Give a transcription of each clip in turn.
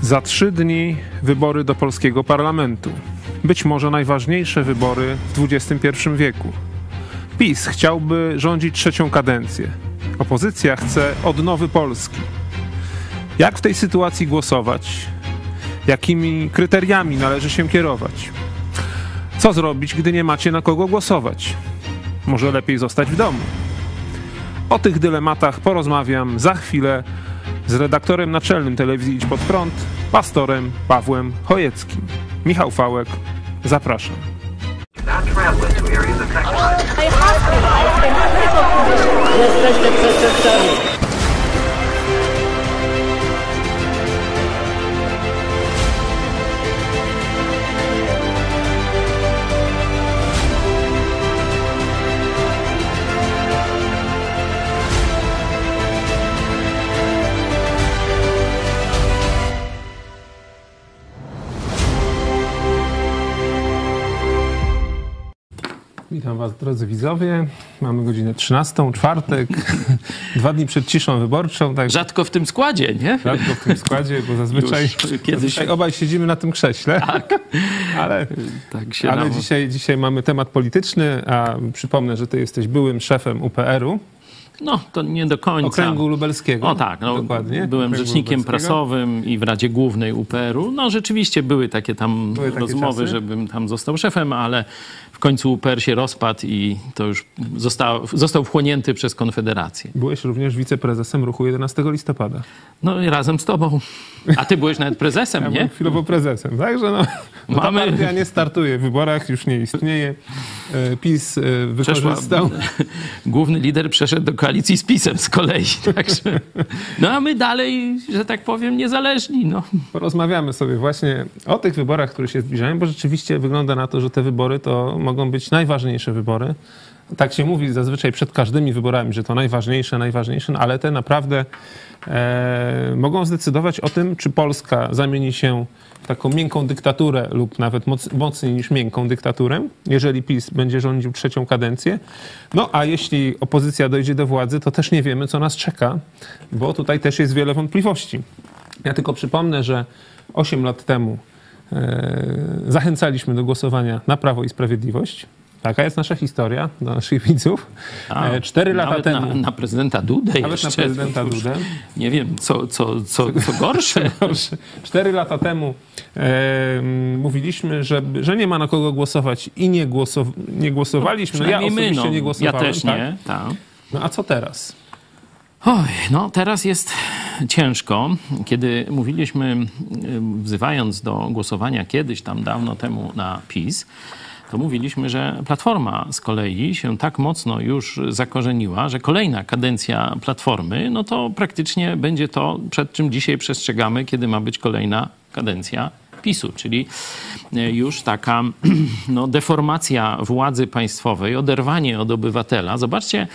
Za trzy dni wybory do polskiego parlamentu. Być może najważniejsze wybory w XXI wieku. PiS chciałby rządzić trzecią kadencję. Opozycja chce odnowy Polski. Jak w tej sytuacji głosować? Jakimi kryteriami należy się kierować? Co zrobić, gdy nie macie na kogo głosować? Może lepiej zostać w domu? O tych dylematach porozmawiam za chwilę z redaktorem naczelnym telewizji Idź Pod Prąd, pastorem Pawłem Chojeckim. Michał Fałek, zapraszam. Jesteście przestępcami. Witam Was, drodzy widzowie. Mamy godzinę 13, czwartek, dwa dni przed ciszą wyborczą. Tak Rzadko w tym składzie, nie? rzadko w tym składzie, bo zazwyczaj, Już kiedyś- zazwyczaj obaj siedzimy na tym krześle. Ale, Tak się ale dzisiaj, dzisiaj mamy temat polityczny, a przypomnę, że Ty jesteś byłym szefem UPR-u, No, to nie do końca. Okręgu Lubelskiego. O tak, no, Dokładnie. byłem Okręgu rzecznikiem prasowym i w Radzie Głównej UPR-u. No rzeczywiście były takie tam Były takie rozmowy, czasy? żebym tam został szefem, ale w końcu UPR się rozpadł i to już został, został wchłonięty przez Konfederację. Byłeś również wiceprezesem ruchu 11 listopada. No i razem z tobą. A ty byłeś nawet prezesem, Ja nie? byłem chwilowo prezesem, także no, no Mamy- ta partia nie startuje w wyborach, już nie istnieje. E, PiS e, Przeszła, wykorzystał... główny lider przeszedł do koalicji z PiSem z kolei. Także, no a my dalej, że tak powiem, niezależni. No. Porozmawiamy sobie właśnie o tych wyborach, które się zbliżają, bo rzeczywiście wygląda na to, że te wybory to mogą być najważniejsze wybory. Tak się mówi zazwyczaj przed każdymi wyborami, że to najważniejsze, najważniejsze, no ale te naprawdę e, mogą zdecydować o tym, czy Polska zamieni się w taką miękką dyktaturę lub nawet moc, mocniej niż miękką dyktaturę, jeżeli PiS będzie rządził trzecią kadencję. No a jeśli opozycja dojdzie do władzy, to też nie wiemy, co nas czeka, bo tutaj też jest wiele wątpliwości. Ja tylko przypomnę, że 8 lat temu zachęcaliśmy do głosowania na Prawo i Sprawiedliwość. Taka jest nasza historia dla naszych widzów. A, E, Cztery lata temu. Na, na prezydenta Dudę Nawet na jeszcze. prezydenta To już Dudę. Nie wiem, co, co, co, co gorsze. Cztery lata temu e, mówiliśmy, że, że nie ma na kogo głosować i nie, głosow, nie głosowaliśmy. No, ja Przynajmniej osobiście my, no. nie głosowałem. Ja też tak? nie. Tak. No a co teraz? Oj, no teraz jest ciężko. Kiedy mówiliśmy, y, wzywając do głosowania kiedyś tam dawno temu na PiS, to mówiliśmy, że Platforma z kolei się tak mocno już zakorzeniła, że kolejna kadencja Platformy, no to praktycznie będzie to, przed czym dzisiaj przestrzegamy, kiedy ma być kolejna kadencja PiSu, czyli y, już taka no, deformacja władzy państwowej, oderwanie od obywatela. Zobaczcie,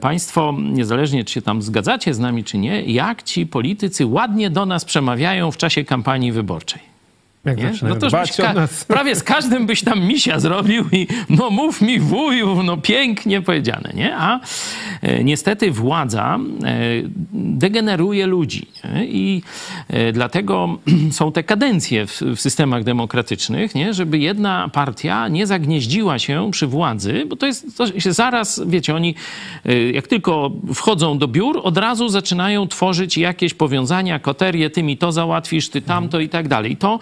Państwo, niezależnie czy się tam zgadzacie z nami, czy nie, jak ci politycy ładnie do nas przemawiają w czasie kampanii wyborczej. Jak Nie? No to byś ka- prawie z każdym byś tam misia zrobił i no mów mi wuju, no pięknie powiedziane, nie? A e, niestety władza e, degeneruje ludzi nie? i e, dlatego są te kadencje w, w systemach demokratycznych, nie? Żeby jedna partia nie zagnieździła się przy władzy, bo to jest, to się zaraz, wiecie, oni e, jak tylko wchodzą do biur, od razu zaczynają tworzyć jakieś powiązania, koterie, ty mi to załatwisz, ty tamto i tak dalej. I to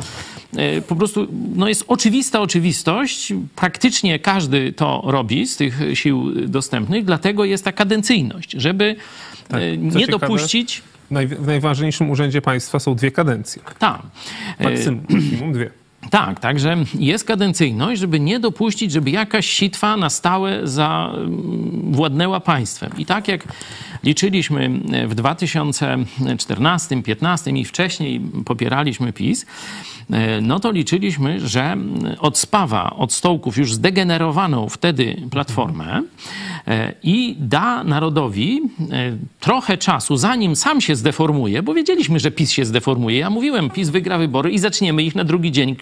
po prostu no jest oczywista oczywistość. Praktycznie każdy to robi z tych sił dostępnych, dlatego jest ta kadencyjność, żeby e, co nie dopuścić Naj, w najważniejszym urzędzie państwa są dwie kadencje. tam. E, Maksymum, maksimum dwie. Tak, także jest kadencyjność, żeby nie dopuścić, żeby jakaś sitwa na stałe zawładnęła państwem. I tak jak liczyliśmy w 2014, 2015 i wcześniej popieraliśmy PiS, e, no to liczyliśmy, że od spawa, od stołków już zdegenerowaną wtedy platformę e, i da narodowi e, trochę czasu, zanim sam się zdeformuje, bo wiedzieliśmy, że PiS się zdeformuje. Ja mówiłem, PiS wygra wybory i zaczniemy ich na drugi dzień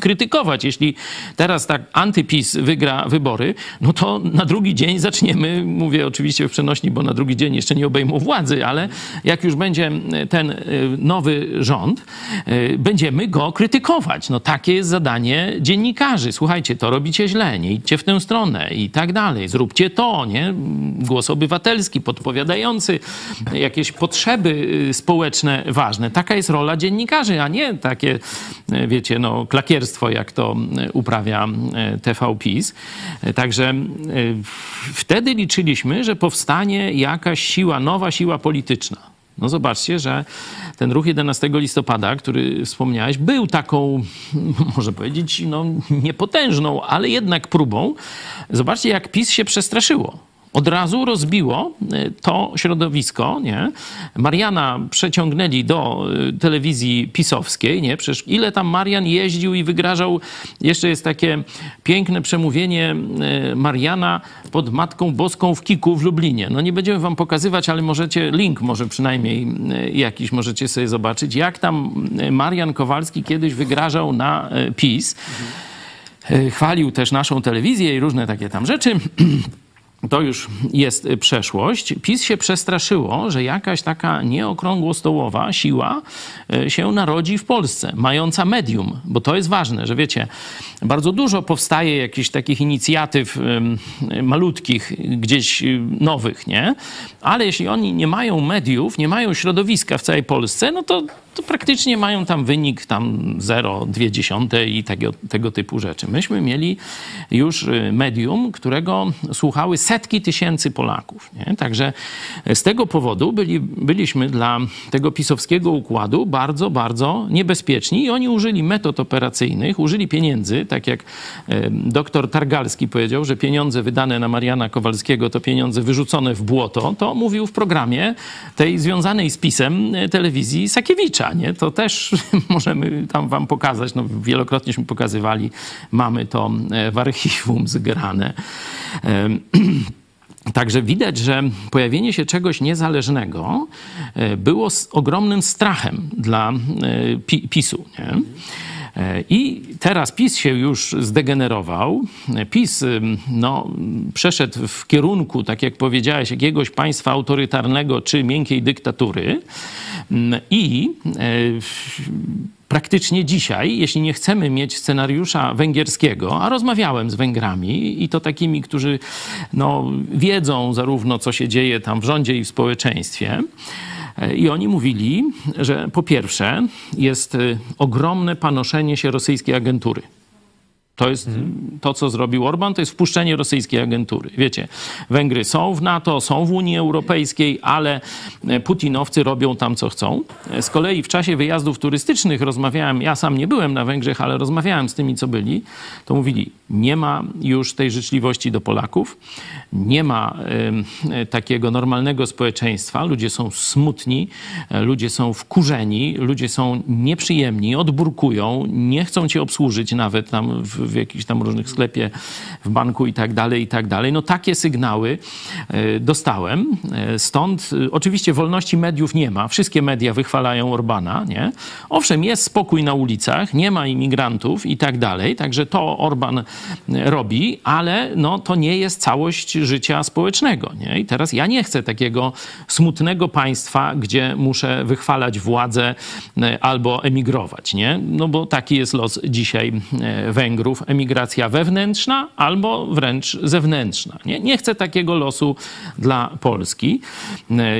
krytykować. Jeśli teraz tak antypis wygra wybory, no to na drugi dzień zaczniemy, mówię oczywiście w przenośni, bo na drugi dzień jeszcze nie obejmą władzy, ale jak już będzie ten y, nowy rząd, y, będziemy go krytykować. No takie jest zadanie dziennikarzy. Słuchajcie, to robicie źle, nie idźcie w tę stronę i tak dalej. Zróbcie to, nie? Głos obywatelski, podpowiadający jakieś potrzeby y, społeczne ważne. Taka jest rola dziennikarzy, a nie takie, y, wiecie, no, klakierstwo, jak to y, uprawia y, TV PiS. Y, Także wtedy liczyliśmy, że powstanie jakaś siła, nowa siła polityczna. No zobaczcie, że ten ruch 11 listopada, który wspomniałeś, był taką, może powiedzieć, no niepotężną, ale jednak próbą. Zobaczcie, jak PiS się przestraszyło. Od razu rozbiło y, to środowisko, nie? Mariana przeciągnęli do y, telewizji pisowskiej, nie? Przecież ile tam Marian jeździł i wygrażał. Jeszcze jest takie piękne przemówienie y, Mariana pod Matką Boską w Kiku w Lublinie. No nie będziemy wam pokazywać, ale możecie, link może przynajmniej jakiś możecie sobie zobaczyć, jak tam Marian Kowalski kiedyś wygrażał na PiS. Chwalił też naszą telewizję i różne takie tam rzeczy. To już jest przeszłość. PiS się przestraszyło, że jakaś taka nieokrągłostołowa siła y, się narodzi w Polsce, mająca medium, bo to jest ważne, że wiecie, bardzo dużo powstaje jakichś takich inicjatyw malutkich, gdzieś y, nowych, nie? Ale jeśli oni nie mają mediów, nie mają środowiska w całej Polsce, no to, to praktycznie mają tam wynik tam 0,2 i tego, tego typu rzeczy. Myśmy mieli już y, medium, którego słuchały setki tysięcy Polaków. Nie? Także z tego powodu byli, byliśmy dla tego pisowskiego układu bardzo, bardzo niebezpieczni i oni użyli metod operacyjnych, użyli pieniędzy, tak jak e, doktor Targalski powiedział, że pieniądze wydane na Mariana Kowalskiego to pieniądze wyrzucone w błoto, to mówił w programie tej związanej z PiSem telewizji Sakiewicza. Nie? To też możemy tam wam pokazać, no, wielokrotnieśmy pokazywali, mamy to e, w archiwum zgrane. Także widać, że pojawienie się czegoś niezależnego e, było ogromnym strachem dla e, Pi- PiSu. Nie? I teraz PiS się już zdegenerował. PiS no, przeszedł w kierunku, tak jak powiedziałeś, jakiegoś państwa autorytarnego czy miękkiej dyktatury. I e, praktycznie dzisiaj, jeśli nie chcemy mieć scenariusza węgierskiego, a rozmawiałem z Węgrami i to takimi, którzy no, wiedzą zarówno, co się dzieje tam w rządzie i w społeczeństwie, i oni mówili, że po pierwsze jest y, ogromne panoszenie się rosyjskiej agentury. To jest to, co zrobił Orban, to jest wpuszczenie rosyjskiej agentury. Wiecie, Węgry są w NATO, są w Unii Europejskiej, ale e, putinowcy robią tam, co chcą. E, Z kolei w czasie wyjazdów turystycznych rozmawiałem, ja sam nie byłem na Węgrzech, ale rozmawiałem z tymi, co byli, to mówili, nie ma już tej życzliwości do Polaków, nie ma e, takiego normalnego społeczeństwa, ludzie są smutni, ludzie są wkurzeni, ludzie są nieprzyjemni, odburkują, nie chcą cię obsłużyć nawet tam w, w jakimś tam różnych sklepie, w banku i tak dalej, i tak dalej. No takie sygnały e, dostałem. E, Stąd e, oczywiście wolności mediów nie ma. Wszystkie media wychwalają Orbana, nie? Owszem, jest spokój na ulicach, nie ma imigrantów i tak dalej, także to Orban robi, ale no, to nie jest całość życia społecznego, nie? I teraz ja nie chcę takiego smutnego państwa, gdzie muszę wychwalać władzę albo emigrować, nie? No bo taki jest los dzisiaj e, Emigracja wewnętrzna albo wręcz zewnętrzna. Nie, nie chcę takiego losu dla Polski.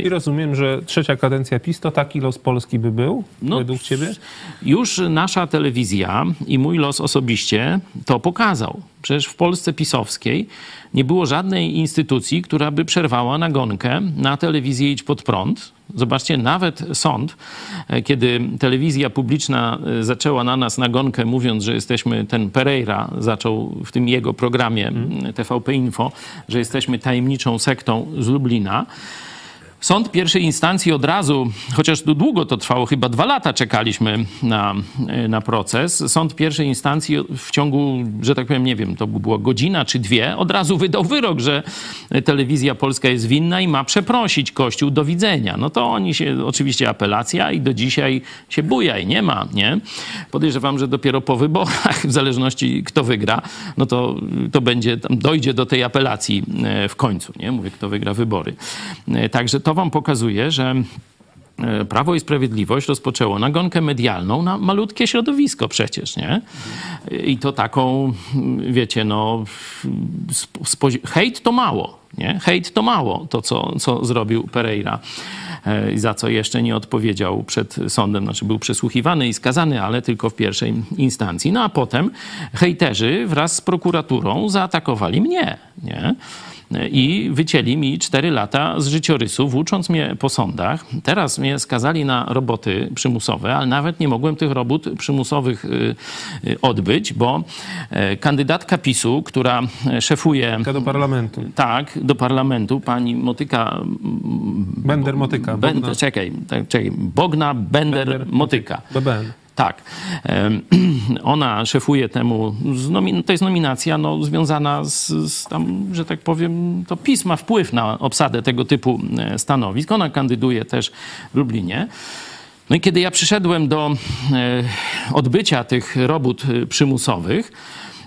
I rozumiem, że trzecia kadencja PiS to taki los Polski by był, No, według ciebie? Już nasza telewizja i mój los osobiście to pokazał. Przecież w Polsce pisowskiej nie było żadnej instytucji, która by przerwała nagonkę na telewizję Idź Pod Prąd. Zobaczcie, nawet sąd, e, kiedy telewizja publiczna e, zaczęła na nas nagonkę, mówiąc, że jesteśmy, ten Pereira zaczął w tym jego programie m, TVP Info, że jesteśmy tajemniczą sektą z Lublina. Sąd pierwszej instancji od razu, chociaż długo to trwało, chyba dwa lata czekaliśmy na, na proces. Sąd pierwszej instancji w ciągu, że tak powiem, nie wiem, to była godzina czy dwie, od razu wydał wyrok, że telewizja polska jest winna i ma przeprosić Kościół do widzenia. No to oni się, oczywiście apelacja i do dzisiaj się buja i nie ma, nie? Podejrzewam, że dopiero po wyborach, w zależności kto wygra, no to, to będzie, dojdzie do tej apelacji e, w końcu, nie? Mówię, kto wygra wybory. E, Także to wam pokazuje, że e, Prawo i Sprawiedliwość rozpoczęło nagonkę medialną na malutkie środowisko przecież, nie? I to taką, wiecie, no, hejt to mało, nie? Hejt to mało, to co, co zrobił Pereira e, i za co jeszcze nie odpowiedział przed sądem, znaczy był przesłuchiwany i skazany, ale tylko w pierwszej instancji. No a potem hejterzy wraz z prokuraturą zaatakowali mnie, nie? I wycięli mi 4 lata z życiorysu, włócząc mnie po sądach. Teraz mnie skazali na roboty przymusowe, ale nawet nie mogłem tych robót przymusowych y, y, odbyć, bo e, kandydatka PiSu, która szefuje Tylko do parlamentu. tak, do parlamentu, pani Motyka. Bender Motyka. Ben, Bogna. czekaj, tak, czekaj, Bogna Bender, Bender Motyka. BBN. Tak. Ona szefuje temu, to jest nominacja no, związana z, z tam, że tak powiem, to PiS ma wpływ na obsadę tego typu e, stanowisk. Ona kandyduje też w Lublinie. No i kiedy ja przyszedłem do e, odbycia tych robót e, przymusowych,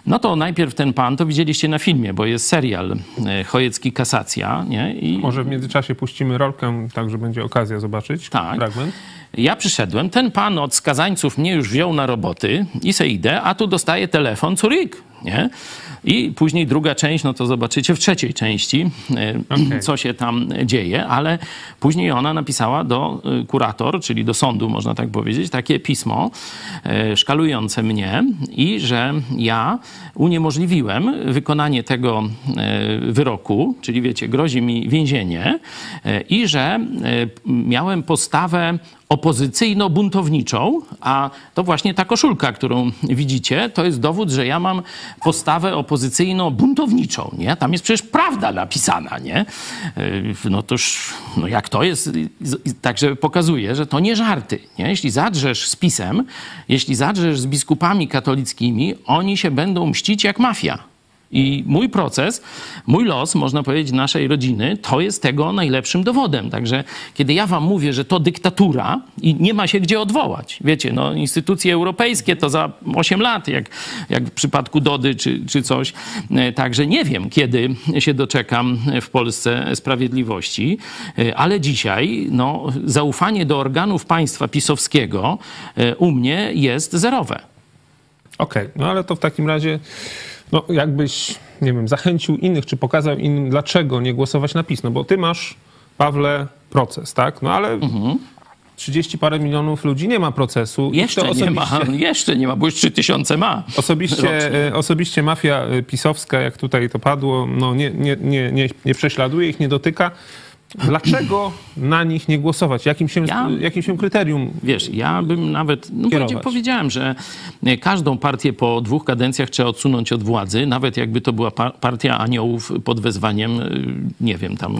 no to najpierw ten pan, to widzieliście na filmie, bo jest serial e, Chojecki Kasacja, nie? I Może w międzyczasie puścimy rolkę, tak że będzie okazja zobaczyć Tak. fragment. Ja przyszedłem, ten pan od skazańców mnie już wziął na roboty i se idę, a tu dostaję telefon, curyk, nie? I później druga część, no to zobaczycie w trzeciej części, e, Okej. co się tam dzieje, ale później ona napisała do e, kurator, czyli do sądu, można tak powiedzieć, takie pismo e, szkalujące mnie i że ja uniemożliwiłem wykonanie tego wyroku, czyli wiecie, grozi mi więzienie i że miałem postawę opozycyjno-buntowniczą, a to właśnie ta koszulka, którą widzicie, to jest dowód, że ja mam postawę opozycyjno-buntowniczą, nie? Tam jest przecież prawda napisana, nie? Yy, No toż, no jak to jest, także pokazuje, że to nie żarty, nie? Jeśli zadrzesz z PiSem, jeśli zadrzesz z biskupami katolickimi, oni się będą mścić jak mafia. I mój proces, mój los, można powiedzieć, naszej rodziny, to jest tego najlepszym dowodem. Także kiedy ja wam mówię, że to dyktatura i nie ma się gdzie odwołać, wiecie, no, instytucje europejskie to za 8 lat, jak, jak w przypadku Dody czy, czy coś. E, Także nie wiem, kiedy się doczekam w Polsce sprawiedliwości, e, ale dzisiaj no, zaufanie do organów państwa pisowskiego e, u mnie jest zerowe. Okej, no ale to w takim razie, no jakbyś, nie wiem, zachęcił innych, czy pokazał innym, dlaczego nie głosować na PiS. No bo ty masz, Pawle, proces, tak? No ale 30 parę milionów ludzi nie ma procesu. Jeszcze nie ma, jeszcze nie ma, bo już 3000 ma. Osobiście, rocznie. e, osobiście mafia e, pisowska, jak tutaj to padło, no nie, nie, nie, nie, nie prześladuje ich, nie dotyka. Dlaczego na nich nie głosować? Jakim się, Ja- jakim się kryterium? Wiesz, ja bym nawet, no powiedziałem, że e, każdą partię po dwóch kadencjach trzeba odsunąć od władzy, nawet jakby to była pa- partia aniołów pod wezwaniem, e, nie wiem, tam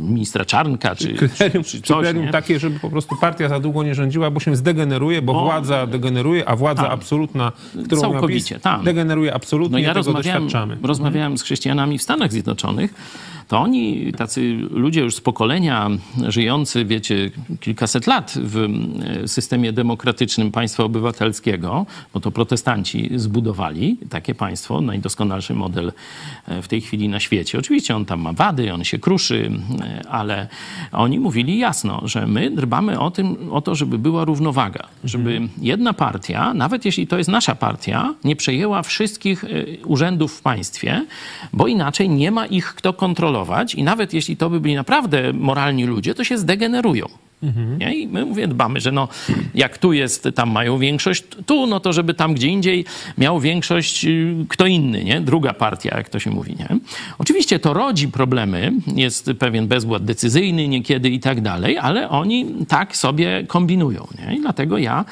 ministra Czarnka, czy, Kryterium, czy, coś, kryterium nie? takie, żeby po prostu partia za długo nie rządziła, bo się zdegeneruje, bo Bo- władza degeneruje, a władza Tak. absolutna, którą Całkowicie, PiS, tak. degeneruje absolutnie, No ja tego rozmawiałem, doświadczamy. rozmawiałem z chrześcijanami w Stanach Zjednoczonych, to oni, tacy ludzie już z pokolenia żyjący, wiecie, kilkaset lat w e, systemie demokratycznym państwa obywatelskiego, bo to protestanci zbudowali takie państwo, najdoskonalszy model e, w tej chwili na świecie. Oczywiście on tam ma wady, on się kruszy, e, ale oni mówili jasno, że my dbamy o, tym, o to, żeby była równowaga, żeby jedna partia, nawet jeśli to jest nasza partia, nie przejęła wszystkich urzędów w państwie, bo inaczej nie ma ich kto kontrolować i nawet jeśli to by byli naprawdę moralni ludzie, to się zdegenerują. Nie? I my mówię, dbamy, że no, jak tu jest, tam mają większość, tu, no to żeby tam gdzie indziej miał większość y, kto inny, nie? Druga partia, jak to się mówi, nie? Oczywiście to rodzi problemy, jest pewien bezwład decyzyjny niekiedy i tak dalej, ale oni tak sobie kombinują, nie? I dlatego ja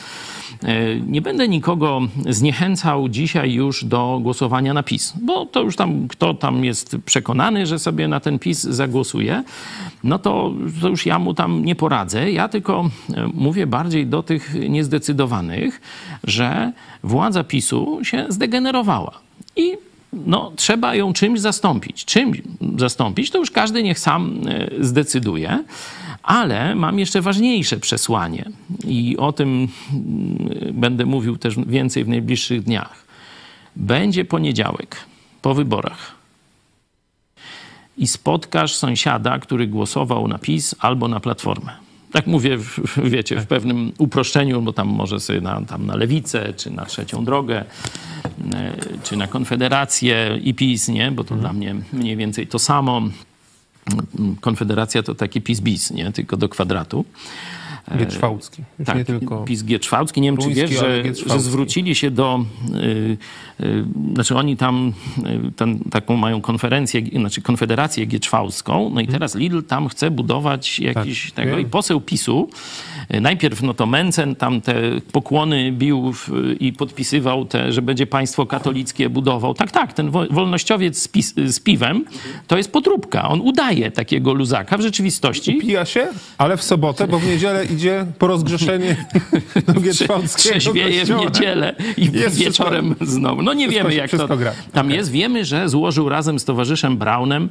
Nie będę nikogo zniechęcał dzisiaj już do głosowania na PiS, bo to już tam, kto tam jest przekonany, że sobie na ten PiS zagłosuje, no to, to już ja mu tam nie poradzę. Ja tylko e, mówię bardziej do tych niezdecydowanych, że władza PiSu się zdegenerowała. I no, trzeba ją czymś zastąpić. Czym zastąpić, to już każdy niech sam e, zdecyduje. Ale mam jeszcze ważniejsze przesłanie i o tym mm, będę mówił też więcej w najbliższych dniach. Będzie poniedziałek po wyborach i spotkasz sąsiada, który głosował na PiS albo na Platformę. Tak mówię, w- wiecie, w pewnym uproszczeniu, bo tam może sobie na, tam na Lewicę, czy na Trzecią Drogę, e, czy na Konfederację i PiS, nie? Bo to dla mnie mniej więcej to samo. Konfederacja to taki PiS-BIS, nie? Tylko do kwadratu. Gieczwałcki. Już Tak, nie tylko... PiS Gieczwałcki. Nie wiem, czy Bruński, wiesz, że, że zwrócili się do... Y, y, znaczy oni tam y, ten, taką mają konferencję, znaczy konfederację Gieczwałską, no i teraz Lidl tam chce budować jakiś Tak, tego wiem. i poseł PiSu, najpierw no to Mencen tam te pokłony bił w, i podpisywał te, że będzie państwo katolickie budował. Tak, tak, ten wo- wolnościowiec z, pis, z piwem to jest potróbka. On udaje takiego luzaka w rzeczywistości. Pija się, ale w sobotę, bo w niedzielę idzie po rozgrzeszenie do Gieczwałckiego trzeźwieje w niedzielę i Jest wieczorem znowu. No nie wszystko wiemy, jak to wszystko gra. tam Okej. jest. Wiemy, że złożył razem z towarzyszem Braunem,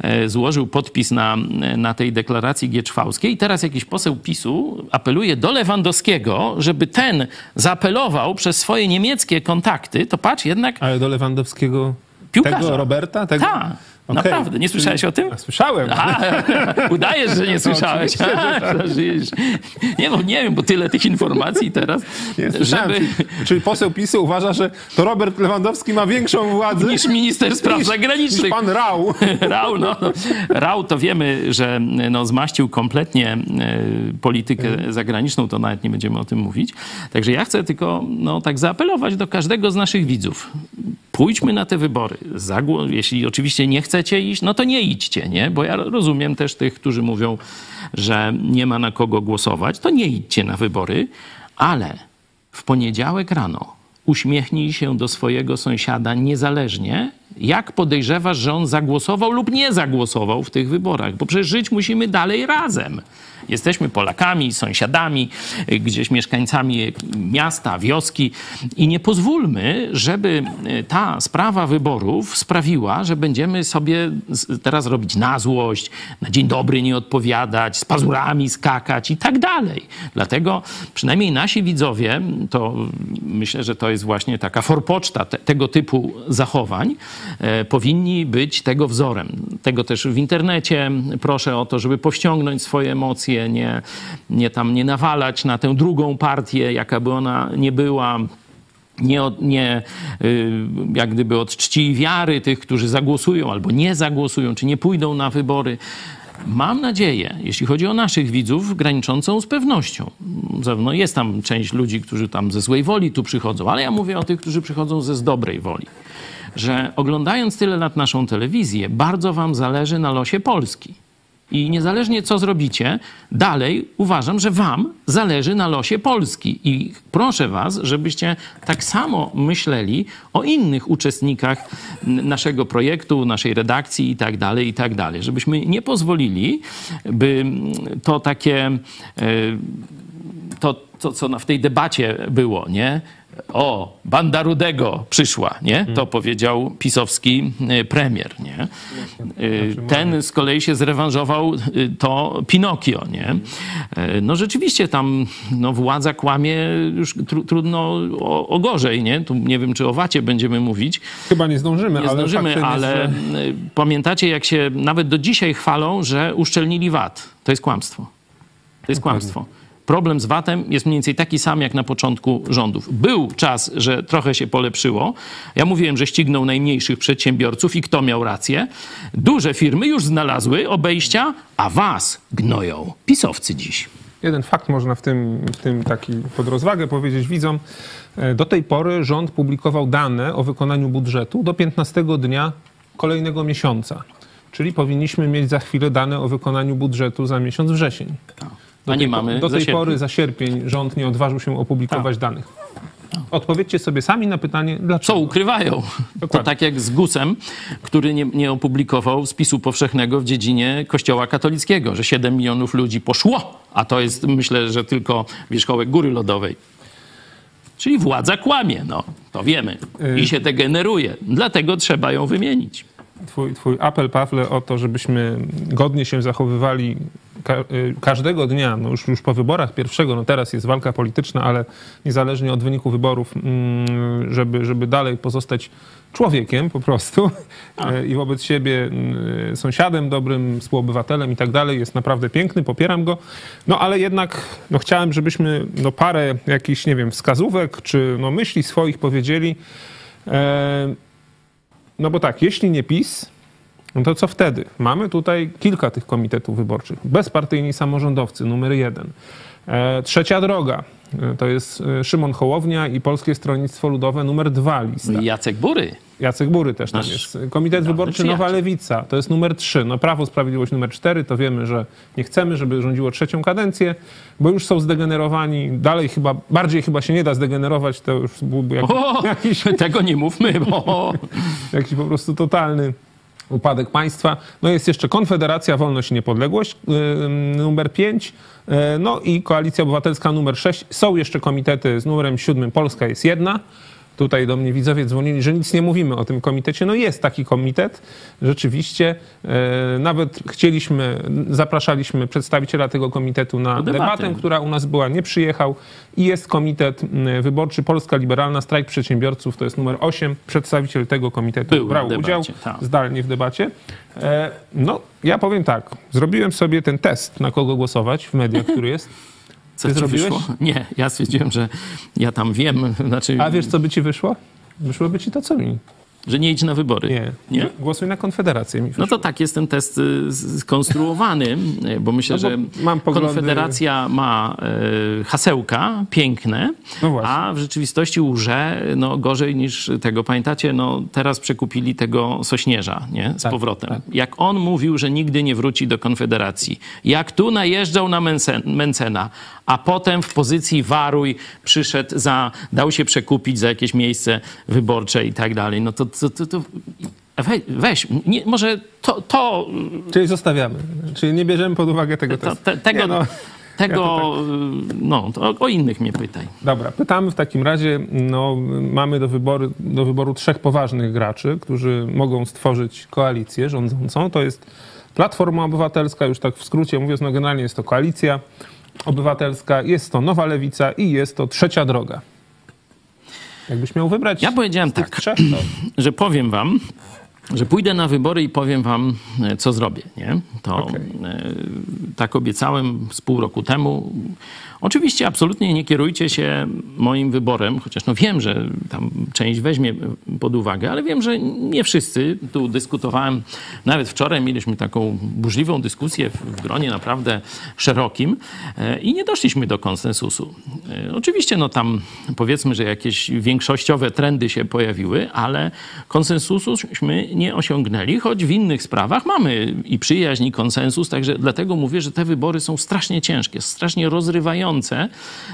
e, złożył podpis na, na tej deklaracji gieczwałskiej i teraz jakiś poseł PiSu apeluje do Lewandowskiego, żeby ten zaapelował przez swoje niemieckie kontakty, to patrz jednak Ale do Lewandowskiego Piłkarza. tego Roberta? Tego? Ta, Okej. naprawdę. Nie słyszałeś o tym? Słyszałem. A, udajesz, że nie słyszałeś. że tak. Żyjesz. Nie, no, nie wiem, bo tyle tych informacji teraz, Nie słyszałem. żeby... Czyli, czyli poseł PiSu uważa, że to Robert Lewandowski ma większą władzę niż minister spraw niż, zagranicznych. niż pan Rau. Rał, no, no. Rał to wiemy, że no, zmaścił kompletnie e, politykę zagraniczną, to nawet nie będziemy o tym mówić. Także ja chcę tylko no, tak zaapelować do każdego z naszych widzów. Pójdźmy na te wybory. Zagło- Jeśli oczywiście nie chcecie iść, no to nie idźcie, nie? Bo ja rozumiem też tych, którzy mówią, że nie ma na kogo głosować, to nie idźcie na wybory, ale w poniedziałek rano uśmiechnij się do swojego sąsiada niezależnie, jak podejrzewasz, że on zagłosował lub nie zagłosował w tych wyborach, bo przecież żyć musimy dalej razem. Jesteśmy Polakami, sąsiadami, gdzieś mieszkańcami miasta, wioski i nie pozwólmy, żeby y, ta sprawa wyborów sprawiła, że będziemy sobie teraz robić na złość, na dzień dobry nie odpowiadać, z pazurami skakać i tak dalej. Dlatego przynajmniej nasi widzowie, to myślę, że to jest właśnie taka forpoczta te, tego typu zachowań, e, powinni być tego wzorem. Tego też w internecie proszę o to, żeby powściągnąć swoje emocje, nie, nie tam nie nawalać na tę drugą partię, jaka by ona nie była nie, nie y, jak gdyby od czci i wiary tych, którzy zagłosują albo nie zagłosują, czy nie pójdą na wybory. Mam nadzieję, jeśli chodzi o naszych widzów, graniczącą z pewnością. No jest tam część ludzi, którzy tam ze złej woli tu przychodzą, ale ja mówię o tych, którzy przychodzą ze z dobrej woli. Że oglądając tyle lat naszą telewizję, bardzo wam zależy na losie Polski. I niezależnie co zrobicie, dalej uważam, że Wam zależy na losie Polski. I proszę Was, żebyście tak samo myśleli o innych uczestnikach naszego projektu, naszej redakcji i tak dalej, i tak dalej. Żebyśmy nie pozwolili, by to takie, e, to, to co w tej debacie było, nie? O, banda Rudego przyszła, nie? To powiedział pisowski e, premier, nie? Y, Ten z kolei się zrewanżował, y, to Pinokio, nie? Y, No rzeczywiście tam no, władza kłamie już tru, trudno o, o gorzej, nie? Tu nie wiem, czy o wacie będziemy mówić. Chyba nie zdążymy, Nie ale zdążymy, ale że... y, pamiętacie, jak się nawet do dzisiaj chwalą, że uszczelnili VAT. To jest kłamstwo. To jest kłamstwo. Problem z VAT-em jest mniej więcej taki sam jak na początku rządów. Był czas, że trochę się polepszyło. Ja mówiłem, że ścignął najmniejszych przedsiębiorców i kto miał rację. Duże firmy już znalazły obejścia, a was gnoją pisowcy dziś. Jeden fakt można w tym, w tym taki pod rozwagę powiedzieć widzom. E, Do tej pory rząd publikował dane o wykonaniu budżetu do 15 dnia kolejnego miesiąca. Czyli powinniśmy mieć za chwilę dane o wykonaniu budżetu za miesiąc wrzesień. Do A nie tej, mamy Do za tej sierpień. pory za sierpień rząd nie odważył się opublikować danych. Odpowiedzcie sobie sami na pytanie, Co dlaczego. ukrywają? To Dokładnie. tak jak z Gusem, który nie, nie opublikował spisu powszechnego w dziedzinie Kościoła katolickiego, że 7 milionów ludzi poszło, a to jest myślę, że tylko wierzchołek góry lodowej. Czyli władza kłamie, no to wiemy. I się degeneruje. Dlatego trzeba ją wymienić. Twój, twój apel, Pawle, o to, żebyśmy godnie się zachowywali ka- y, każdego dnia, no już, już po wyborach pierwszego, no teraz jest walka polityczna, ale niezależnie od wyniku wyborów, mm, żeby, żeby dalej pozostać człowiekiem po prostu y, i wobec siebie y, sąsiadem dobrym, współobywatelem i tak dalej, jest naprawdę piękny, popieram go. No ale jednak no, chciałem, żebyśmy no, parę jakichś, nie wiem, wskazówek czy no, myśli swoich powiedzieli. E, no bo tak, jeśli nie PiS, no to co wtedy? Mamy tutaj kilka tych komitetów wyborczych. Bezpartyjni samorządowcy, numer jeden. E, trzecia droga, e, to jest e, Szymon Hołownia i Polskie Stronnictwo Ludowe, numer dwa lista. No Jacek Bury. Jacek Bury też tam Nasz jest. Komitet Wyborczy przyjaciel. Nowa Lewica, to jest numer trzy. No Prawo Sprawiedliwość numer cztery, to wiemy, że nie chcemy, żeby rządziło trzecią kadencję, bo już są zdegenerowani. Dalej chyba, bardziej chyba się nie da zdegenerować, to już byłby jakiś, O, jakiś tego nie mówmy, bo jakiś po prostu totalny upadek państwa. No jest jeszcze Konfederacja Wolność i Niepodległość yy, numer 5, no i Koalicja Obywatelska numer 6. Są jeszcze komitety z numerem 7, Polska jest jedna. Tutaj do mnie widzowie dzwonili, że nic nie mówimy o tym komitecie. No jest taki komitet, rzeczywiście. E, nawet chcieliśmy, zapraszaliśmy przedstawiciela tego komitetu na Do debaty. debatę, która u nas była, nie przyjechał. I jest komitet wyborczy Polska Liberalna, strajk przedsiębiorców, to jest numer 8. Przedstawiciel tego komitetu Był brał debacie, udział tak. zdalnie w debacie. E, no, ja powiem tak, zrobiłem sobie ten test, na kogo głosować w mediach, który jest. Co Ty ci zrobiłeś? wyszło? Nie, ja stwierdziłem, że ja tam wiem, znaczy, A wiesz, co by ci wyszło? Wyszłoby ci to, co mi. Że nie idź na wybory. Nie. Nie? Głosuj na Konfederację. No to tak jest ten test y, skonstruowany, bo myślę, No bo że mam poglądy- Konfederacja ma y, hasełka piękne, No a w rzeczywistości łże no, gorzej niż tego. Pamiętacie, no, teraz przekupili tego Sośnierza nie? z Tak, powrotem. tak. Jak on mówił, że nigdy nie wróci do Konfederacji. Jak tu najeżdżał na Mencen, Mencena, a potem w pozycji waruj przyszedł za, dał się przekupić za jakieś miejsce wyborcze i tak dalej. No to, to, to, to weź, weź nie, może to, to Czyli zostawiamy. Czyli nie bierzemy pod uwagę tego testu. te, tego, Nie, no. tego no, to o, o innych mnie pytaj. Dobra, pytamy w takim razie, no, mamy do wyboru, do wyboru trzech poważnych graczy, którzy mogą stworzyć koalicję rządzącą. To jest Platforma Obywatelska, już tak w skrócie mówiąc, no generalnie jest to koalicja obywatelska, jest to Nowa Lewica i jest to Trzecia Droga. Jakbyś miał wybrać Ja powiedziałem tak. trzech, że powiem wam, że pójdę na wybory i powiem wam, e, co zrobię. Nie? To Okej. e, tak obiecałem z pół roku temu. Oczywiście absolutnie nie kierujcie się moim wyborem, chociaż no wiem, że tam część weźmie pod uwagę, ale wiem, że nie wszyscy. Tu dyskutowałem, nawet wczoraj mieliśmy taką burzliwą dyskusję w, gronie naprawdę szerokim e, i nie doszliśmy do konsensusu. E, Oczywiście no tam powiedzmy, że jakieś większościowe trendy się pojawiły, ale konsensusuśmy nie osiągnęli, choć w innych sprawach mamy i przyjaźń, i konsensus, także dlatego mówię, że te wybory są strasznie ciężkie, strasznie rozrywające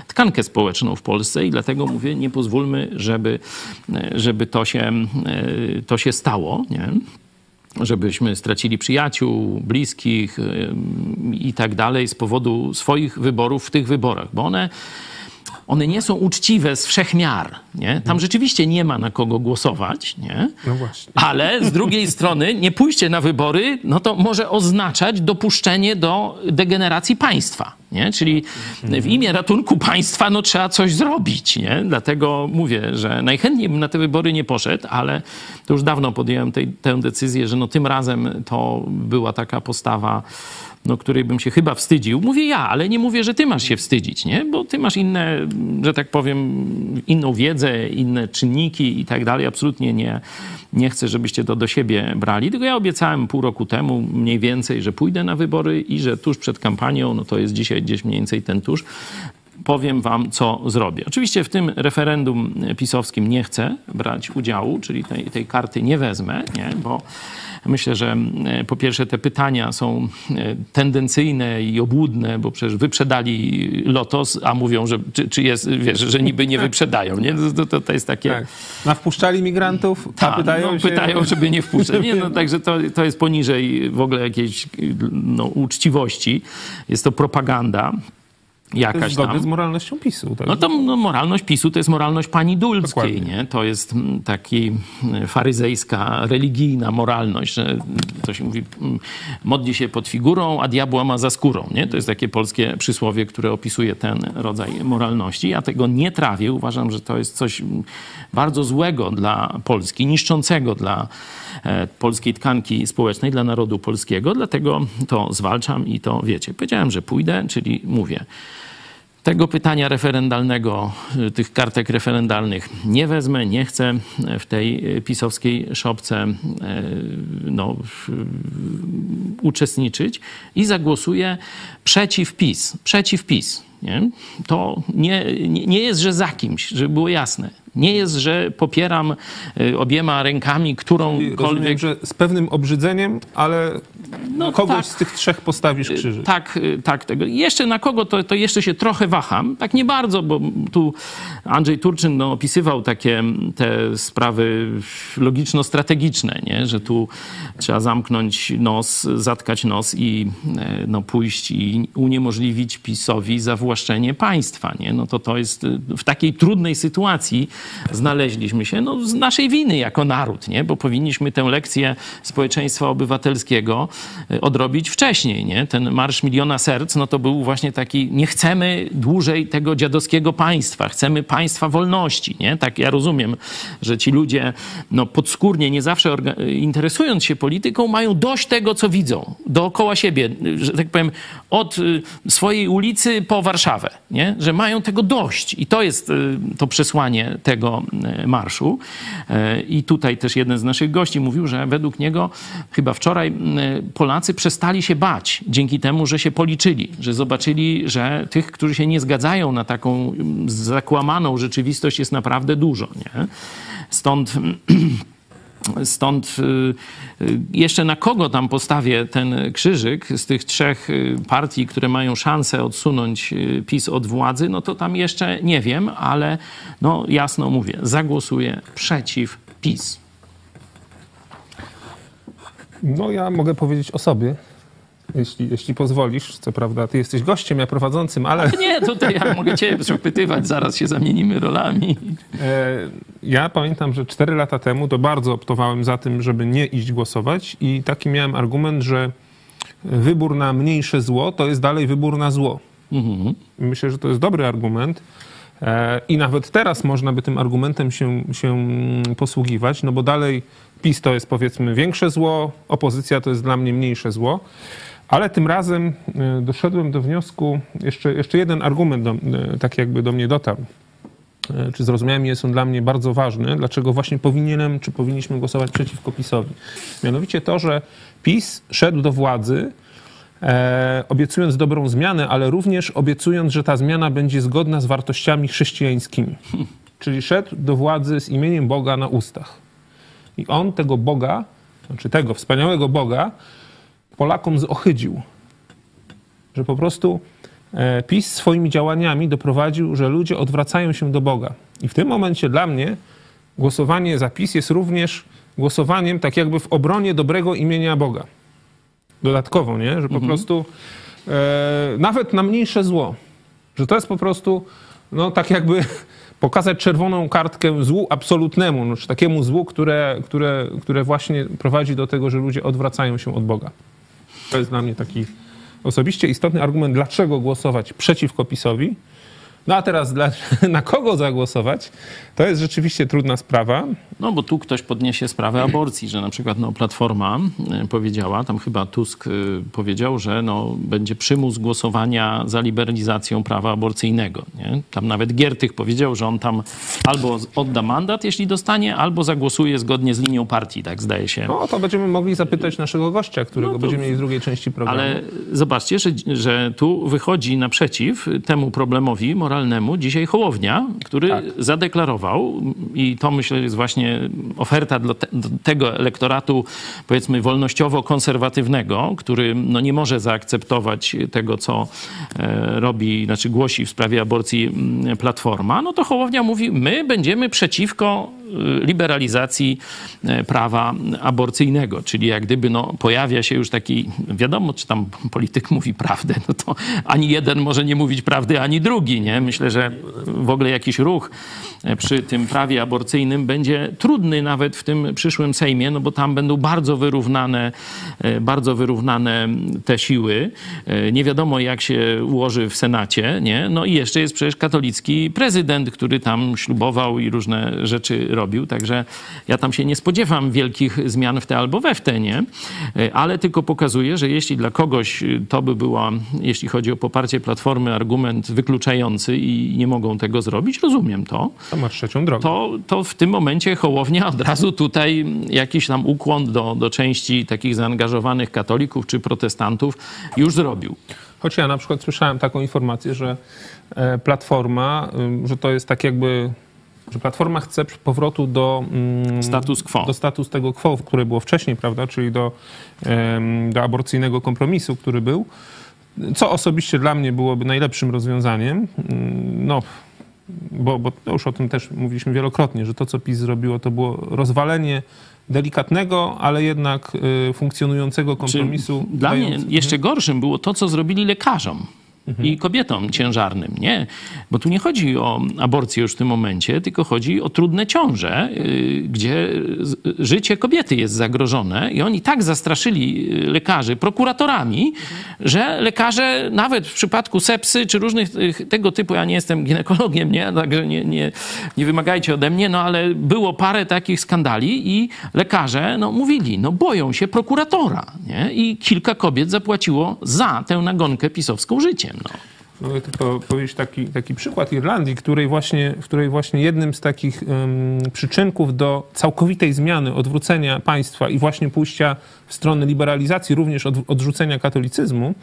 tkankę społeczną w Polsce i dlatego mówię, nie pozwólmy, żeby, żeby to, się, to się stało, nie? żebyśmy stracili przyjaciół, bliskich i tak dalej z powodu swoich wyborów w tych wyborach, bo one, one nie są uczciwe z wszech miar. Nie? Tam rzeczywiście nie ma na kogo głosować, nie? no właśnie. ale z drugiej strony nie pójście na wybory, no to może oznaczać dopuszczenie do degeneracji państwa. Nie? Czyli w imię ratunku państwa no, trzeba coś zrobić. Nie? Dlatego mówię, że najchętniej bym na te wybory nie poszedł, ale to już dawno podjąłem tej, tę decyzję, że no, tym razem to była taka postawa no, której bym się chyba wstydził. Mówię ja, ale nie mówię, że ty masz się wstydzić, nie? Bo ty masz inne, że tak powiem, inną wiedzę, inne czynniki i tak dalej. Absolutnie nie, nie chcę, żebyście to do siebie brali. Tylko ja obiecałem pół roku temu mniej więcej, że pójdę na wybory i że tuż przed kampanią, no to jest dzisiaj gdzieś mniej więcej ten tuż, powiem wam, co zrobię. Oczywiście w tym referendum pisowskim nie chcę brać udziału, czyli tej, tej karty nie wezmę, nie? bo myślę, że e, po pierwsze te pytania są e, tendencyjne i obłudne, bo przecież wyprzedali Lotos, a mówią, że czy, czy jest, wiesz, że niby nie wyprzedają. Nie? To, to, to jest takie... Tak. Na wpuszczali migrantów, a Tak, pytają no, się... pytają, żeby nie wpuszczać. Nie, no, także to, to jest poniżej w ogóle jakiejś no, uczciwości. Jest to propaganda To jest jakaś zgodne tam. z moralnością PiSu. Tak? No to no, moralność PiSu to jest moralność pani Dulskiej, Dokładnie. nie? To jest mm, taki mm, faryzejska, religijna moralność, że to się mówi, mm, modli się pod figurą, a diabła ma za skórą, nie? To jest takie polskie przysłowie, które opisuje ten rodzaj moralności. Ja tego nie trawię. Uważam, że to jest coś bardzo złego dla Polski, niszczącego dla e, polskiej tkanki społecznej, dla narodu polskiego, dlatego to zwalczam i to wiecie. Powiedziałem, że pójdę, czyli mówię, tego pytania referendalnego, y, tych kartek referendalnych nie wezmę, nie chcę w tej y, pisowskiej szopce y, no, uczestniczyć i zagłosuję przeciw PiS. Przeciw PiS. Nie? To nie, nie jest, że za kimś, żeby było jasne. Nie jest, że popieram y, obiema rękami Rozumiem, którąkolwiek że z pewnym obrzydzeniem, ale No kogoś tak. z tych trzech postawisz krzyżyk. Tak, y, tak. Tego. Jeszcze na kogo, to, to jeszcze się trochę waham. Tak nie bardzo, bo tu Andrzej Turczyn no, opisywał takie te sprawy logiczno-strategiczne, nie? że tu trzeba zamknąć nos, zatkać nos i e, no, pójść i uniemożliwić PiSowi zawłaszczenie państwa. Nie? No to to jest y, w takiej trudnej sytuacji znaleźliśmy się, no z naszej winy jako naród, nie? bo powinniśmy tę lekcję społeczeństwa obywatelskiego y, odrobić wcześniej. Nie? Ten Marsz Miliona Serc, no to był właśnie taki, nie chcemy dłużej tego dziadowskiego państwa, chcemy państwa wolności. Nie? Tak ja rozumiem, że ci ludzie no, podskórnie, nie zawsze interesując się polityką, mają dość tego, co widzą dookoła siebie, że tak powiem, od y, swojej ulicy po Warszawę, nie? że mają tego dość. I to jest y, to przesłanie tego y, marszu. Y, I tutaj też jeden z naszych gości mówił, że według niego chyba wczoraj y, Polacy przestali się bać dzięki temu, że się policzyli, że zobaczyli, że tych, którzy się nie zgadzają na taką zakłamaną rzeczywistość jest naprawdę dużo. Nie? Stąd Stąd y, y, jeszcze na kogo tam postawię ten krzyżyk z tych trzech y, partii, które mają szansę odsunąć PiS od władzy, no to tam jeszcze nie wiem, ale no jasno mówię, zagłosuję przeciw PiS. No ja mogę powiedzieć o sobie, jeśli, jeśli pozwolisz. Co prawda, ty jesteś gościem, ja prowadzącym, ale Nie, tutaj ja mogę cię przepytywać, zaraz się zamienimy rolami. e, ja pamiętam, że cztery lata temu to bardzo optowałem za tym, żeby nie iść głosować i taki miałem argument, że wybór na mniejsze zło to jest dalej wybór na zło. Mhm. Myślę, że to jest dobry argument. E, I nawet teraz można by tym argumentem się, się posługiwać, no bo dalej PiS to jest powiedzmy większe zło, opozycja to jest dla mnie mniejsze zło. Ale tym razem e, doszedłem do wniosku, jeszcze, jeszcze jeden argument do, e, tak jakby do mnie dotarł. E, Czy zrozumiałem, jest on dla mnie bardzo ważny. Dlaczego właśnie powinienem, czy powinniśmy głosować przeciwko PiSowi? Mianowicie to, że PiS szedł do władzy obiecując dobrą zmianę, ale również obiecując, że ta zmiana będzie zgodna z wartościami chrześcijańskimi. Czyli szedł do władzy z imieniem Boga na ustach. I on tego Boga, znaczy tego wspaniałego Boga, Polakom zohydził. Że po prostu e, PiS swoimi działaniami doprowadził, że ludzie odwracają się do Boga. I w tym momencie dla mnie głosowanie za PiS jest również głosowaniem tak jakby w obronie dobrego imienia Boga dodatkowo, nie? Że po prostu e, nawet na mniejsze zło, że to jest po prostu no tak jakby pokazać czerwoną kartkę złu absolutnemu, no, czy takiemu złu, które, które, które właśnie prowadzi do tego, że ludzie odwracają się od Boga. To jest dla mnie taki osobiście istotny argument, dlaczego głosować przeciwko PiSowi. No a teraz dla, na kogo zagłosować, to jest rzeczywiście trudna sprawa. No bo tu ktoś podniesie sprawę aborcji, że na przykład no, Platforma y, powiedziała, tam chyba Tusk y, powiedział, że no, będzie przymus głosowania za liberalizacją prawa aborcyjnego. Nie? Tam nawet Giertych powiedział, że on tam albo odda mandat, jeśli dostanie, albo zagłosuje zgodnie z linią partii, tak zdaje się. No to będziemy mogli zapytać naszego gościa, którego No to- będziemy mieli w drugiej części programu. Ale zobaczcie, że, że tu wychodzi naprzeciw temu problemowi moralnemu dzisiaj Hołownia, który Tak. zadeklarował i to myślę jest właśnie oferta dla te, tego elektoratu powiedzmy wolnościowo-konserwatywnego, który no, nie może zaakceptować tego, co e, robi, znaczy głosi w sprawie aborcji Platforma, no to Hołownia mówi, my będziemy przeciwko liberalizacji e, prawa aborcyjnego, czyli jak gdyby no, pojawia się już taki, wiadomo, czy tam polityk mówi prawdę, no to ani jeden może nie mówić prawdy, ani drugi, nie? Myślę, że w ogóle jakiś ruch e, przy tym prawie aborcyjnym będzie trudny nawet w tym przyszłym Sejmie, no bo tam będą bardzo wyrównane, e, bardzo wyrównane te siły. Nie wiadomo, jak się ułoży w Senacie, nie? No i jeszcze jest przecież katolicki prezydent, który tam ślubował i różne rzeczy robił, także ja tam się nie spodziewam wielkich zmian w te albo we w te, nie? E, Ale tylko pokazuje, że jeśli dla kogoś y, to by była, jeśli chodzi o poparcie Platformy, argument wykluczający i nie mogą tego zrobić, rozumiem to To masz trzecią drogę. to, to w tym momencie Hołownia od razu tutaj jakiś tam ukłon do, do części takich zaangażowanych katolików czy protestantów już zrobił. Choć ja na przykład słyszałem taką informację, że e, Platforma, że to jest tak jakby, że Platforma chce powrotu do, mm, Status quo. do status tego quo, które było wcześniej, prawda, czyli do, do aborcyjnego kompromisu, który był, co osobiście dla mnie byłoby najlepszym rozwiązaniem. Mm, No, bo, bo już o tym też mówiliśmy wielokrotnie, że to, co PiS zrobiło, to było rozwalenie delikatnego, ale jednak y, funkcjonującego kompromisu. Dla mnie dając- jeszcze gorszym było to, co zrobili lekarzom. I kobietom ciężarnym, nie? Bo tu nie chodzi o aborcję już w tym momencie, tylko chodzi o trudne ciąże, yy, gdzie życie kobiety jest zagrożone i oni tak zastraszyli yy, lekarzy prokuratorami, że lekarze nawet w przypadku sepsy czy różnych tego typu, ja nie jestem ginekologiem, nie? Także nie, nie, nie wymagajcie ode mnie, no ale było parę takich skandali i lekarze no, mówili, no boją się prokuratora, nie? I kilka kobiet zapłaciło za tę nagonkę pisowską życiem, no. Mogę tylko powiedzieć taki, taki przykład Irlandii, której właśnie, w której właśnie jednym z takich em, przyczynków do całkowitej zmiany, odwrócenia państwa i właśnie pójścia w stronę liberalizacji, również od, odrzucenia katolicyzmu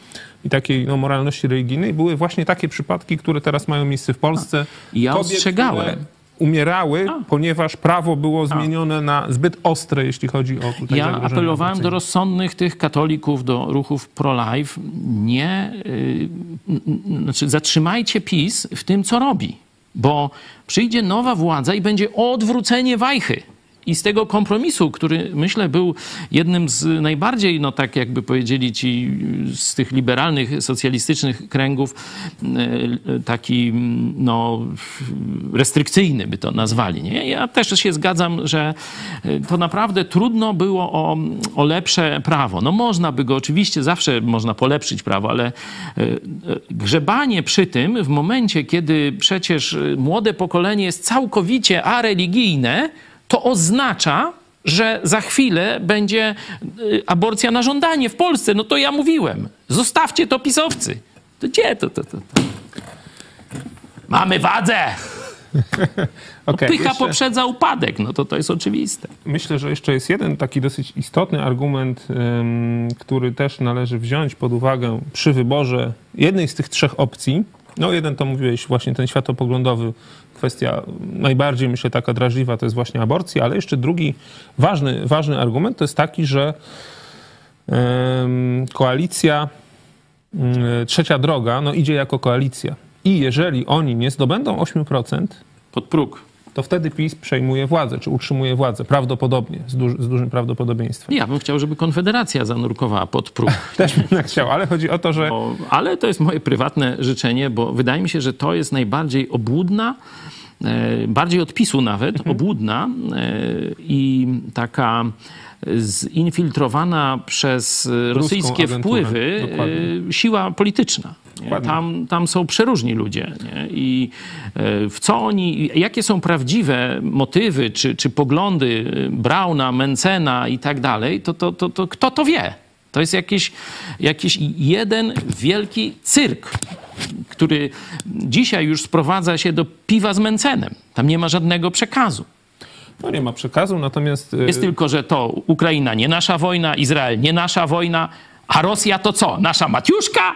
i takiej no, moralności religijnej, były właśnie takie przypadki, które teraz mają miejsce w Polsce. I ja Kobiet, ostrzegałem. które Umierały, ponieważ prawo było zmienione na zbyt ostre, jeśli chodzi o tutaj Ja apelowałem do rozsądnych tych katolików, do ruchów pro-life, nie, yy, znaczy zatrzymajcie PiS w tym, co robi, bo przyjdzie nowa władza i będzie odwrócenie wajchy. I z tego kompromisu, który myślę był jednym z najbardziej, no tak jakby powiedzieli ci z tych liberalnych, socjalistycznych kręgów, e, taki no restrykcyjny by to nazwali. Nie? Ja też się zgadzam, że e, to naprawdę trudno było o, o lepsze prawo. No można by go, oczywiście zawsze można polepszyć prawo, ale e, grzebanie przy tym w momencie, kiedy przecież młode pokolenie jest całkowicie areligijne, to oznacza, że za chwilę będzie y, aborcja na żądanie w Polsce. No to ja mówiłem. Zostawcie to pisowcy. To gdzie to? to, to, to? Mamy wadzę! Okej, Pycha jeszcze- poprzedza upadek. No to to jest oczywiste. Myślę, że jeszcze jest jeden taki dosyć istotny argument, który też należy wziąć pod uwagę przy wyborze jednej z tych trzech opcji. No jeden to mówiłeś właśnie ten światopoglądowy, kwestia najbardziej myślę taka drażliwa to jest właśnie aborcja, ale jeszcze drugi ważny, ważny argument to jest taki, że koalicja ym, Trzecia Droga no idzie jako koalicja. I jeżeli oni nie zdobędą 8%, Pod próg. To wtedy PiS przejmuje władzę, czy utrzymuje władzę, prawdopodobnie, z, duży, z dużym prawdopodobieństwem. Ja bym chciał, żeby Konfederacja zanurkowała pod próg. Też bym tak chciał, ale chodzi o to, że Bo, ale to jest moje prywatne życzenie, bo wydaje mi się, że to jest najbardziej obłudna, e, bardziej od PiSu nawet, obłudna e, i taka zinfiltrowana przez rosyjskie agenturę, wpływy dokładnie. e, siła polityczna. Dokładnie. Tam, tam są przeróżni ludzie. Nie? I e, w co oni, jakie są prawdziwe motywy czy, czy poglądy e, Brauna, Mencena i tak dalej, to, to, to, to kto to wie? To jest jakiś, jakiś jeden wielki cyrk, który dzisiaj już sprowadza się do piwa z Mencenem. Tam nie ma żadnego przekazu. No nie ma przekazu, natomiast... e, Jest tylko, że to Ukraina nie nasza wojna, Izrael nie nasza wojna, a Rosja to co? Nasza Matiuszka?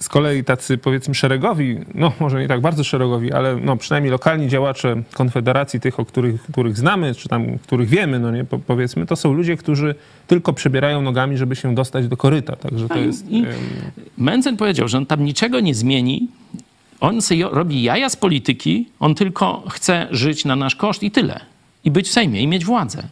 Z kolei tacy powiedzmy szeregowi, no może nie tak bardzo szeregowi, ale no przynajmniej lokalni działacze Konfederacji, tych, o których, których znamy, czy tam których wiemy, no nie, po, powiedzmy, to są ludzie, którzy tylko przebierają nogami, żeby się dostać do koryta. Także to i- jest... i- em, Mencen powiedział, że on tam niczego nie zmieni. On sobie robi jaja z polityki, on tylko chce żyć na nasz koszt i tyle. I być w Sejmie, i mieć władzę.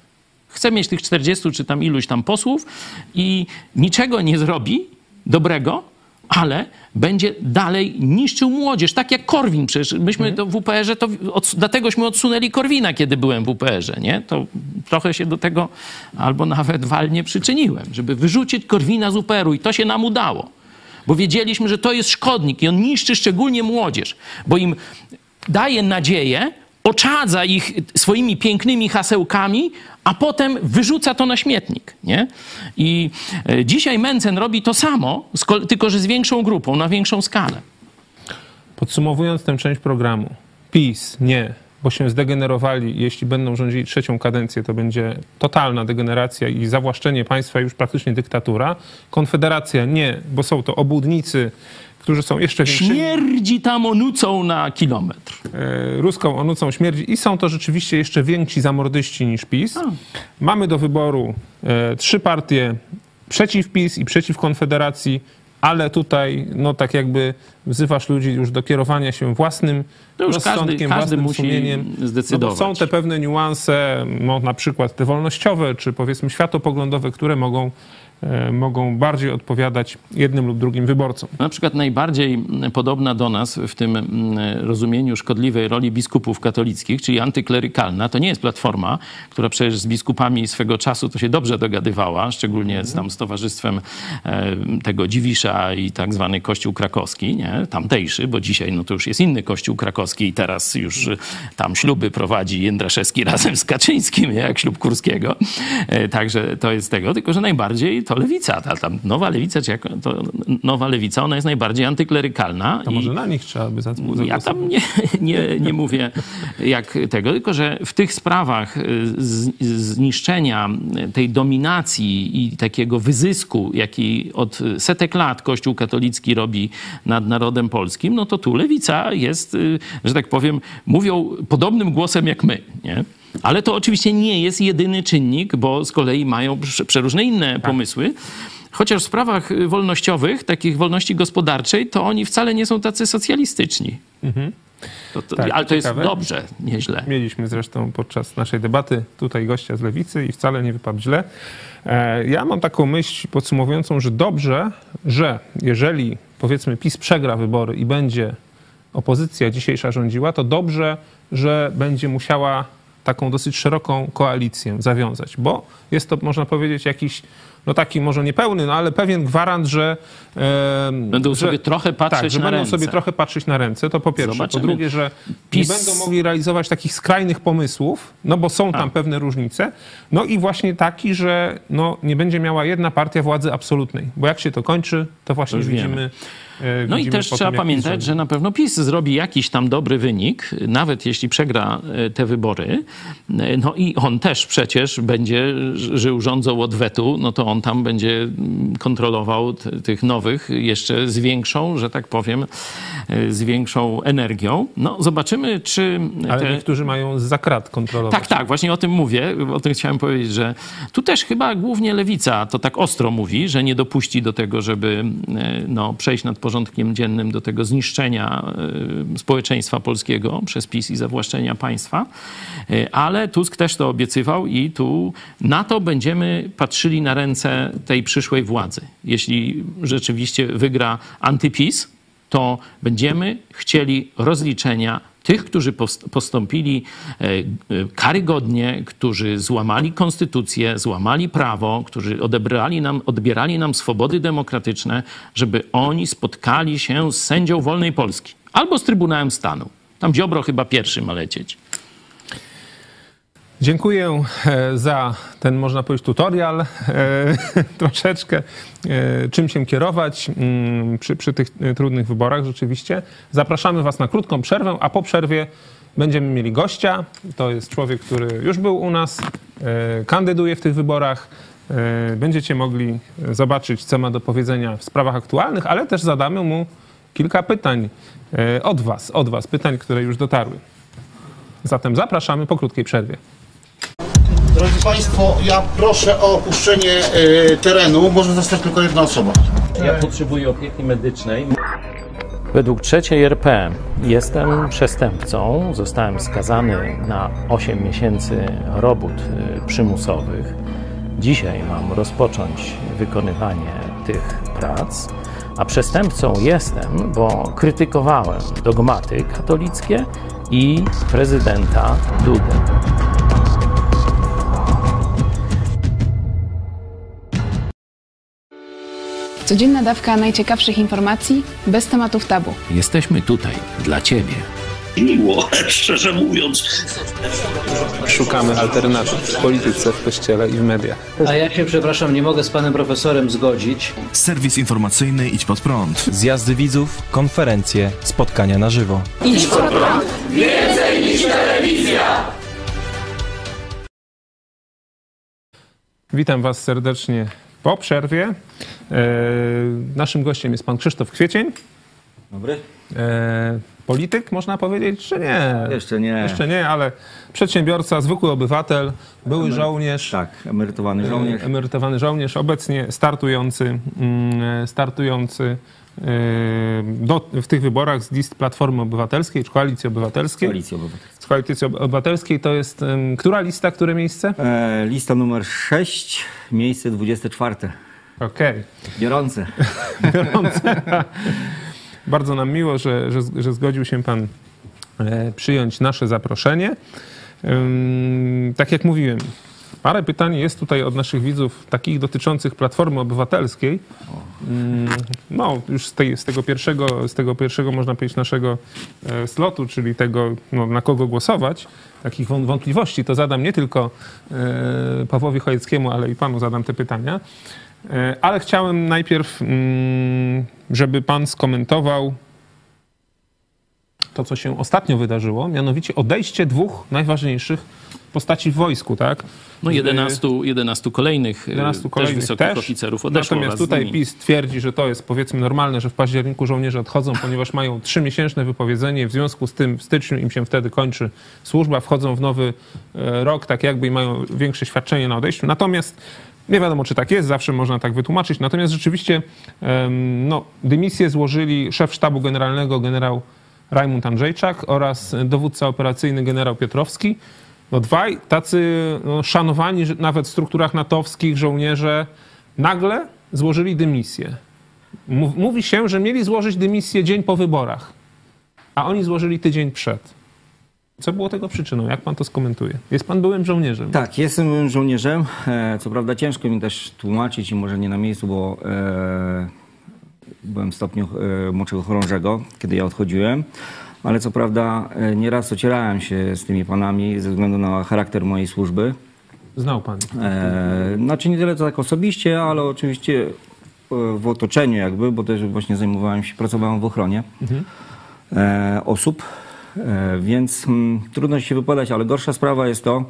Chce mieć tych 40 czy tam iluś tam posłów i niczego nie zrobi dobrego, ale będzie dalej niszczył młodzież, tak jak Korwin. Przecież myśmy to w UPR-ze, to od, dlategośmy odsunęli Korwina, kiedy byłem w UPR-ze, nie? To trochę się do tego albo nawet walnie przyczyniłem, żeby wyrzucić Korwina z UPR-u i to się nam udało. Bo wiedzieliśmy, że to jest szkodnik i on niszczy szczególnie młodzież, bo im daje nadzieję, oczadza ich swoimi pięknymi hasełkami, a potem wyrzuca to na śmietnik. Nie? I e, dzisiaj Mencen robi to samo, tylko że z większą grupą, na większą skalę. Podsumowując tę część programu, PiS nie, bo się zdegenerowali. Jeśli będą rządzili trzecią kadencję, to będzie totalna degeneracja i zawłaszczenie państwa, już praktycznie dyktatura. Konfederacja nie, bo są to obłudnicy, którzy są jeszcze większymi. Śmierdzi tam onucą na kilometr. e, ruską onucą śmierdzi i są to rzeczywiście jeszcze więksi zamordyści niż PiS. Mamy do wyboru e, trzy partie przeciw PiS i przeciw Konfederacji, ale tutaj no tak jakby wzywasz ludzi już do kierowania się własnym To już każdy- rozsądkiem, każdy własnym musi sumieniem. zdecydować. No są te pewne niuanse, no na przykład te wolnościowe, czy powiedzmy światopoglądowe, które mogą, mogą bardziej odpowiadać jednym lub drugim wyborcom. Na przykład najbardziej podobna do nas w tym mm, rozumieniu szkodliwej roli biskupów katolickich, czyli antyklerykalna, to nie jest Platforma, która przecież z biskupami swego czasu to się dobrze dogadywała, szczególnie z, tam z towarzystwem e, tego Dziwisza i tak zwany Kościół krakowski, nie? tamtejszy, bo dzisiaj no to już jest inny Kościół krakowski i teraz już e, tam śluby prowadzi Jędraszewski razem z Kaczyńskim, jak ślub Kurskiego. E, Także to jest tego, tylko że najbardziej to lewica, ta tam nowa lewica, czy jak to nowa lewica, ona jest najbardziej antyklerykalna. To i- może na nich trzeba by zagłosować. ja tam nie, nie, nie mówię jak tego, tylko że w tych sprawach y, z, zniszczenia tej dominacji i takiego wyzysku, jaki od setek lat Kościół katolicki robi nad narodem polskim, no to tu lewica jest, y, że tak powiem, mówią podobnym głosem jak my. Nie? Ale to oczywiście nie jest jedyny czynnik, bo z kolei mają prze- przeróżne inne pomysły. Chociaż w sprawach y, wolnościowych, takich wolności gospodarczej, to oni wcale nie są tacy socjalistyczni. To, to, Tak, ale to jest ciekawe. dobrze, nieźle. Mieliśmy zresztą podczas naszej debaty tutaj gościa z lewicy i wcale nie wypadł źle. E, Ja mam taką myśl podsumowującą, że dobrze, że jeżeli powiedzmy PiS przegra wybory i będzie opozycja dzisiejsza rządziła, to dobrze, że będzie musiała taką dosyć szeroką koalicję zawiązać, bo jest to, można powiedzieć, jakiś, no taki może niepełny, no ale pewien gwarant, że... Będą że, sobie trochę patrzeć tak, że na będą ręce. sobie trochę patrzeć na ręce, to po pierwsze. Zobaczymy. Po drugie, że PiS- nie będą mogli realizować takich skrajnych pomysłów, no bo są tam A. pewne różnice. No i właśnie taki, że no, nie będzie miała jedna partia władzy absolutnej, bo jak się to kończy, to właśnie wiemy. widzimy. e, No i też trzeba pamiętać, że na pewno PiS zrobi jakiś tam dobry wynik, nawet jeśli przegra e, te wybory. E, No i on też przecież będzie żył rządzą odwetu, no to on tam będzie mm, kontrolował tych nowych jeszcze z większą, że tak powiem, e, z większą energią. No zobaczymy, czy Ale te... niektórzy mają za krat kontrolować. Tak, tak, właśnie o tym mówię. O tym chciałem powiedzieć, że tu też chyba głównie lewica to tak ostro mówi, że nie dopuści do tego, żeby e, no, przejść nad porządkiem dziennym do tego zniszczenia e, społeczeństwa polskiego przez PiS i zawłaszczenia państwa. Ale Tusk też to obiecywał i tu na to będziemy patrzyli na ręce tej przyszłej władzy. Jeśli rzeczywiście wygra antypis, to będziemy chcieli rozliczenia tych, którzy post- postąpili e, e, karygodnie, którzy złamali konstytucję, złamali prawo, którzy odebrali nam, odbierali nam swobody demokratyczne, żeby oni spotkali się z sędzią wolnej Polski albo z Trybunałem Stanu. Tam Ziobro chyba pierwszy ma lecieć. Dziękuję e, za ten, można powiedzieć, tutorial, e, troszeczkę, e, czym się kierować mm, przy, przy tych trudnych wyborach rzeczywiście. Zapraszamy Was na krótką przerwę, a po przerwie będziemy mieli gościa. To jest człowiek, który już był u nas, kandyduje w tych wyborach. Będziecie mogli zobaczyć, co ma do powiedzenia w sprawach aktualnych, ale też zadamy mu kilka pytań od Was, od Was, pytań, które już dotarły. Zatem zapraszamy po krótkiej przerwie. Drodzy Państwo, ja proszę o opuszczenie y, terenu. Może zostać tylko jedna osoba. Ja potrzebuję opieki medycznej. Według trzeciej RP jestem przestępcą. Zostałem skazany na 8 miesięcy robót y, przymusowych. Dzisiaj mam rozpocząć wykonywanie tych prac. A przestępcą jestem, bo krytykowałem dogmaty katolickie i prezydenta Dudę. Codzienna dawka najciekawszych informacji bez tematów tabu. Jesteśmy tutaj dla Ciebie. miło, szczerze mówiąc. Szukamy alternatyw w polityce, w kościele i w mediach. A ja się, przepraszam, nie mogę z panem profesorem zgodzić. Serwis informacyjny Idź Pod Prąd. Zjazdy widzów, konferencje, spotkania na żywo. Witam Was serdecznie po przerwie. E, naszym gościem jest pan Krzysztof Kwiecień. Dobry? E, polityk, można powiedzieć, czy nie? Jeszcze nie. Jeszcze nie, ale przedsiębiorca, zwykły obywatel, były żołnierz. Tak, emerytowany żołnierz. Emerytowany żołnierz, obecnie startujący, mm, startujący e, do, w tych wyborach z list Platformy Obywatelskiej czy Koalicji Obywatelskiej. Koalicji Obywatelskiej. Z Koalicji Obywatelskiej to jest która lista, które miejsce? E, lista numer 6, miejsce 24. Okej. Biorące. Gorące. Bardzo nam miło, że, że, że zgodził się Pan e, przyjąć nasze zaproszenie. Tak jak mówiłem, parę pytań jest tutaj od naszych widzów, takich dotyczących Platformy Obywatelskiej. Ym, No, już z, tej, z, tego pierwszego, z tego pierwszego, można powiedzieć, naszego e, slotu, czyli tego, no, na kogo głosować, takich wąt- wątpliwości, to zadam nie tylko e, Pawłowi Chojeckiemu, ale i Panu zadam te pytania. E, Ale chciałem najpierw, mm, żeby pan skomentował to, co się ostatnio wydarzyło, mianowicie odejście dwóch najważniejszych postaci w wojsku, tak? No 11, 11 kolejnych, 11 też kolejnych wysokich też. oficerów odeszło Natomiast tutaj. PiS twierdzi, że to jest powiedzmy normalne, że w październiku żołnierze odchodzą, ponieważ mają trzymiesięczne wypowiedzenie. W związku z tym w styczniu im się wtedy kończy służba, wchodzą w nowy e, rok, tak jakby i mają większe świadczenie na odejściu. Natomiast nie wiadomo, czy tak jest, zawsze można tak wytłumaczyć. Natomiast rzeczywiście no, dymisję złożyli szef sztabu generalnego generał Rajmund Andrzejczak oraz dowódca operacyjny generał Piotrowski. No dwaj tacy no, szanowani nawet w strukturach natowskich żołnierze nagle złożyli dymisję. Mów- Mówi się, że mieli złożyć dymisję dzień po wyborach, a oni złożyli tydzień przed. Co było tego przyczyną? Jak pan to skomentuje? Jest pan byłym żołnierzem. Tak, jestem byłym żołnierzem. E, co prawda ciężko mi też tłumaczyć i może nie na miejscu, bo e, byłem w stopniu e, młodszego chorążego, kiedy ja odchodziłem. Ale co prawda e, nieraz ocierałem się z tymi panami ze względu na charakter mojej służby. Znał pan. E, znaczy nie tyle to tak osobiście, ale oczywiście e, w otoczeniu jakby, bo też właśnie zajmowałem się, pracowałem w ochronie e, osób, e, więc mm, trudno się wypowiadać, ale gorsza sprawa jest to,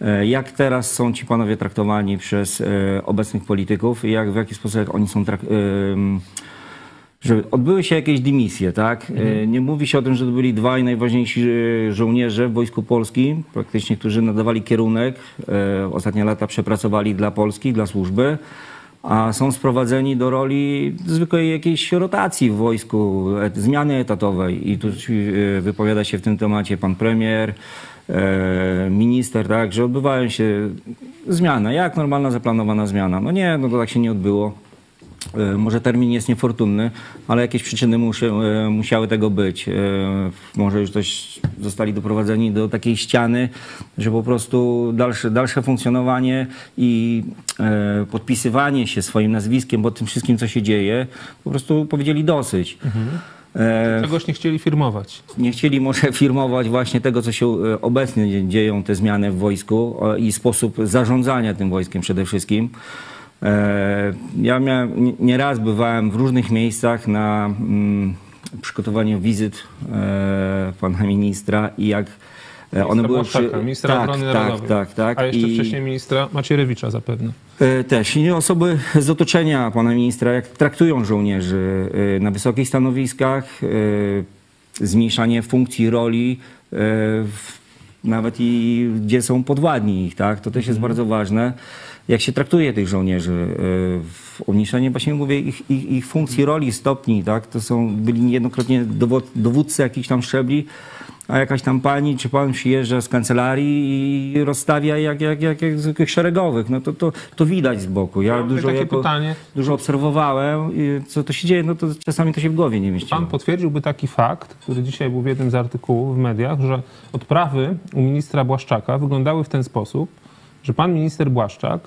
e, jak teraz są ci panowie traktowani przez obecnych polityków i jak, w jaki sposób jak oni są traktowani. Że odbyły się jakieś dymisje, tak? E, Nie mówi się o tym, że to byli dwaj najważniejsi e, żołnierze w Wojsku Polskim, praktycznie, którzy nadawali kierunek, e, ostatnie lata przepracowali dla Polski, dla służby, a są sprowadzeni do roli zwykłej jakiejś rotacji w wojsku, zmiany etatowej. I tu wypowiada się w tym temacie pan premier, minister, tak, że odbywają się zmiany, jak normalna zaplanowana zmiana. No nie, no to tak się nie odbyło. E, Może termin jest niefortunny, ale jakieś przyczyny e, musiały tego być. E, Może już też zostali doprowadzeni do takiej ściany, że po prostu dalsze, dalsze funkcjonowanie i podpisywanie się swoim nazwiskiem pod tym wszystkim, co się dzieje, po prostu powiedzieli dosyć. E, Czegoś nie chcieli firmować. nie chcieli może firmować właśnie tego, co się obecnie dzie- dzieją, te zmiany w wojsku i sposób zarządzania tym wojskiem przede wszystkim. E, Ja miałem, nie- nieraz bywałem w różnych miejscach na mm, przygotowaniu wizyt e, pana ministra i jak e, one były Błaszczaka, ministra tak, obrony tak, narodowej. tak, tak. A jeszcze I- wcześniej ministra Macierewicza zapewne. Też. I osoby z otoczenia pana ministra, jak traktują żołnierzy na wysokich stanowiskach, zmniejszanie funkcji, roli, nawet i gdzie są podwładni ich, tak? To też jest bardzo ważne. Jak się traktuje tych żołnierzy, e, w umniejszanie właśnie mówię ich, ich, ich funkcji, roli, stopni, tak? To są, byli niejednokrotnie dowódcy jakichś tam szczebli, a jakaś tam pani czy pan przyjeżdża z kancelarii i rozstawia jak, jak, jak, jak zwykłych szeregowych. No to, to, to widać z boku. Ja Mam dużo, jako, dużo obserwowałem, co to się dzieje, no to czasami to się w głowie nie mieści. Pan potwierdziłby taki fakt, który dzisiaj był w jednym z artykułów w mediach, że odprawy u ministra Błaszczaka wyglądały w ten sposób, że pan minister Błaszczak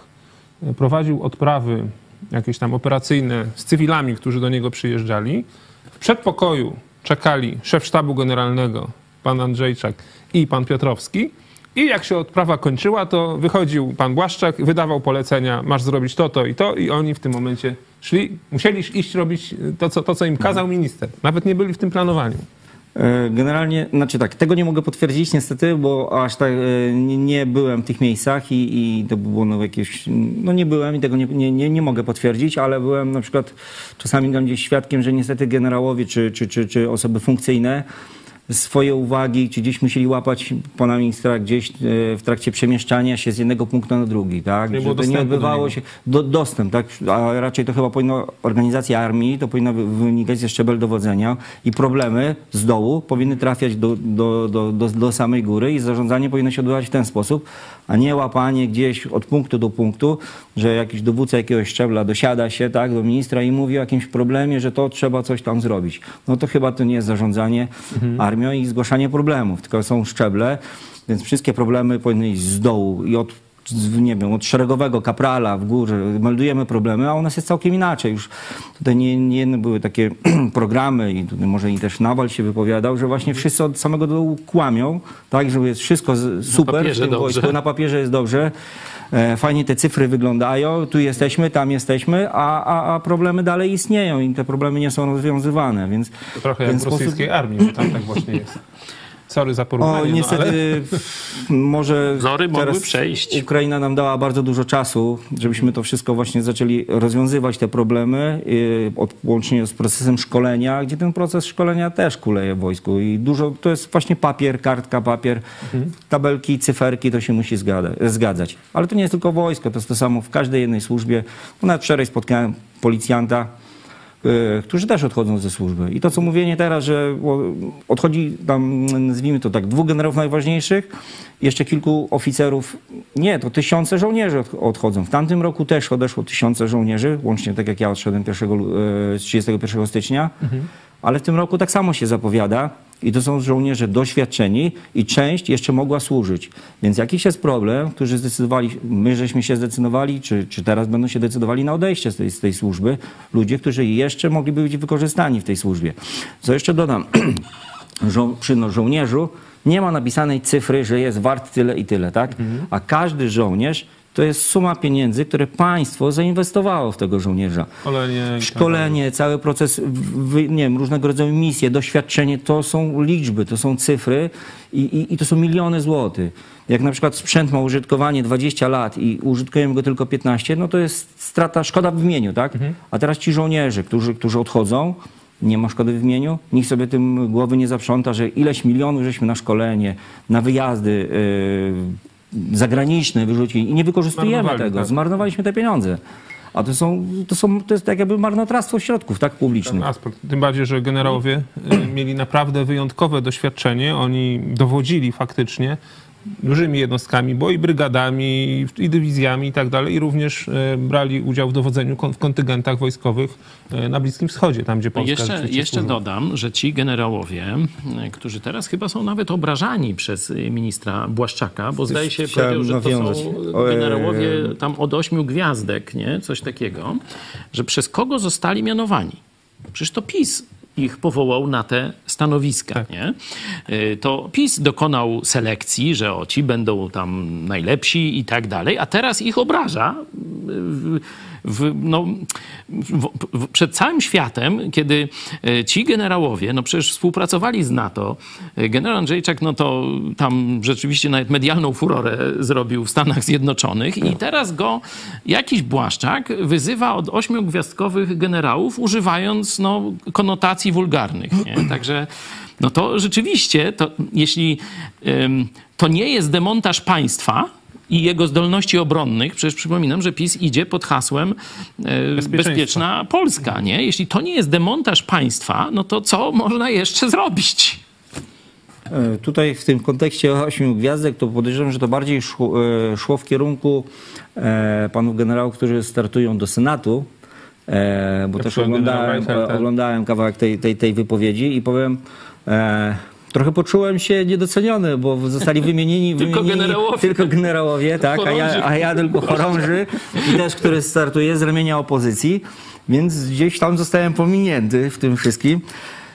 e, prowadził odprawy jakieś tam operacyjne z cywilami, którzy do niego przyjeżdżali. W przedpokoju czekali szef sztabu generalnego, pan Andrzejczak i pan Piotrowski. I jak się odprawa kończyła, to wychodził pan Błaszczak, wydawał polecenia, masz zrobić to, to i to, i oni w tym momencie szli, musieli iść robić to, co, to, co im kazał minister. Nawet nie byli w tym planowaniu. E, Generalnie, znaczy tak, tego nie mogę potwierdzić niestety, bo aż tak e, nie, byłem w tych miejscach i, i to by było no jakieś, no nie byłem i tego nie, nie, nie, nie mogę potwierdzić, ale byłem na przykład czasami tam gdzieś świadkiem, że niestety generałowie czy, czy, czy, czy osoby funkcyjne swoje uwagi, czy gdzieś musieli łapać pana ministra gdzieś e, w trakcie przemieszczania się z jednego punktu na drugi, tak? Nie Żeby nie do odbywało niego. się do, dostęp, tak? A raczej to chyba powinno, organizacja armii to powinna wy- wynikać ze szczebel dowodzenia i problemy z dołu powinny trafiać do, do, do, do, do samej góry i zarządzanie powinno się odbywać w ten sposób, a nie łapanie gdzieś od punktu do punktu, że jakiś dowódca jakiegoś szczebla dosiada się, tak, do ministra i mówi o jakimś problemie, że to trzeba coś tam zrobić. No to chyba to nie jest zarządzanie armią i zgłaszanie problemów, tylko są szczeble, więc wszystkie problemy powinny iść z dołu i od nie wiem, od szeregowego kaprala w górze meldujemy problemy, a u nas jest całkiem inaczej. Już tutaj nie, nie jedne były takie programy i tutaj może i też Nawal się wypowiadał, że właśnie wszyscy od samego dołu kłamią, tak, że jest wszystko super w papierze tym dobrze. wojsku, na papierze jest dobrze. E, Fajnie te cyfry wyglądają, tu jesteśmy, tam jesteśmy, a, a, a problemy dalej istnieją i te problemy nie są rozwiązywane, więc To trochę w jak w sposób- rosyjskiej armii, bo tam tak właśnie jest. Sorry za porównanie, O, no, niestety, ale może mogły teraz przejść. Ukraina nam dała bardzo dużo czasu, żebyśmy to wszystko właśnie zaczęli rozwiązywać te problemy, yy, od, łącznie z procesem szkolenia, gdzie ten proces szkolenia też kuleje w wojsku i dużo, to jest właśnie papier, kartka, papier, tabelki, cyferki, to się musi zgada, zgadzać. Ale to nie jest tylko wojsko, to jest to samo w każdej jednej służbie. No, nawet wczoraj spotkałem policjanta, y, którzy też odchodzą ze służby. I to, co mówienie teraz, że odchodzi tam, nazwijmy to tak, dwóch generałów najważniejszych, jeszcze kilku oficerów, nie, to tysiące żołnierzy od, odchodzą. W tamtym roku też odeszło tysiące żołnierzy, łącznie tak jak ja odszedłem 1, lu- e, 31 stycznia, ale w tym roku tak samo się zapowiada. I to są żołnierze doświadczeni i część jeszcze mogła służyć. Więc jakiś jest problem, którzy zdecydowali, my żeśmy się zdecydowali, czy, czy teraz będą się decydowali na odejście z tej, z tej służby. Ludzie, którzy jeszcze mogliby być wykorzystani w tej służbie. Co jeszcze dodam, żo- przy no, żołnierzu nie ma napisanej cyfry, że jest wart tyle i tyle, tak? A każdy żołnierz to jest suma pieniędzy, które państwo zainwestowało w tego żołnierza. szkolenie... tak Szkolenie, cały proces, nie wiem, różnego rodzaju misje, doświadczenie, to są liczby, to są cyfry i, i, i to są miliony złotych. Jak na przykład sprzęt ma użytkowanie 20 lat i użytkujemy go tylko 15, no to jest strata, szkoda w imieniu, tak? A teraz ci żołnierze, którzy, którzy odchodzą, nie ma szkody w imieniu, nikt sobie tym głowy nie zaprząta, że ileś milionów żeśmy na szkolenie, na wyjazdy yy, zagraniczne wyrzucili i nie wykorzystujemy tego, tak. zmarnowaliśmy te pieniądze. A to są, to są, to jest tak jakby marnotrawstwo środków, tak, publicznych. aspekt. Tym bardziej, że generałowie y, mieli naprawdę wyjątkowe doświadczenie. Oni dowodzili faktycznie dużymi jednostkami, bo i brygadami, i dywizjami i tak dalej, i również e, brali udział w dowodzeniu w kontyngentach wojskowych e, na Bliskim Wschodzie, tam gdzie Polska jeszcze, jeszcze służyła. dodam, że ci generałowie, e, którzy teraz chyba są nawet obrażani przez ministra Błaszczaka, bo zdaje się, powiedział, że to nawiązać. są O, e, generałowie tam od ośmiu gwiazdek, nie? Coś takiego, że przez kogo zostali mianowani? Przecież to PiS ich powołał na te stanowiska, nie? Y, To PiS dokonał selekcji, że o, ci będą tam najlepsi i tak dalej, a teraz ich obraża w, no, w, w, przed całym światem, kiedy e, ci generałowie, no przecież współpracowali z NATO, e, generał Andrzejczak, no to tam rzeczywiście nawet medialną furorę zrobił w Stanach Zjednoczonych i teraz go jakiś Błaszczak wyzywa od ośmiogwiazdkowych generałów, używając no, konotacji wulgarnych, nie? Także no to rzeczywiście, to, jeśli ym, to nie jest demontaż państwa, i jego zdolności obronnych, przecież przypominam, że PiS idzie pod hasłem e, bezpieczna Polska, nie? Jeśli to nie jest demontaż państwa, no to co można jeszcze zrobić? E, Tutaj w tym kontekście ośmiu gwiazdek to podejrzewam, że to bardziej szło, e, szło w kierunku e, panów generałów, którzy startują do Senatu, e, bo Jak też oglądałem, tak? oglądałem kawałek tej, tej, tej wypowiedzi i powiem, e, trochę poczułem się niedoceniony, bo zostali wymienieni, Tylko wymienieni generałowie. tylko generałowie, tak, a ja, a ja tylko chorąży i też, który startuje z ramienia opozycji, więc gdzieś tam zostałem pominięty w tym wszystkim.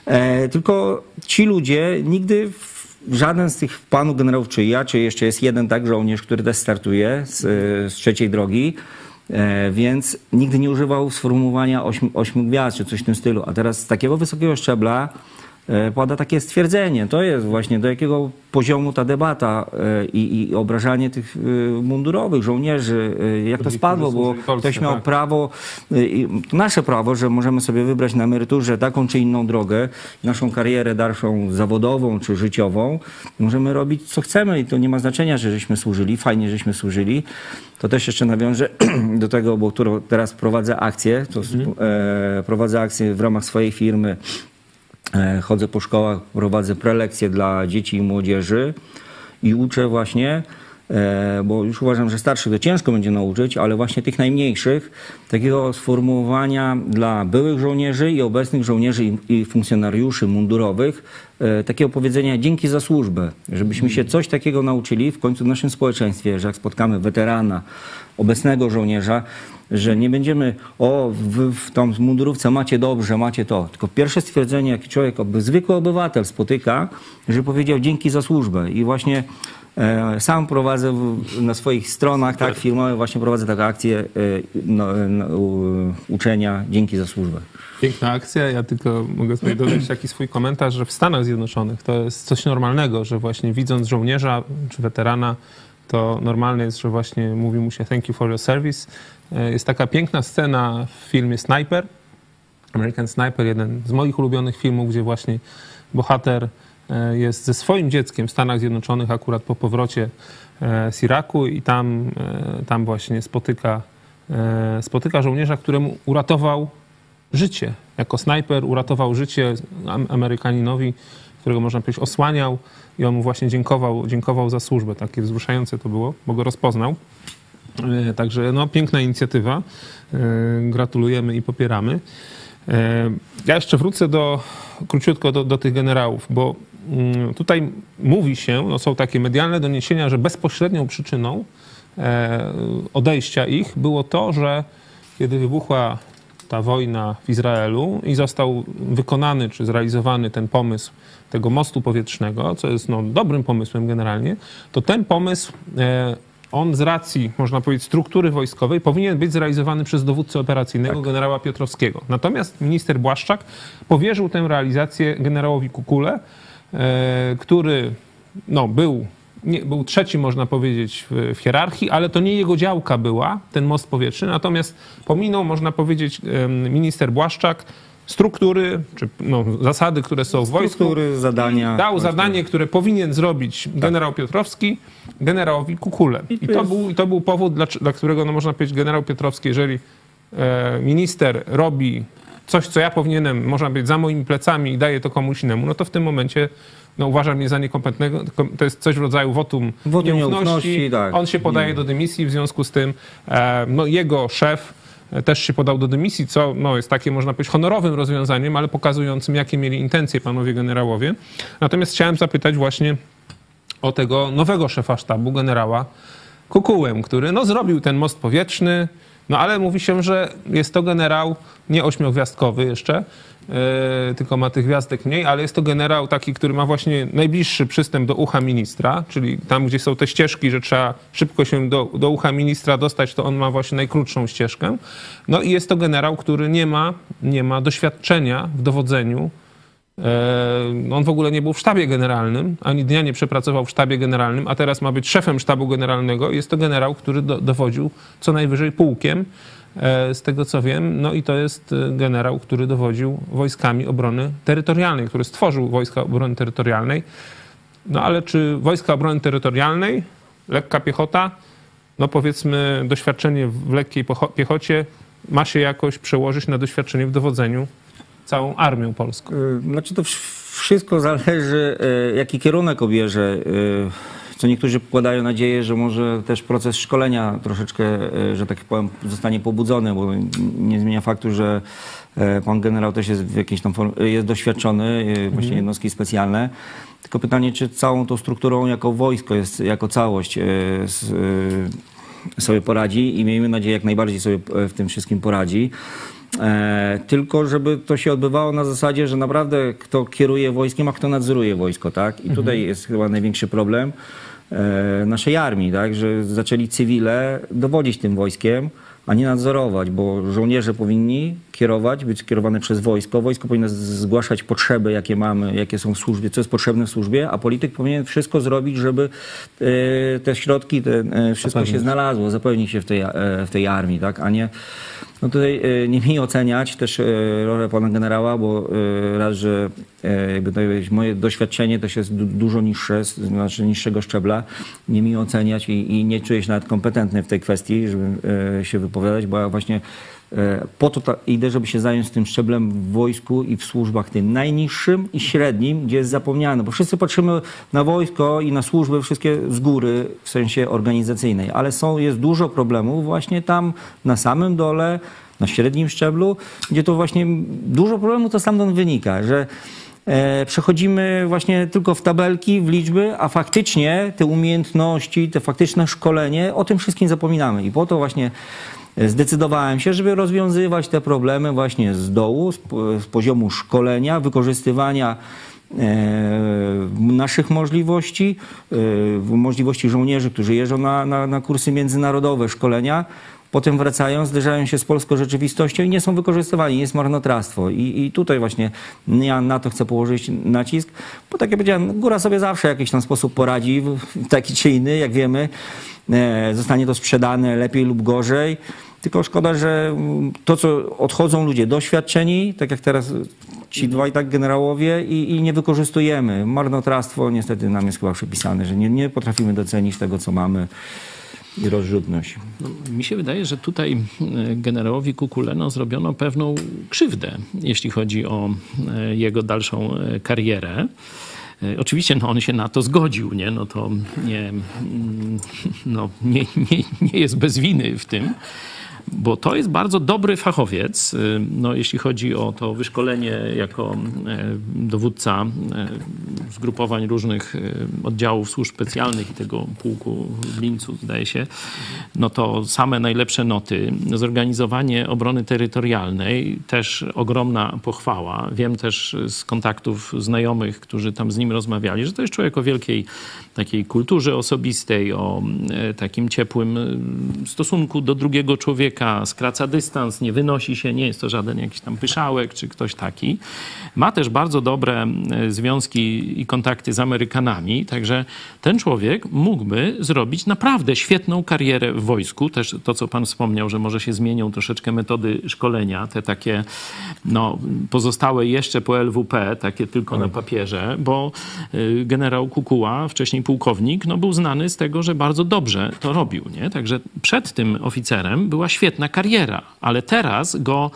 E, tylko ci ludzie nigdy w- żaden z tych panów generałów, czy ja, czy jeszcze jest jeden tak żołnierz, który też startuje z, z trzeciej drogi, e, więc nigdy nie używał sformułowania ośmiu, ośmiu gwiazd, czy coś w tym stylu. A teraz z takiego wysokiego szczebla pada takie stwierdzenie. To jest właśnie do jakiego poziomu ta debata e, i, i obrażanie tych e, mundurowych żołnierzy, e, jak to spadło, bo ktoś miał tak. prawo, to nasze prawo, że możemy sobie wybrać na emeryturze taką czy inną drogę, naszą karierę dalszą zawodową czy życiową. Możemy robić co chcemy i to nie ma znaczenia, że żeśmy służyli, fajnie, żeśmy służyli. To też jeszcze nawiążę do tego, bo teraz prowadzę akcję, to Mhm. e, prowadzę akcję w ramach swojej firmy. E, chodzę po szkołach, prowadzę prelekcje dla dzieci i młodzieży i uczę właśnie, e, bo już uważam, że starszych to ciężko będzie nauczyć, ale właśnie tych najmniejszych, takiego sformułowania dla byłych żołnierzy i obecnych żołnierzy i, funkcjonariuszy mundurowych, e, takiego powiedzenia dzięki za służbę, żebyśmy się coś takiego nauczyli w końcu w naszym społeczeństwie, że jak spotkamy weterana, obecnego żołnierza, że nie będziemy, o, wy w tą mundurówce macie dobrze, macie to. Tylko pierwsze stwierdzenie, jaki człowiek, zwykły obywatel spotyka, że powiedział dzięki za służbę. I właśnie e, sam prowadzę na swoich stronach, tak, firmowych, właśnie prowadzę taką akcję e, no, no, u, uczenia dzięki za służbę. Piękna akcja. Ja tylko mogę sobie dodać taki swój komentarz, że w Stanach Zjednoczonych to jest coś normalnego, że właśnie widząc żołnierza czy weterana, to normalne jest, że właśnie mówi mu się thank you for your service. E, Jest taka piękna scena w filmie Sniper, American Sniper, jeden z moich ulubionych filmów, gdzie właśnie bohater e, jest ze swoim dzieckiem w Stanach Zjednoczonych akurat po powrocie e, z Iraku i tam, tam właśnie spotyka, spotyka żołnierza, któremu uratował życie. Jako snajper uratował życie Am- Amerykaninowi, którego można powiedzieć osłaniał i on mu właśnie dziękował, dziękował za służbę. Takie wzruszające to było, bo go rozpoznał. E, Także no, piękna inicjatywa. E, Gratulujemy i popieramy. E, Ja jeszcze wrócę do, króciutko do, do tych generałów, bo mm, tutaj mówi się, no są takie medialne doniesienia, że bezpośrednią przyczyną odejścia ich było to, że kiedy wybuchła ta wojna w Izraelu i został wykonany czy zrealizowany ten pomysł tego mostu powietrznego, co jest no, dobrym pomysłem generalnie, to ten pomysł, on z racji, można powiedzieć, struktury wojskowej powinien być zrealizowany przez dowódcę operacyjnego generała Piotrowskiego. Natomiast minister Błaszczak powierzył tę realizację generałowi Kukule, e, który no, był, nie, był trzeci, można powiedzieć, w, w hierarchii, ale to nie jego działka była, ten most powietrzny. Natomiast pominął, można powiedzieć, minister Błaszczak struktury, czy no, zasady, które są w wojsku. Struktury, zadania. Dał Właśnie. zadanie, które powinien zrobić generał Piotrowski generałowi Kukule. I to był, i to był powód, dla, dla którego, no, można powiedzieć, generał Piotrowski, jeżeli e, minister robi coś, co ja powinienem, można być za moimi plecami i daję to komuś innemu, no to w tym momencie no, uważam mnie za niekompetentnego. To jest coś w rodzaju wotum, Wotum nieufności. nieufności, tak. On się podaje Nie. do dymisji, w związku z tym e, no, jego szef też się podał do dymisji, co no, jest takie, można powiedzieć, honorowym rozwiązaniem, ale pokazującym, jakie mieli intencje panowie generałowie. Natomiast chciałem zapytać właśnie o tego nowego szefa sztabu, generała Kukułę, który no, zrobił ten most powietrzny, no ale mówi się, że jest to generał nie ośmiogwiazdkowy jeszcze, tylko ma tych gwiazdek mniej, ale jest to generał taki, który ma właśnie najbliższy przystęp do ucha ministra, czyli tam, gdzie są te ścieżki, że trzeba szybko się do, do ucha ministra dostać, to on ma właśnie najkrótszą ścieżkę. No i jest to generał, który nie ma, nie ma doświadczenia w dowodzeniu E, On w ogóle nie był w sztabie generalnym, ani dnia nie przepracował w sztabie generalnym, a teraz ma być szefem sztabu generalnego. Jest to generał, który do, dowodził co najwyżej pułkiem, e, z tego co wiem. No i to jest e, generał, który dowodził wojskami obrony terytorialnej, który stworzył wojska obrony terytorialnej. No ale czy wojska obrony terytorialnej, lekka piechota, no powiedzmy doświadczenie w lekkiej piechocie ma się jakoś przełożyć na doświadczenie w dowodzeniu całą armią polską? Y, Znaczy to wsz- wszystko zależy, y, jaki kierunek obierze. Co niektórzy pokładają nadzieję, że może też proces szkolenia troszeczkę, y, że tak powiem, zostanie pobudzony, bo nie zmienia faktu, że y, pan generał też jest w jakiejś tam form- jest doświadczony, y, właśnie jednostki specjalne. Tylko pytanie, czy całą tą strukturą jako wojsko jest, jako całość sobie poradzi i miejmy nadzieję, jak najbardziej sobie e, w tym wszystkim poradzi. E, tylko żeby to się odbywało na zasadzie, że naprawdę kto kieruje wojskiem, a kto nadzoruje wojsko, tak? I tutaj jest chyba największy problem e, naszej armii, tak? Że zaczęli cywile dowodzić tym wojskiem, a nie nadzorować, bo żołnierze powinni kierować, być kierowane przez wojsko. Wojsko powinno zgłaszać potrzeby, jakie mamy, jakie są w służbie, co jest potrzebne w służbie, a polityk powinien wszystko zrobić, żeby e, te środki, te, e, wszystko się znalazło, zapewnić się w tej, e, w tej armii, tak? A nie no tutaj e, nie mi oceniać też e, rolę pana generała, bo e, raz, że jakby to moje doświadczenie też jest du- dużo niższe, znaczy niższego szczebla. Nie mi oceniać i, i nie czuję się nawet kompetentny w tej kwestii, żeby się wypowiadać, bo ja właśnie po to idę, żeby się zająć tym szczeblem w wojsku i w służbach tym najniższym i średnim, gdzie jest zapomniane, bo wszyscy patrzymy na wojsko i na służby wszystkie z góry w sensie organizacyjnej, ale są, jest dużo problemów właśnie tam na samym dole, na średnim szczeblu, gdzie to właśnie dużo problemów to stamtąd wynika, że e, przechodzimy właśnie tylko w tabelki, w liczby, a faktycznie te umiejętności, te faktyczne szkolenie, o tym wszystkim zapominamy. I po to właśnie e, zdecydowałem się, żeby rozwiązywać te problemy właśnie z dołu, z poziomu szkolenia, wykorzystywania e, naszych możliwości, e, możliwości żołnierzy, którzy jeżdżą na, na, na kursy międzynarodowe, szkolenia, potem wracają, zderzają się z polską rzeczywistością i nie są wykorzystywani, jest marnotrawstwo. I, I tutaj właśnie ja na to chcę położyć nacisk, bo tak jak powiedziałem, góra sobie zawsze w jakiś tam sposób poradzi, taki czy inny, jak wiemy. E, zostanie to sprzedane lepiej lub gorzej. Tylko szkoda, że to, co odchodzą ludzie doświadczeni, tak jak teraz ci dwaj tak generałowie i, i nie wykorzystujemy. Marnotrawstwo niestety nam jest chyba przypisane, że nie, nie potrafimy docenić tego, co mamy i rozrzutność. No, mi się wydaje, że tutaj e, generałowi Kukuleno zrobiono pewną krzywdę, jeśli chodzi o e, jego dalszą e, karierę. Oczywiście no, on się na to zgodził, nie? No to nie, mm, no, nie, nie, nie jest bez winy w tym, bo to jest bardzo dobry fachowiec, y, no, jeśli chodzi o to wyszkolenie jako e, dowódca e, zgrupowań różnych oddziałów służb specjalnych i tego pułku w Lincu, zdaje się, no to same najlepsze noty. Zorganizowanie obrony terytorialnej, też ogromna pochwała. Wiem też z kontaktów znajomych, którzy tam z nim rozmawiali, że to jest człowiek o wielkiej takiej kulturze osobistej, o takim ciepłym stosunku do drugiego człowieka, skraca dystans, nie wynosi się, nie jest to żaden jakiś tam pyszałek czy ktoś taki. Ma też bardzo dobre e, związki i kontakty z Amerykanami, także ten człowiek mógłby zrobić naprawdę świetną karierę w wojsku. Też to, co pan wspomniał, że może się zmienią troszeczkę metody szkolenia, te takie no, pozostałe jeszcze po LWP, takie tylko na papierze, bo y, generał Kukuła, wcześniej pułkownik, no, był znany z tego, że bardzo dobrze to robił. Nie? Także przed tym oficerem była świetna świetna kariera, ale teraz go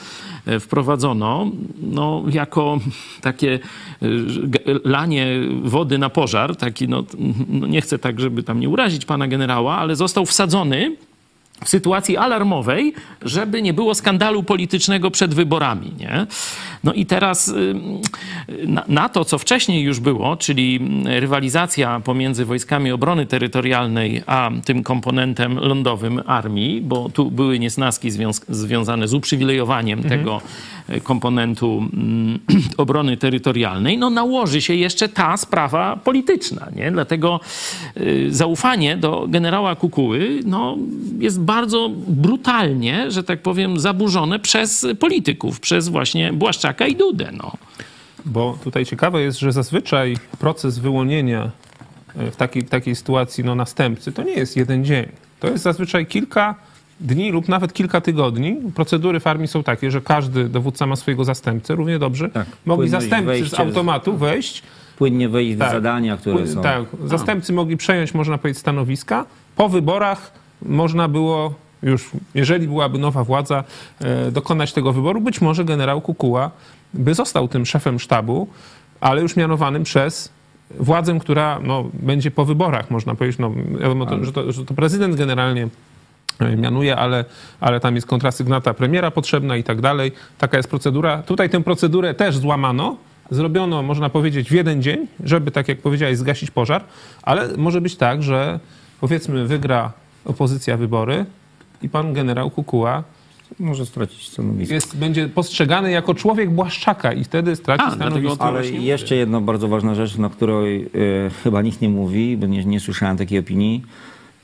e, wprowadzono no, jako takie e, lanie wody na pożar, taki, no, no nie chcę tak, żeby tam nie urazić pana generała, ale został wsadzony w sytuacji alarmowej, żeby nie było skandalu politycznego przed wyborami. Nie? No i teraz ym, na, na to, co wcześniej już było, czyli rywalizacja pomiędzy wojskami obrony terytorialnej a tym komponentem lądowym armii, bo tu były niesnaski związ- związane z uprzywilejowaniem tego e, komponentu mm, obrony terytorialnej, no nałoży się jeszcze ta sprawa polityczna. Nie? Dlatego y, zaufanie do generała Kukuły no, jest bardzo brutalnie, że tak powiem, zaburzone przez polityków, przez właśnie Błaszczaka i Dudę. No. Bo tutaj ciekawe jest, że zazwyczaj proces wyłonienia e, w takiej, w takiej sytuacji no, następcy to nie jest jeden dzień. To jest zazwyczaj kilka dni lub nawet kilka tygodni. Procedury w armii są takie, że każdy dowódca ma swojego zastępcę. Równie dobrze Tak. mogli zastępcy z automatu wejść. Płynnie wejść w Tak. zadania, które Pły- są. Tak, zastępcy mogli przejąć, można powiedzieć, stanowiska. Po wyborach można było już, jeżeli byłaby nowa władza, e, dokonać tego wyboru. Być może generał Kukuła by został tym szefem sztabu, ale już mianowanym przez władzę, która no, będzie po wyborach, można powiedzieć. No, wiadomo, to, że, to, że to prezydent generalnie e, mianuje, ale, ale tam jest kontrasygnata premiera potrzebna i tak dalej. Taka jest procedura. Tutaj tę procedurę też złamano. Zrobiono, można powiedzieć, w jeden dzień, żeby, tak jak powiedziałeś, zgasić pożar, ale może być tak, że powiedzmy wygra opozycja wybory i pan generał Kukuła Może stracić stanowisko. jest, będzie postrzegany jako człowiek Błaszczaka i wtedy straci A, dlatego stanowisko. Ale jeszcze jedna bardzo ważna rzecz, na której e, chyba nikt nie mówi, bo nie, nie słyszałem takiej opinii.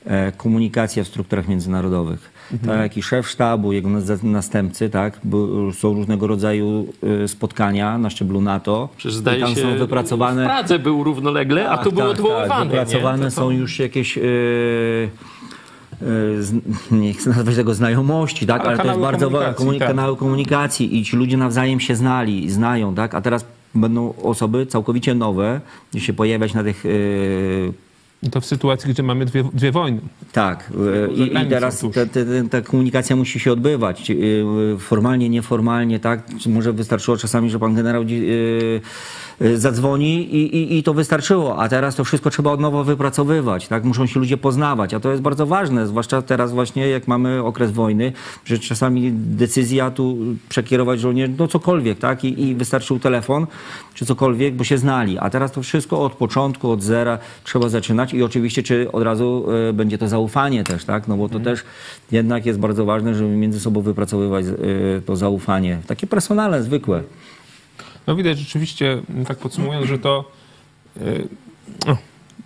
E, komunikacja w strukturach międzynarodowych. Mhm. Tak jak i szef sztabu, jego następcy, tak, są różnego rodzaju e, spotkania na szczeblu NATO. Przecież I zdaje tam się, są wypracowane. w Pradze był równolegle, a Tak, tu był tak, odwoływany. Tak, nie? wypracowane To są już jakieś. e, nie chcę nazwać tego znajomości, tak? Ale ale, to jest bardzo ważne. komunikacji, Komuni- tak. kanały komunikacji i ci ludzie nawzajem się znali, znają, tak? A teraz będą osoby całkowicie nowe, się pojawiać na tych. e, to w sytuacji, gdzie mamy dwie, dwie wojny. tak, e, i, i teraz ta, ta, ta komunikacja musi się odbywać. e, Formalnie, nieformalnie, tak? Może wystarczyło czasami, że pan generał zadzwoni i, i, i to wystarczyło, a teraz to wszystko trzeba od nowa wypracowywać, tak? Muszą się ludzie poznawać, a to jest bardzo ważne, zwłaszcza teraz właśnie, jak mamy okres wojny, że czasami decyzja tu przekierować żołnierzy, no cokolwiek, tak? I, I wystarczył telefon, czy cokolwiek, bo się znali, a teraz to wszystko od początku, od zera trzeba zaczynać i oczywiście, czy od razu e, będzie to zaufanie też, tak? No bo to też jednak jest bardzo ważne, żeby między sobą wypracowywać e, to zaufanie, takie personalne, zwykłe. No widać rzeczywiście, tak podsumowując, że to no,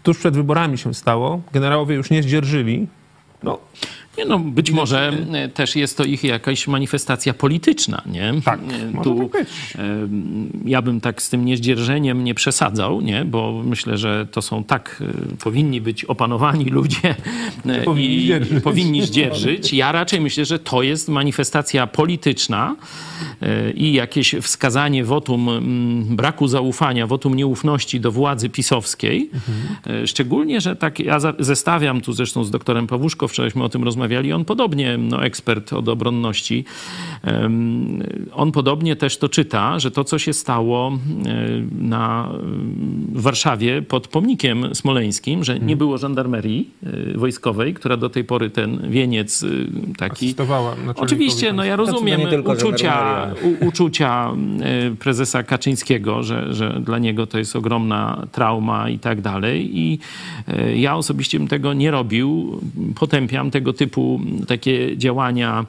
tuż przed wyborami się stało. Generałowie już nie zdzierżyli. No, Nie no, być może e, też jest to ich jakaś manifestacja polityczna, nie? Tak, E, może tu, tak być. e, Ja bym tak z tym niezdzierżeniem nie przesadzał, nie? Bo myślę, że to są tak, powinni być opanowani ludzie e, Powinni i zdzierżyć. powinni zdzierżyć. Ja raczej myślę, że to jest manifestacja polityczna i jakieś wskazanie wotum mm, braku zaufania, wotum nieufności do władzy pisowskiej. E, Szczególnie, że tak ja zestawiam tu zresztą z doktorem Pawłuszko, wczorajśmy o tym rozmawiali, on podobnie, no ekspert od obronności, on podobnie też to czyta, że to, co się stało e, na, w Warszawie pod pomnikiem smoleńskim, że nie było żandarmerii e, wojskowej, która do tej pory ten wieniec e, taki... Oczywiście, no ja rozumiem uczucia, u, uczucia prezesa Kaczyńskiego, że, że dla niego to jest ogromna trauma i tak dalej. I ja osobiście bym tego nie robił. Potępiam tego typu takie działania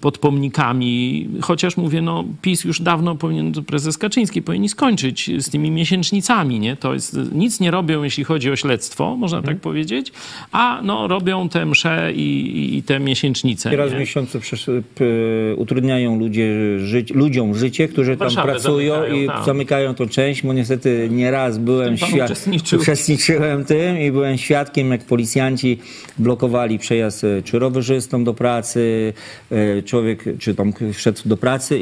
pod pomnikami, chociaż mówię, no PiS już dawno powinien, prezes Kaczyński powinien skończyć z tymi miesięcznicami, nie? To jest, nic nie robią, jeśli chodzi o śledztwo, można Mhm. tak powiedzieć, a no robią te msze i, i, i te miesięcznice. I raz w miesiącu utrudniają ludzie żyć, ludziom życie, którzy tam Warszawę pracują zamykają, i tak. zamykają tą część, bo niestety nieraz byłem świad- uczestniczył. uczestniczyłem tym i byłem świadkiem, jak policjanci blokowali przejazd e, czy rowerzystom do pracy, e, człowiek, czy tam wszedł do pracy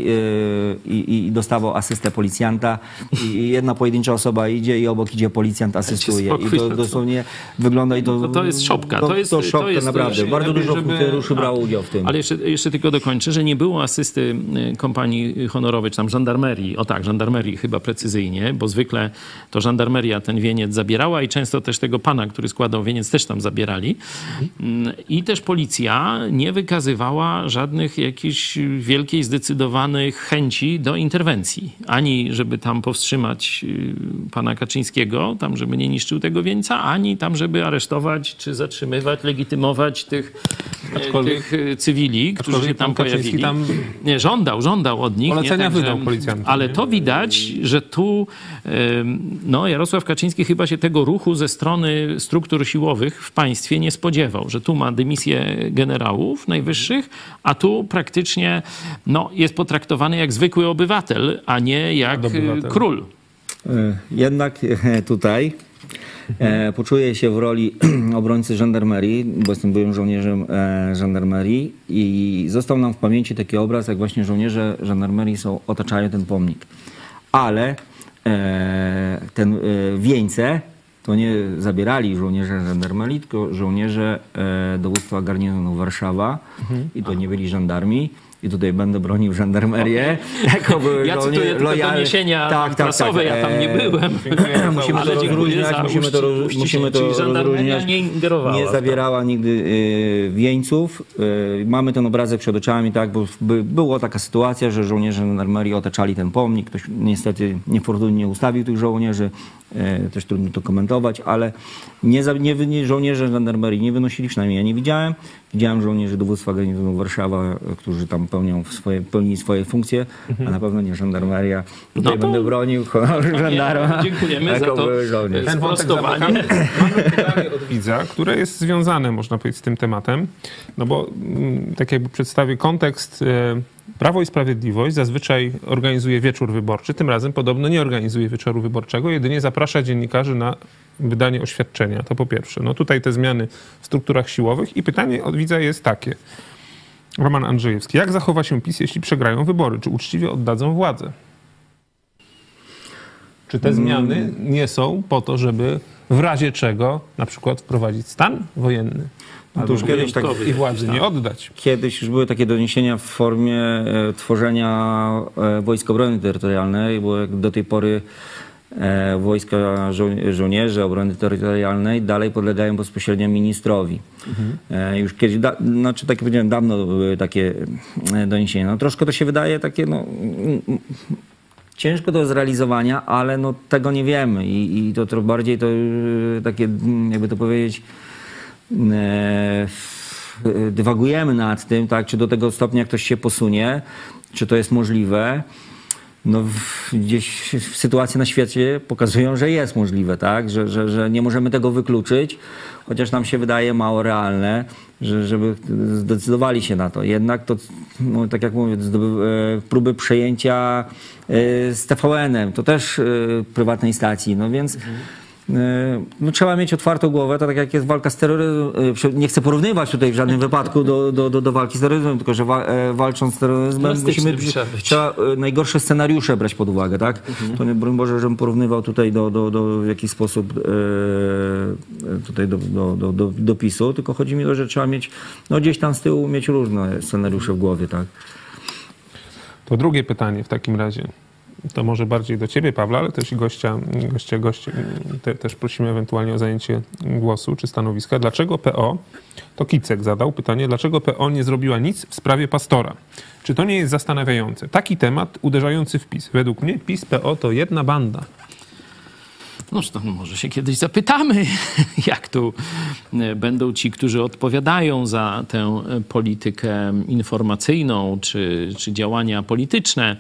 e, i, i dostawał asystę policjanta i jedna pojedyncza osoba idzie i obok idzie policjant, asystuje. I to to- dosłownie wygląda i to... No to jest szopka. To jest- to to szopka, jest- naprawdę. lepiej, Bardzo dużo funkcjonariuszy brało udział w tym. Ale jeszcze, jeszcze tylko dokończę, że nie było asysty y, kompanii honorowej, czy tam żandarmerii. O tak, żandarmerii chyba precyzyjnie, bo zwykle to żandarmeria ten wieniec zabierała i często też tego pana, który składał wieniec, też tam zabierali. Mm, I też policja nie wykazywała żadnych jakichś wielkiej, zdecydowanych chęci do interwencji. Ani żeby tam powstrzymać y, pana Kaczyńskiego, tam żeby nie niszczył tego wieńca, ani tam żeby aresztować, czy zatrzymywać, legitymować tych, Aczkolwiek- tych e, cywili, którzy się tam pojawili. tam- Nie, żądał, żądał od nich. Polecenia nie, wydał policjantom, Ale nie? to widać, że tu no, Jarosław Kaczyński chyba się tego ruchu ze strony struktur siłowych w państwie nie spodziewał, że tu ma dymisję generałów najwyższych, a tu praktycznie no, jest potraktowany jak zwykły obywatel, a nie jak Obywatel. e, król. E, Jednak e, tutaj e, poczuję się w roli obrońcy żandarmerii, bo jestem byłym żołnierzem żandarmerii i został nam w pamięci taki obraz, jak właśnie żołnierze żandarmerii są, otaczają ten pomnik. Ale ten e, wieńce to nie zabierali żołnierze żandarmerii, tylko żołnierze e, dowództwa garnizonu Warszawa i to nie byli żandarmi. I tutaj będę bronił żandarmerię. Jako były Ja cytuję tylko lojalny- doniesienia prasowe, ja tam nie E, byłem. musimy to rozróżniać, musimy to, roz- musimy to rozróżniać. nie ingerowała Nie to. zabierała nigdy y, wieńców. Y, mamy ten obrazek przed oczami, tak, bo by, była taka sytuacja, że żołnierze żandarmerii otaczali ten pomnik. Ktoś niestety niefortunnie ustawił tych żołnierzy. Y, też trudno to komentować, ale nie, nie, nie żołnierze żandarmerii nie wynosili, przynajmniej ja nie widziałem. Widziałem żołnierzy dowództwa garnizonu Warszawa, y, którzy tam pełnią swoje, pełnili swoje funkcje, a na pewno nie żandarmeria. Tutaj No to- będę bronił honoru żandarma. dziękujemy za to. żołnierz. Ten Sprostowanie. Mamy pytanie od widza, które jest związane, można powiedzieć, z tym tematem. No bo mm, tak jakby przedstawię kontekst. Prawo i Sprawiedliwość zazwyczaj organizuje wieczór wyborczy. Tym razem podobno nie organizuje wieczoru wyborczego, jedynie zaprasza dziennikarzy na wydanie oświadczenia. To po pierwsze. No tutaj te zmiany w strukturach siłowych. I pytanie od widza jest takie. Roman Andrzejewski. Jak zachowa się PiS, jeśli przegrają wybory? Czy uczciwie oddadzą władzę? Czy te zmiany nie są po to, żeby w razie czego na przykład wprowadzić stan wojenny? No to już kiedyś tak- I władzy nie oddać. Kiedyś już były takie doniesienia w formie e, tworzenia e, Wojsk Obrony Terytorialnej, bo jak do tej pory e, wojska żo- żołnierze obrony terytorialnej dalej podlegają bezpośrednio ministrowi. E, już kiedyś, da, znaczy tak jak powiedziałem, dawno były takie doniesienia. No troszkę to się wydaje takie, no... Ciężko do zrealizowania, ale no, tego nie wiemy i, i to, to bardziej to takie, jakby to powiedzieć, dywagujemy nad tym, tak, czy do tego stopnia ktoś się posunie, czy to jest możliwe. No, gdzieś sytuacje na świecie pokazują, że jest możliwe, tak? że, że, że nie możemy tego wykluczyć, chociaż nam się wydaje mało realne, że, żeby zdecydowali się na to. Jednak to, no, tak jak mówię, e, próby przejęcia e, z TVN-em, to też e, prywatnej stacji, no więc E, No, trzeba mieć otwartą głowę, to tak jak jest walka z terroryzmem. e, Nie chcę porównywać tutaj w żadnym wypadku do, do, do, do walki z terroryzmem, tylko że wa, e, walcząc z terroryzmem musimy trzeba być. trzeba e, najgorsze scenariusze brać pod uwagę, tak? To nie, broń Boże, żebym porównywał tutaj do, do, do w jakiś sposób e, e, tutaj do, do, do, do, do PiSu, tylko chodzi mi o to, że trzeba mieć, no gdzieś tam z tyłu mieć różne scenariusze w głowie, tak? To drugie pytanie w takim razie. To może bardziej do ciebie, Pawła, ale też i gościa, gościa, gościa te, też prosimy ewentualnie o zajęcie głosu czy stanowiska. Dlaczego PO, to Kicek zadał pytanie, dlaczego PO nie zrobiła nic w sprawie pastora? Czy to nie jest zastanawiające? Taki temat uderzający w PiS. Według mnie PiS, PO to jedna banda. No to może się kiedyś zapytamy, jak tu e, będą ci, którzy odpowiadają za tę e, politykę informacyjną czy, czy działania polityczne.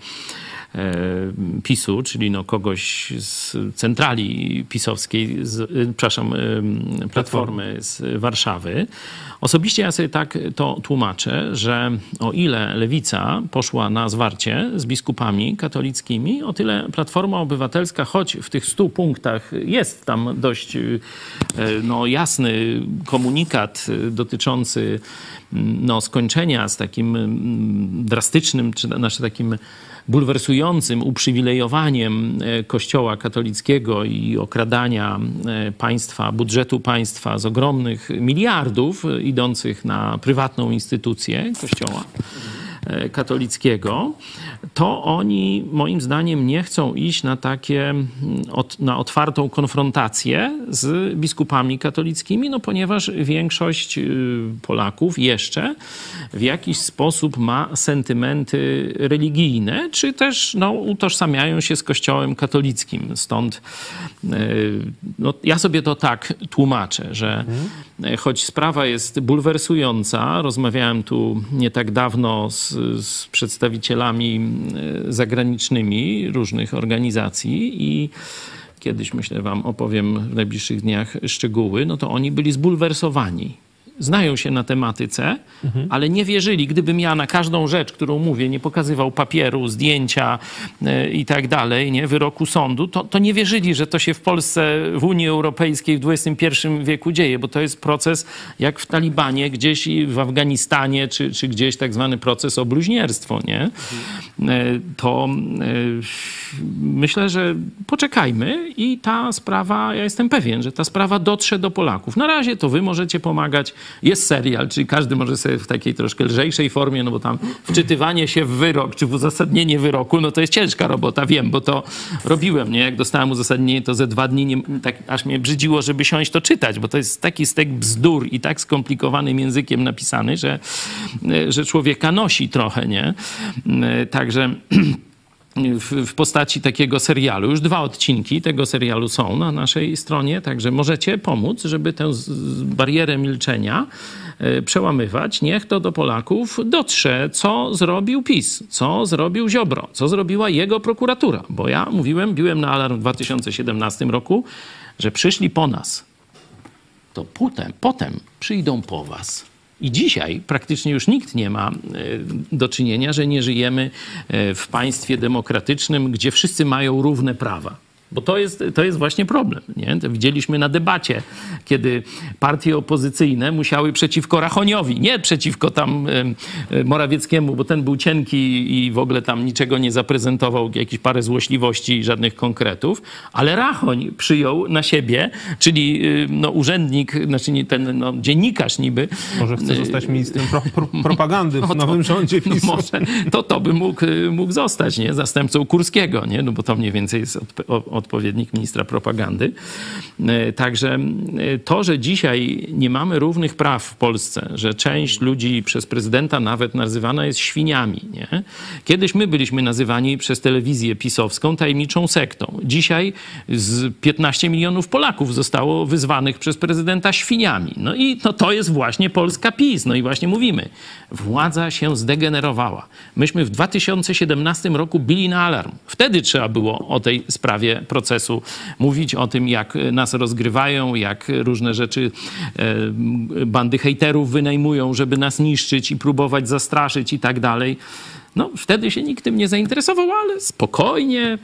PiSu, czyli no kogoś z centrali pisowskiej, z, y, przepraszam, y, Platformy z Warszawy. Osobiście ja sobie tak to tłumaczę, że o ile lewica poszła na zwarcie z biskupami katolickimi, o tyle Platforma Obywatelska, choć w tych stu punktach jest tam dość no, jasny komunikat dotyczący mm, no, skończenia z takim mm, drastycznym, czy znaczy takim bulwersującym uprzywilejowaniem e, Kościoła katolickiego i okradania e, państwa, budżetu państwa z ogromnych miliardów e, idących na prywatną instytucję Kościoła katolickiego, to oni moim zdaniem nie chcą iść na takie, mm, na otwartą konfrontację z biskupami katolickimi, no ponieważ większość y, Polaków jeszcze w jakiś sposób ma sentymenty religijne, czy też no, utożsamiają się z Kościołem katolickim. Stąd y, no, ja sobie to tak tłumaczę, że mhm. choć sprawa jest bulwersująca, rozmawiałem tu nie tak dawno z, z przedstawicielami y, zagranicznymi różnych organizacji i kiedyś myślę wam opowiem w najbliższych dniach szczegóły, no to oni byli zbulwersowani znają się na tematyce, mhm. ale nie wierzyli. Gdybym ja na każdą rzecz, którą mówię, nie pokazywał papieru, zdjęcia yy, i tak dalej, nie, wyroku sądu, to, to nie wierzyli, że to się w Polsce, w Unii Europejskiej w XXI wieku dzieje, bo to jest proces jak w Talibanie, gdzieś w Afganistanie, czy, czy gdzieś tak zwany proces o bluźnierstwo, nie? Mhm. Yy, to yy, myślę, że poczekajmy i ta sprawa, ja jestem pewien, że ta sprawa dotrze do Polaków. Na razie to wy możecie pomagać jest serial, czyli każdy może sobie w takiej troszkę lżejszej formie, no bo tam wczytywanie się w wyrok, czy w uzasadnienie wyroku, no to jest ciężka robota, wiem, bo to robiłem, nie? Jak dostałem uzasadnienie, to ze dwa dni, nie, tak aż mnie brzydziło, żeby siąść to czytać, bo to jest taki stek bzdur i tak skomplikowanym językiem napisany, że, że człowieka nosi trochę, nie? Także... w, w, postaci takiego serialu. Już dwa odcinki tego serialu są na naszej stronie, także możecie pomóc, żeby tę barierę milczenia e, przełamywać. Niech to do Polaków dotrze, co zrobił PiS, co zrobił Ziobro, co zrobiła jego prokuratura. Bo ja mówiłem, biłem na alarm w 2017 roku, że przyszli po nas. To potem, potem przyjdą po was. I dzisiaj praktycznie już nikt nie ma e, do czynienia, że nie żyjemy e, w państwie demokratycznym, gdzie wszyscy mają równe prawa. Bo to jest, to jest właśnie problem. Nie? To widzieliśmy na debacie, kiedy partie opozycyjne musiały przeciwko Rachoniowi, nie przeciwko tam e, Morawieckiemu, bo ten był cienki i w ogóle tam niczego nie zaprezentował, jakieś parę złośliwości i żadnych konkretów, ale Rachoń przyjął na siebie, czyli e, no, urzędnik, znaczy ten no, dziennikarz niby. Może chce zostać ministrem pro, pro, propagandy w no nowym rządzie PiSu. Może, to to by mógł, mógł zostać, nie? Zastępcą Kurskiego, nie? No bo to mniej więcej jest od, odpowiednik ministra propagandy. E, także e, to, że dzisiaj nie mamy równych praw w Polsce, że część ludzi przez prezydenta nawet nazywana jest świniami. Nie? Kiedyś my byliśmy nazywani przez telewizję pisowską tajemniczą sektą. Dzisiaj z 15 milionów Polaków zostało wyzwanych przez prezydenta świniami. No i no, to jest właśnie Polska PiS. No i właśnie mówimy, władza się zdegenerowała. Myśmy w 2017 roku bili na alarm. Wtedy trzeba było o tej sprawie procesu mówić, o tym, jak nas rozgrywają, jak różne rzeczy e, bandy hejterów wynajmują, żeby nas niszczyć i próbować zastraszyć i tak dalej. No, wtedy się nikt tym nie zainteresował, ale spokojnie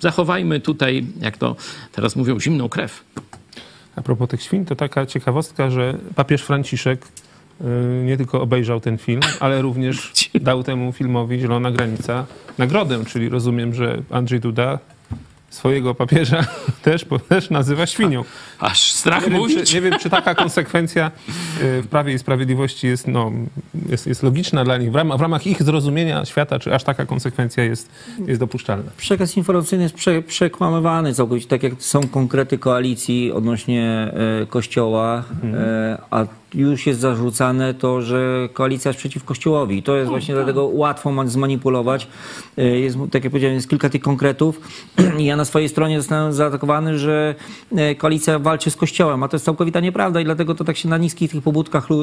zachowajmy tutaj, jak to teraz mówią, zimną krew. A propos tych świn, to taka ciekawostka, że papież Franciszek nie tylko obejrzał ten film, ale również dał temu filmowi Zielona Granica nagrodę, czyli rozumiem, że Andrzej Duda swojego papieża też, też nazywa świnią. Aż strach nie mówić. Wiem, czy, nie wiem, czy taka konsekwencja y, w Prawie i Sprawiedliwości jest, no, jest, jest logiczna dla nich. W ramach, w ramach ich zrozumienia świata, czy aż taka konsekwencja jest, jest dopuszczalna? Przekaz informacyjny jest prze, przekłamywany całkowicie, tak jak są konkrety koalicji odnośnie e, Kościoła, mhm. e, a już jest zarzucane to, że koalicja jest przeciw Kościołowi. I to jest właśnie dlatego łatwo ma- zmanipulować. E, Jest, tak jak powiedziałem, jest kilka tych konkretów. I ja na swojej stronie zostałem zaatakowany, że e, koalicja walczy z Kościołem, a to jest całkowita nieprawda i dlatego to tak się na niskich tych pobudkach e,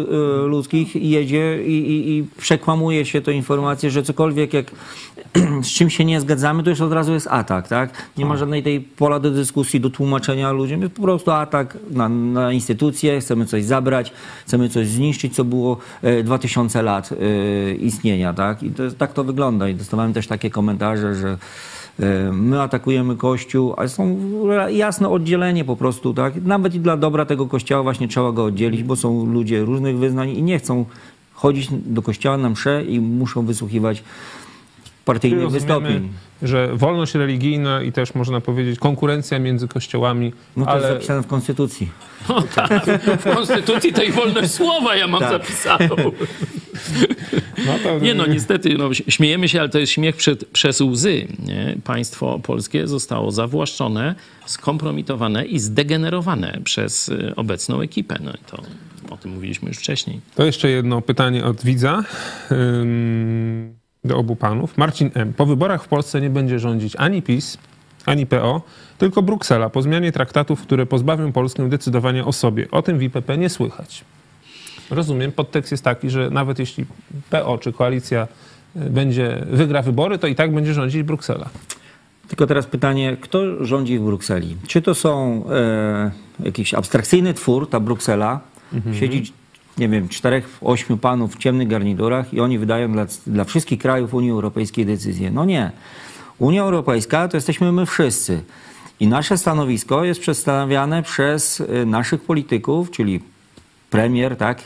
ludzkich jedzie i, i, i przekłamuje się to informacje, że cokolwiek jak z czym się nie zgadzamy, to już od razu jest atak, tak? Nie ma żadnej tej pola do dyskusji, do tłumaczenia ludziom. Jest po prostu atak na, na instytucje, chcemy coś zabrać, chcemy coś zniszczyć, co było e, 2000 lat e, istnienia, tak? I to, tak to wygląda. I dostawałem też takie komentarze, że e, my atakujemy Kościół, ale są jasne oddzielenie po prostu, tak? Nawet i dla dobra tego Kościoła właśnie trzeba go oddzielić, bo są ludzie różnych wyznań i nie chcą chodzić do kościoła na msze i muszą wysłuchiwać partyjnych wystąpień. Że wolność religijna i też można powiedzieć konkurencja między kościołami, No to jest ale zapisane w Konstytucji. No tak, w Konstytucji to i wolność słowa ja mam Tak. zapisaną. no to Nie no, niestety, no, śmiejemy się, ale to jest śmiech przed, przez łzy. Nie? Państwo polskie zostało zawłaszczone, skompromitowane i zdegenerowane przez y, obecną ekipę. No to o tym mówiliśmy już wcześniej. To jeszcze jedno pytanie od widza ym, do obu panów. Marcin M. Po wyborach w Polsce nie będzie rządzić ani PiS, ani PO, tylko Bruksela po zmianie traktatów, które pozbawią Polskę decydowania o sobie. O tym w IPP nie słychać. Rozumiem, podtekst jest taki, że nawet jeśli PO czy koalicja y, będzie, wygra wybory, to i tak będzie rządzić Bruksela. Tylko teraz pytanie, kto rządzi w Brukseli? Czy to są e, jakiś abstrakcyjny twór, ta Bruksela? Siedzi, nie wiem, czterech, ośmiu panów w ciemnych garniturach i oni wydają dla, dla wszystkich krajów Unii Europejskiej decyzje. No nie. Unia Europejska to jesteśmy my wszyscy. I nasze stanowisko jest przedstawiane przez e, naszych polityków, czyli premier, tak,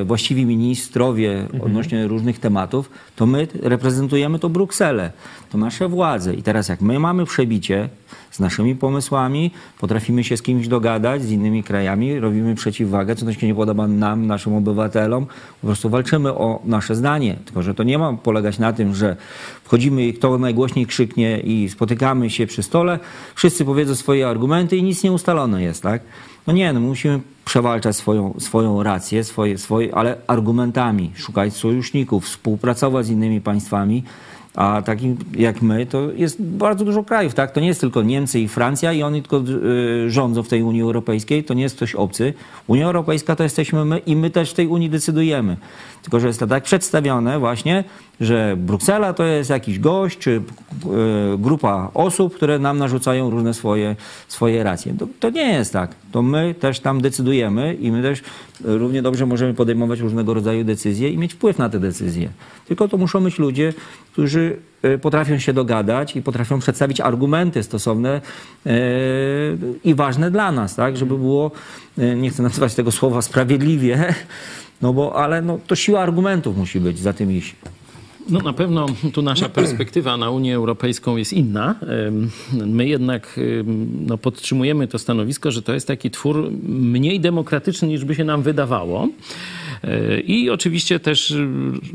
e, właściwi ministrowie odnośnie różnych tematów, to my reprezentujemy to Brukselę, to nasze władze. I teraz jak my mamy przebicie z naszymi pomysłami, potrafimy się z kimś dogadać, z innymi krajami, robimy przeciwwagę, co to się nie podoba nam, naszym obywatelom, po prostu walczymy o nasze zdanie. Tylko, że to nie ma polegać na tym, że wchodzimy i kto najgłośniej krzyknie i spotykamy się przy stole, wszyscy powiedzą swoje argumenty i nic nie ustalone jest, tak? No nie, no musimy przewalczać swoją, swoją rację, swoje, swoje, ale argumentami, szukać sojuszników, współpracować z innymi państwami, a takim jak my, to jest bardzo dużo krajów, tak? To nie jest tylko Niemcy i Francja i oni tylko y, rządzą w tej Unii Europejskiej, to nie jest ktoś obcy. Unia Europejska to jesteśmy my i my też w tej Unii decydujemy. Tylko, że jest to tak przedstawione właśnie, że Bruksela to jest jakiś gość czy y, grupa osób, które nam narzucają różne swoje, swoje racje. To, to nie jest tak. To my też tam decydujemy i my też równie dobrze możemy podejmować różnego rodzaju decyzje i mieć wpływ na te decyzje. Tylko to muszą być ludzie, którzy y, potrafią się dogadać i potrafią przedstawić argumenty stosowne i ważne dla nas, tak? Żeby było, y, nie chcę nazywać tego słowa sprawiedliwie, no bo, ale no, to siła argumentów musi być za tym iść. No na pewno tu nasza perspektywa na Unię Europejską jest inna. My jednak no, podtrzymujemy to stanowisko, że to jest taki twór mniej demokratyczny niż by się nam wydawało. I oczywiście też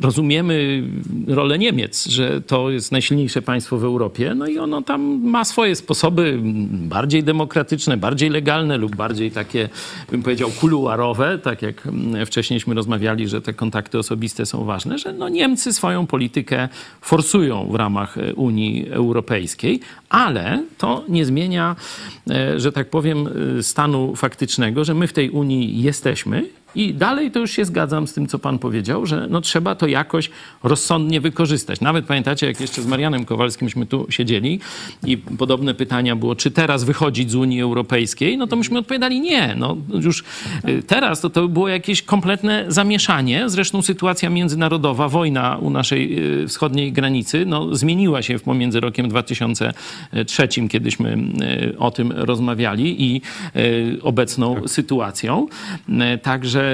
rozumiemy rolę Niemiec, że to jest najsilniejsze państwo w Europie, no i ono tam ma swoje sposoby bardziej demokratyczne, bardziej legalne lub bardziej takie, bym powiedział, kuluarowe, tak jak wcześniejśmy rozmawiali, że te kontakty osobiste są ważne, że no Niemcy swoją politykę forsują w ramach e, Unii Europejskiej, ale to nie zmienia, e, że tak powiem, e, stanu faktycznego, że my w tej Unii jesteśmy i dalej to już się zgadzam z tym, co pan powiedział, że no trzeba to jakoś rozsądnie wykorzystać. Nawet pamiętacie, jak jeszcze z Marianem Kowalskimśmy tu siedzieli i podobne pytania było, czy teraz wychodzić z Unii Europejskiej, no to myśmy odpowiadali nie. No już y, teraz to, to było jakieś kompletne zamieszanie. Zresztą sytuacja międzynarodowa, wojna u naszej y, wschodniej granicy, no zmieniła się pomiędzy rokiem 2003, kiedyśmy y, o tym rozmawiali i obecną sytuacją. Y,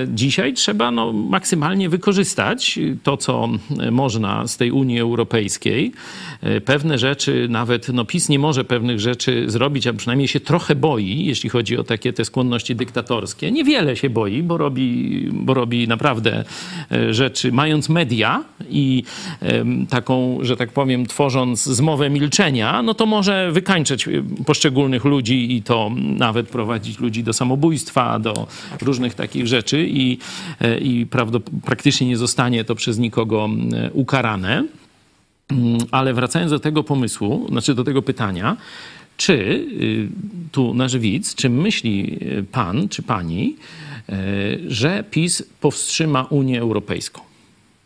Dzisiaj trzeba no, maksymalnie wykorzystać to, co można z tej Unii Europejskiej. E, Pewne rzeczy, nawet no, PiS nie może pewnych rzeczy zrobić, a przynajmniej się trochę boi, jeśli chodzi o takie te skłonności dyktatorskie. Niewiele się boi, bo robi, bo robi naprawdę e, rzeczy, mając media i taką, że tak powiem, tworząc zmowę milczenia, no to może wykańczać e, poszczególnych ludzi i to nawet prowadzić ludzi do samobójstwa, do różnych takich rzeczy i, e, i praktycznie nie zostanie to przez nikogo ukarane. Mm, Ale wracając do tego pomysłu, znaczy do tego pytania, czy y, tu nasz widz, czy myśli y, pan czy pani, y, że PiS powstrzyma Unię Europejską?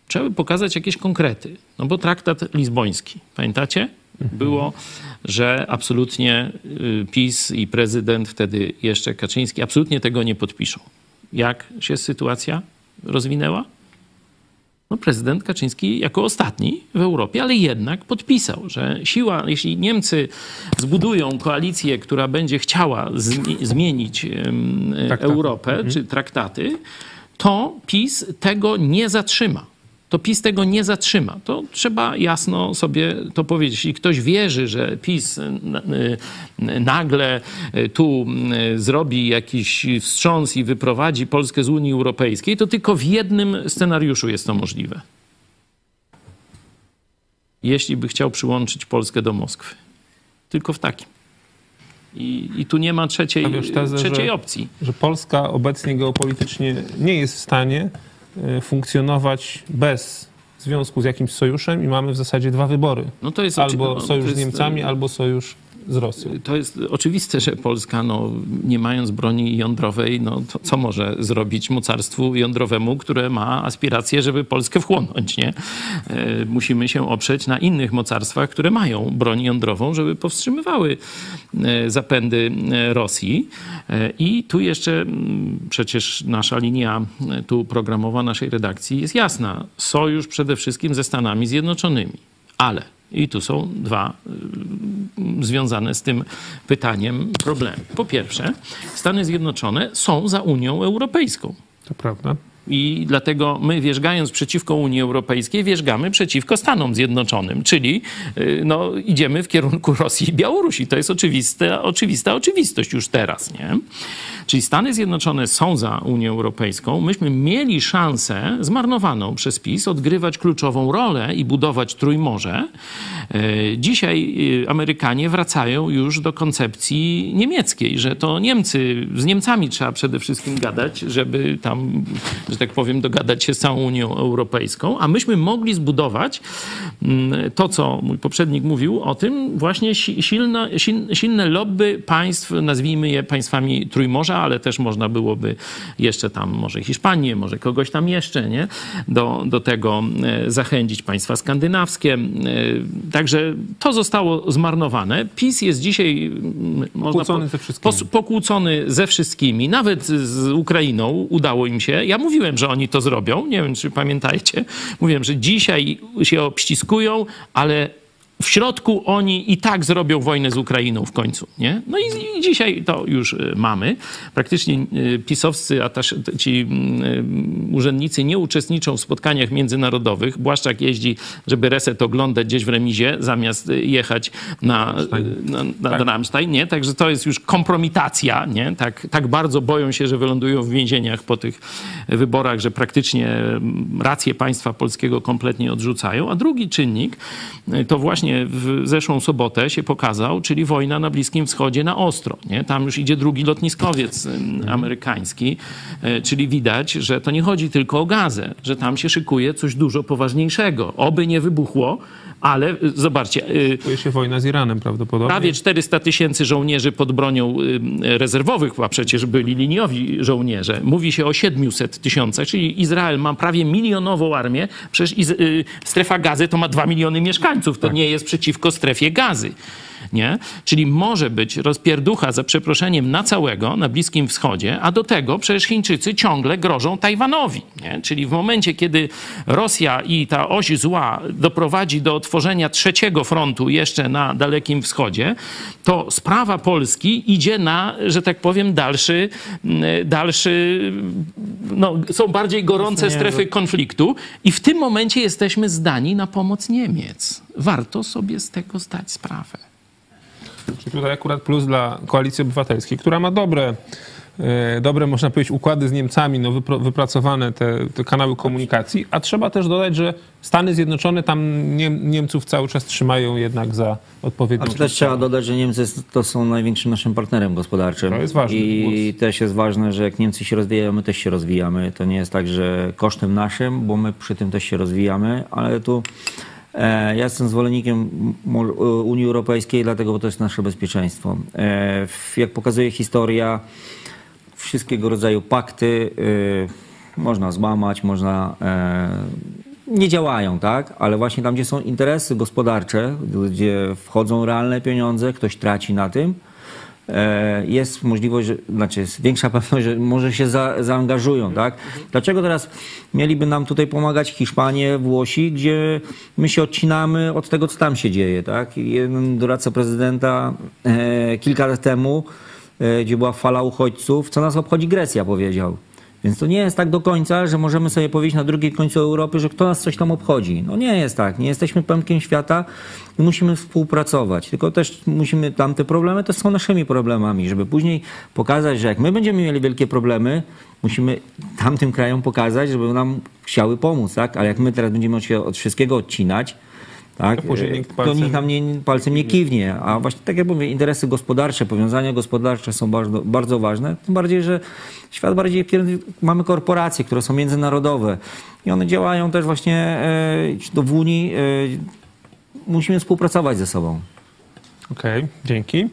Trzeba by pokazać jakieś konkrety. No bo traktat lizboński, pamiętacie? Było, że absolutnie PiS i prezydent, wtedy jeszcze Kaczyński, absolutnie tego nie podpiszą. Jak się sytuacja rozwinęła? No, prezydent Kaczyński jako ostatni w Europie, ale jednak podpisał, że siła, jeśli Niemcy zbudują koalicję, która będzie chciała zmi- zmienić. Europę czy traktaty, to PiS tego nie zatrzyma. To PiS tego nie zatrzyma. To trzeba jasno sobie to powiedzieć. Jeśli ktoś wierzy, że PiS y, y, nagle y, tu zrobi jakiś wstrząs i wyprowadzi Polskę z Unii Europejskiej, to tylko w jednym scenariuszu jest to możliwe. Jeśli by chciał przyłączyć Polskę do Moskwy. Tylko w takim. I, i tu nie ma trzeciej, tezę, trzeciej opcji. Że Polska obecnie geopolitycznie nie jest w stanie funkcjonować bez związku z jakimś sojuszem i mamy w zasadzie dwa wybory. No to jest oczy- Albo no, sojusz to z jest, Niemcami, e, albo sojusz z Rosją. To jest oczywiste, że Polska, no, nie mając broni jądrowej, no, co może zrobić mocarstwu jądrowemu, które ma aspiracje, żeby Polskę wchłonąć, nie? E, Musimy się oprzeć na innych mocarstwach, które mają broń jądrową, żeby powstrzymywały e, zapędy e, Rosji. I tu jeszcze przecież nasza linia tu programowa naszej redakcji jest jasna. Sojusz przede wszystkim ze Stanami Zjednoczonymi. Ale i tu są dwa y, związane z tym pytaniem problemy. Po pierwsze, Stany Zjednoczone są za Unią Europejską. To prawda. I dlatego my, wierzgając przeciwko Unii Europejskiej, wierzgamy przeciwko Stanom Zjednoczonym, czyli y, no, idziemy w kierunku Rosji i Białorusi. To jest oczywiste, oczywista oczywistość już teraz. Nie? Czyli Stany Zjednoczone są za Unią Europejską. Myśmy mieli szansę, zmarnowaną przez PiS, odgrywać kluczową rolę i budować Trójmorze. Y, Dzisiaj y, Amerykanie wracają już do koncepcji niemieckiej, że to Niemcy, z Niemcami trzeba przede wszystkim gadać, żeby tam, że tak powiem, dogadać się z całą Unią Europejską, a myśmy mogli zbudować mm, to, co mój poprzednik mówił o tym, właśnie si- silne, sil- silne lobby państw, nazwijmy je państwami Trójmorza, ale też można byłoby jeszcze tam może Hiszpanię, może kogoś tam jeszcze, nie? Do, do tego e, zachęcić państwa skandynawskie. E, Także to zostało zmarnowane. PiS jest dzisiaj mm, Pokłócony ze wszystkimi. pokłócony ze wszystkimi, nawet z Ukrainą udało im się. Ja mówiłem, że oni to zrobią. Nie wiem, czy pamiętajcie. Mówiłem, że dzisiaj się obściskują, ale w środku oni i tak zrobią wojnę z Ukrainą w końcu, nie? No i, i dzisiaj to już y, mamy. Praktycznie y, pisowscy atasz, ci mm, y, urzędnicy nie uczestniczą w spotkaniach międzynarodowych. Błaszczak jeździ, żeby reset oglądać gdzieś w remizie, zamiast jechać na, y, na, na, na Ramstein, nie? Także to jest już kompromitacja, nie? Tak, tak bardzo boją się, że wylądują w więzieniach po tych wyborach, że praktycznie mm, rację państwa polskiego kompletnie odrzucają. A drugi czynnik to właśnie w zeszłą sobotę się pokazał, czyli wojna na Bliskim Wschodzie na ostro. Nie? Tam już idzie drugi lotniskowiec ym, amerykański, y, czyli widać, że to nie chodzi tylko o gazę, że tam się szykuje coś dużo poważniejszego. Oby nie wybuchło, ale y, zobaczcie, y, Czuje się wojna z Iranem prawdopodobnie. Prawie 400 tysięcy żołnierzy pod bronią y, rezerwowych, a przecież byli liniowi żołnierze. Mówi się o 700 tysiącach, czyli Izrael ma prawie milionową armię. Przecież y, strefa gazy to ma 2 miliony mieszkańców. To nie jest przeciwko strefie gazy. Nie? Czyli może być rozpierducha za przeproszeniem na całego, na Bliskim Wschodzie, a do tego przecież Chińczycy ciągle grożą Tajwanowi. Nie? Czyli w momencie, kiedy Rosja i ta oś zła doprowadzi do otworzenia trzeciego frontu jeszcze na Dalekim Wschodzie, to sprawa Polski idzie na, że tak powiem, dalszy, mm, dalszy no, są bardziej gorące strefy konfliktu i w tym momencie jesteśmy zdani na pomoc Niemiec. Warto sobie z tego zdać sprawę. Czyli tutaj akurat plus dla Koalicji Obywatelskiej, która ma dobre e, dobre, można powiedzieć, układy z Niemcami, no, wypracowane te, te kanały komunikacji, a trzeba też dodać, że Stany Zjednoczone tam Niem, Niemców cały czas trzymają jednak za odpowiednią A czy też trzeba dodać, że Niemcy to są największym naszym partnerem gospodarczym. To jest ważny I głos. też jest ważne, że jak Niemcy się rozwijają, my też się rozwijamy. To nie jest tak, że kosztem naszym, bo my przy tym też się rozwijamy, ale tu ja jestem zwolennikiem mo- Unii Europejskiej, dlatego bo to jest nasze bezpieczeństwo. E, jak pokazuje historia, wszystkiego rodzaju pakty można złamać, można. E, nie działają, tak? Ale właśnie tam, gdzie są interesy gospodarcze, gdzie wchodzą realne pieniądze, ktoś traci na tym, e, jest możliwość, znaczy jest większa pewność, że może się za, zaangażują, tak? Dlaczego teraz mieliby nam tutaj pomagać Hiszpanie, Włosi, gdzie my się odcinamy od tego, co tam się dzieje, tak? Jeden doradca prezydenta e, kilka lat temu, e, gdzie była fala uchodźców, co nas obchodzi Grecja, powiedział. Więc to nie jest tak do końca, że możemy sobie powiedzieć na drugim końcu Europy, że kto nas coś tam obchodzi. No nie jest tak. Nie jesteśmy pępkiem świata i musimy współpracować. Tylko też musimy, tamte problemy to są naszymi problemami, żeby później pokazać, że jak my będziemy mieli wielkie problemy, musimy tamtym krajom pokazać, żeby nam chciały pomóc, tak? Ale jak my teraz będziemy się od wszystkiego odcinać, tak? To później nikt to palcem- nikt nam nie, palcem nie kiwnie. A właśnie tak jak mówię, interesy gospodarcze, powiązania gospodarcze są bardzo, bardzo ważne. Tym bardziej, że świat bardziej mamy korporacje, które są międzynarodowe i one działają też właśnie e, do w Unii. E, musimy współpracować ze sobą. Okej, dzięki.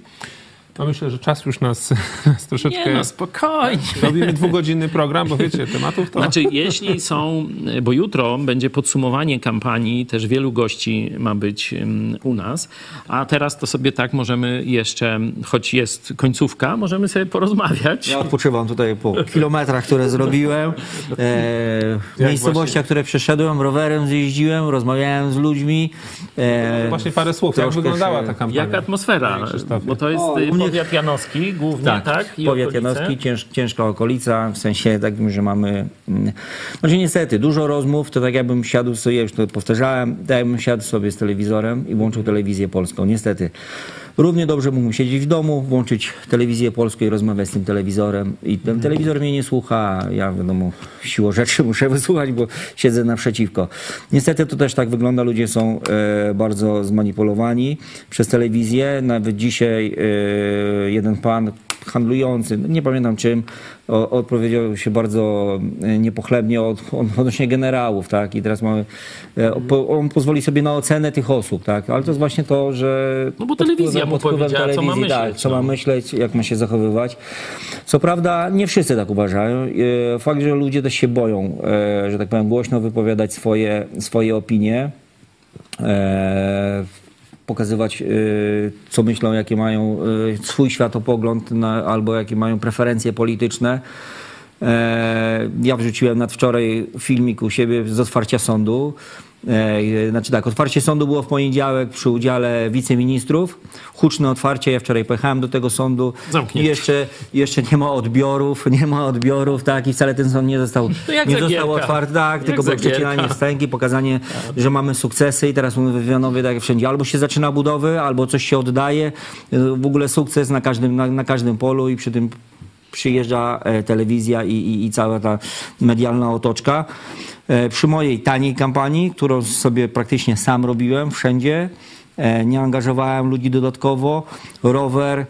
No myślę, że czas już nas, nas troszeczkę... Nie no, spokojnie. Robimy dwugodzinny program, bo wiecie, tematów to... Znaczy, jeśli są, bo jutro będzie podsumowanie kampanii, też wielu gości ma być u nas, a teraz to sobie tak możemy jeszcze, choć jest końcówka, możemy sobie porozmawiać. Ja odpoczywam tutaj po kilometrach, które zrobiłem, e, w Jak miejscowościach, które przeszedłem, rowerem zjeździłem, rozmawiałem z ludźmi. E, Właśnie parę słów, jak wyglądała się- ta kampania? Jaka atmosfera? Bo to jest O, y, powiat janowski głównie, tak? Tak, I powiat okolice. janowski, cięż, ciężka okolica, w sensie takim, że mamy... mm, Znaczy niestety, dużo rozmów, to tak jakbym siadł sobie, już to powtarzałem, tak jakbym siadł sobie z telewizorem i włączył telewizję polską. Niestety. Równie dobrze mógłbym siedzieć w domu, włączyć telewizję polską i rozmawiać z tym telewizorem. I ten telewizor mnie nie słucha, ja wiadomo, siłą rzeczy muszę wysłuchać, bo siedzę naprzeciwko. Niestety to też tak wygląda, ludzie są e, bardzo zmanipulowani przez telewizję. Nawet dzisiaj e, jeden pan handlujący, no nie pamiętam czym, odpowiedział się bardzo e, niepochlebnie od, od, odnośnie generałów, tak? I teraz mamy, e, on pozwoli sobie na ocenę tych osób, tak? Ale to jest właśnie to, że... No bo telewizja mu powiedziała, co ma telewizji, Tak, myśleć, co ma no. myśleć, jak ma się zachowywać. Co prawda nie wszyscy tak uważają. E, Fakt, że ludzie też się boją, że tak powiem, głośno wypowiadać swoje, swoje opinie. Pokazywać, e, co myślą, jakie mają e, swój światopogląd na, albo jakie mają preferencje polityczne. E, Ja wrzuciłem nadwczoraj filmik u siebie z otwarcia sądu. Znaczy tak, otwarcie sądu było w poniedziałek przy udziale wiceministrów. Huczne otwarcie, ja wczoraj pojechałem do tego sądu. Zamknięte. I jeszcze, jeszcze nie ma odbiorów, nie ma odbiorów, tak, i wcale ten sąd nie został, nie Zagierka. został otwarty, tak, Jak tylko było przecinanie wstęgi, pokazanie, że mamy sukcesy i teraz mówię wywianowie tak wszędzie, albo się zaczyna budowy, albo coś się oddaje, w ogóle sukces na każdym, na, na każdym polu i przy tym przyjeżdża e, telewizja i, i, i cała ta medialna otoczka. E, Przy mojej taniej kampanii, którą sobie praktycznie sam robiłem wszędzie, e, nie angażowałem ludzi dodatkowo, rower,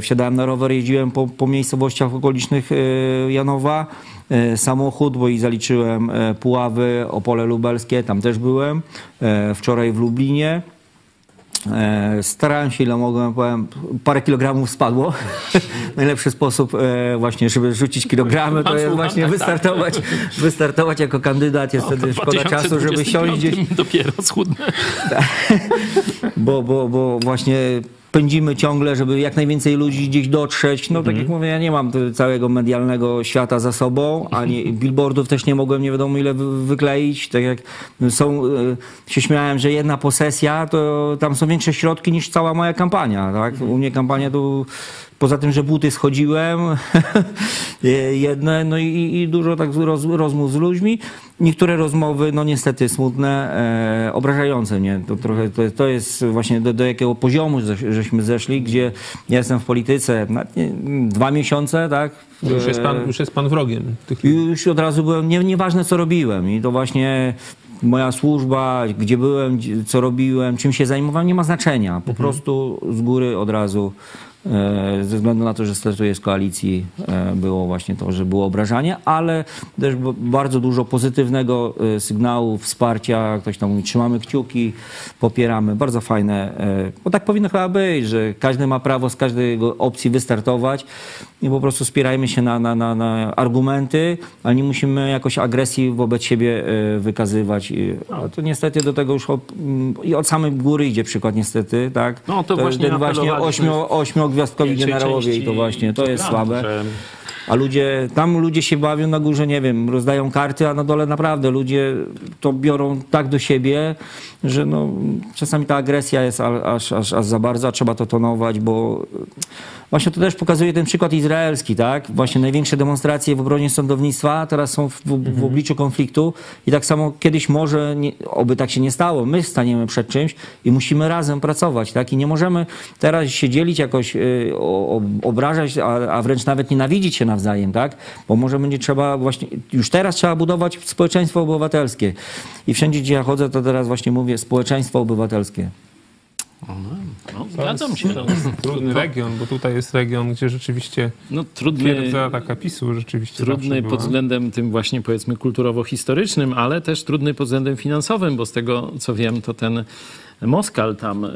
wsiadałem na rower, jeździłem po, po miejscowościach okolicznych Janowa, samochód, bo i zaliczyłem Puławy, Opole Lubelskie, tam też byłem, wczoraj w Lublinie. E, Starałem się ile mogłem, powiem, parę kilogramów spadło. Najlepszy sposób e, właśnie, żeby rzucić kilogramy, to jest właśnie Tak, wystartować, wystartować jako kandydat. Jest wtedy szkoda czasu, żeby siąść gdzieś, 2025 dopiero schudnę. bo, bo, bo właśnie pędzimy ciągle, żeby jak najwięcej ludzi gdzieś dotrzeć. No tak jak mówię, ja nie mam całego medialnego świata za sobą, ani billboardów też nie mogłem nie wiadomo ile wy- wykleić. Tak jak są, e, się śmiałem, że jedna posesja, to tam są większe środki niż cała moja kampania. Tak? U mnie kampania to Poza tym, że buty schodziłem, jedne, no i, i dużo tak roz, rozmów z ludźmi. Niektóre rozmowy, no niestety smutne, e, obrażające mnie. To, trochę, to, to jest właśnie do, do jakiego poziomu żeś- żeśmy zeszli, gdzie ja jestem w polityce nawet nie, dwa miesiące, tak? Już jest pan, E, już jest pan wrogiem tych już od razu byłem, nie, nieważne co robiłem i to właśnie moja służba, gdzie byłem, co robiłem, czym się zajmowałem, nie ma znaczenia. Po prostu z góry od razu, ze względu na to, że startuję z koalicji, e, było właśnie to, że było obrażanie, ale też bardzo dużo pozytywnego e, sygnału, wsparcia, ktoś tam mówi, trzymamy kciuki, popieramy, bardzo fajne, e, bo tak powinno chyba być, że każdy ma prawo z każdej opcji wystartować i po prostu spierajmy się na, na, na, na argumenty, ale nie musimy jakoś agresji wobec siebie e, wykazywać. A to niestety do tego już od, mm, i od samej góry idzie przykład niestety, tak? No, to właśnie ten właśnie ośmio, ośmiogwiazdkowi generałowie i to właśnie, to jest słabe. że- A ludzie, tam ludzie się bawią na górze, nie wiem, rozdają karty, a na dole naprawdę ludzie to biorą tak do siebie, że no, czasami ta agresja jest aż, aż, aż za bardzo, trzeba to tonować, bo właśnie to też pokazuje ten przykład izraelski, tak? Właśnie największe demonstracje w obronie sądownictwa teraz są w, w, w obliczu konfliktu i tak samo kiedyś może, nie, oby tak się nie stało, my staniemy przed czymś i musimy razem pracować, tak? I nie możemy teraz się dzielić jakoś, y, o, obrażać, a, a wręcz nawet nienawidzić się nawzajem, tak? Bo może będzie trzeba właśnie, już teraz trzeba budować społeczeństwo obywatelskie. I wszędzie, gdzie ja chodzę, to teraz właśnie mówię społeczeństwo obywatelskie. No, zgadzam się. Trudny region, bo tutaj jest region, gdzie rzeczywiście no, trudny, twierdza taka PiSu rzeczywiście trudny pod względem tym właśnie powiedzmy kulturowo-historycznym, ale też trudny pod względem finansowym, bo z tego co wiem, to ten Moskal tam, y,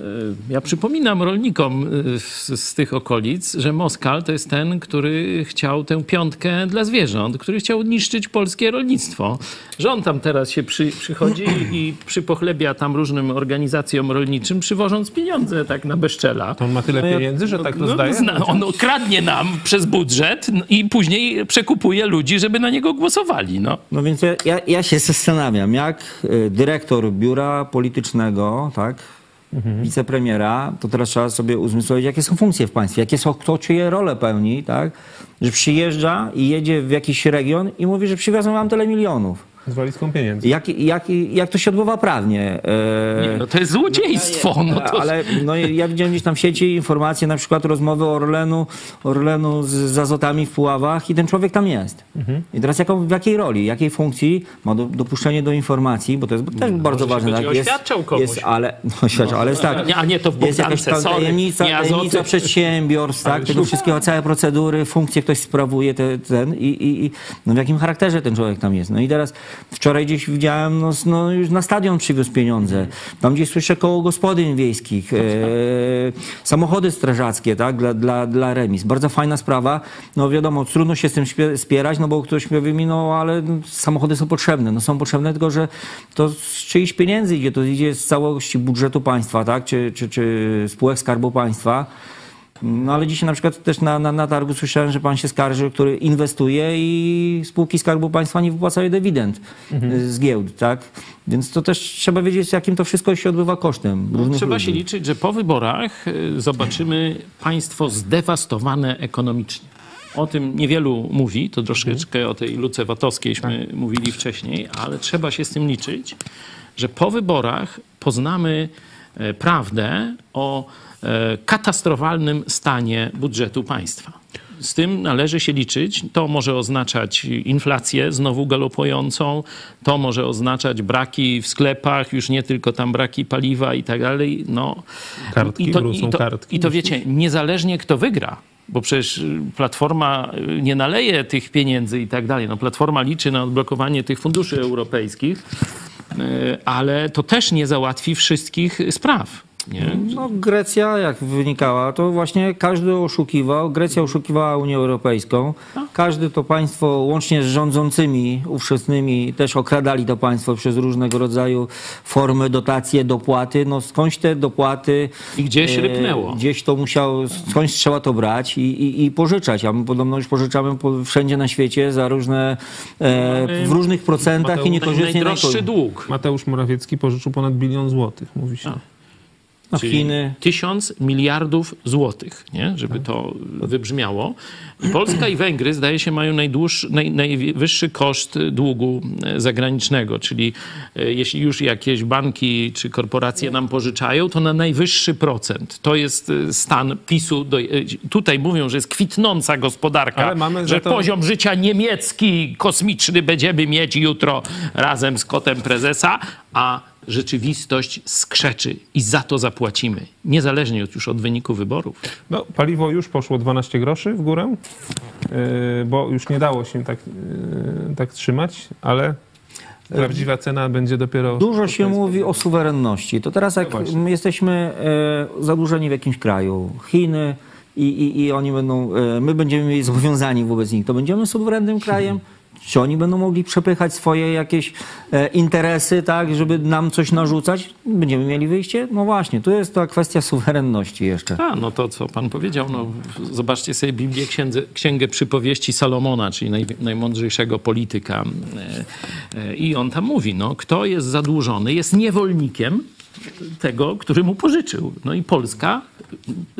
ja przypominam rolnikom y, z, z tych okolic, że Moskal to jest ten, który chciał tę piątkę dla zwierząt, który chciał niszczyć polskie rolnictwo. Że on tam teraz się przy, przychodzi i przypochlebia tam różnym organizacjom rolniczym, przywożąc pieniądze tak na bezczela. To on ma tyle pieniędzy, że tak No, rozdaje? zna, on kradnie nam przez budżet i później przekupuje ludzi, żeby na niego głosowali. No. No więc ja, ja, ja się zastanawiam, jak y, dyrektor biura politycznego, tak, wicepremiera, to teraz trzeba sobie uzmysłowić, jakie są funkcje w państwie, jakie są, kto czyje role pełni, tak, że przyjeżdża i jedzie w jakiś region i mówi, że przywiozą wam tyle milionów. Z walizką pieniędzy. Jak, jak, jak to się odbywa prawnie? E, Nie, no to jest złodziejstwo. No to... Ale no, ja widziałem gdzieś tam w sieci informacje, na przykład rozmowy o Orlenu, Orlenu z, z Azotami w Puławach i ten człowiek tam jest. I teraz jaką, w jakiej roli, jakiej funkcji ma do, dopuszczenie do informacji, bo to jest też bardzo może się ważne. będzie Jest, oświadczał komuś. jest, ale, no, oświadczał, ale jest tak. Nie, a nie, to w jest jakaś Bogdance, tam tajemnica, Nie, tajemnica przedsiębiorstw, tak, tego wszystkiego, całe procedury, funkcje ktoś sprawuje te, ten i, i, i no w jakim charakterze ten człowiek tam jest. No i teraz wczoraj gdzieś widziałem, no, no już na stadion przywiózł pieniądze. Tam gdzieś słyszę koło gospodyń wiejskich, e, samochody strażackie, tak, dla, dla, dla remis. Bardzo fajna sprawa. No wiadomo, trudno się z tym spierać, no bo ktoś mówi mi, no ale samochody są potrzebne. No są potrzebne, tylko że to z czyichś pieniędzy idzie, to idzie z całości budżetu państwa, tak, czy, czy, czy spółek Skarbu Państwa. No ale dzisiaj na przykład też na, na, na targu słyszałem, że pan się skarży, który inwestuje i spółki Skarbu Państwa nie wypłacają dywidend y, z giełd, tak? Więc to też trzeba wiedzieć, jakim to wszystko się odbywa kosztem różnych Trzeba ludzi. się liczyć, że po wyborach y, zobaczymy państwo zdewastowane ekonomicznie. O tym niewielu mówi, to troszeczkę o tej luce VAT-owskieśmy mówili wcześniej, ale trzeba się z tym liczyć, że po wyborach poznamy e, prawdę o katastrofalnym stanie budżetu państwa. Z tym należy się liczyć. To może oznaczać inflację znowu galopującą, to może oznaczać braki w sklepach, już nie tylko tam braki paliwa i tak dalej. No, Kartki, i to, i to, kartki, I to wiecie, niezależnie kto wygra, bo przecież Platforma y, nie naleje tych pieniędzy i tak dalej. No, Platforma liczy na odblokowanie tych funduszy europejskich, y, ale to też nie załatwi wszystkich spraw. Nie? No Grecja, jak wynikała, to właśnie każdy oszukiwał. Grecja oszukiwała Unię Europejską. Każdy to państwo, łącznie z rządzącymi ówczesnymi, też okradali to państwo przez różnego rodzaju formy, dotacje, dopłaty. No skądś te dopłaty... I gdzieś e, rypnęło. Gdzieś to musiał, skądś trzeba to brać i, i, i pożyczać. A my podobno już pożyczamy po, wszędzie na świecie za różne, e, w różnych procentach i niekorzystnie. Najdroższy najko- dług. Mateusz Morawiecki pożyczył ponad bilion złotych, mówi się. No, Czyli Chiny. tysiąc miliardów złotych, nie? żeby to wybrzmiało. I Polska i Węgry, zdaje się, mają najdłuższy, naj, najwyższy koszt długu e, zagranicznego, czyli e, jeśli już jakieś banki czy korporacje nam pożyczają, to na najwyższy procent. To jest e, stan PiSu. Do, tutaj mówią, że jest kwitnąca gospodarka, że to- poziom życia niemiecki, kosmiczny będziemy mieć jutro razem z kotem prezesa, a rzeczywistość skrzeczy i za to zapłacimy, niezależnie od, już od wyniku wyborów. No, paliwo już poszło 12 groszy w górę, yy, bo już nie dało się tak, yy, tak trzymać, ale prawdziwa cena będzie dopiero... Dużo się mówi o suwerenności. To teraz jak No właśnie. my jesteśmy e, zadłużeni w jakimś kraju, Chiny i, i, i oni będą, e, my będziemy mieli zobowiązani wobec nich, to będziemy suwerennym krajem? Czy oni będą mogli przepychać swoje jakieś e, interesy, tak, żeby nam coś narzucać? Będziemy mieli wyjście? No właśnie, tu jest ta kwestia suwerenności jeszcze. A, no to co pan powiedział, no zobaczcie sobie Biblię, księdze, księgę przypowieści Salomona, czyli naj, najmądrzejszego polityka. E, e, I on tam mówi, no, kto jest zadłużony, jest niewolnikiem tego, który mu pożyczył. No i Polska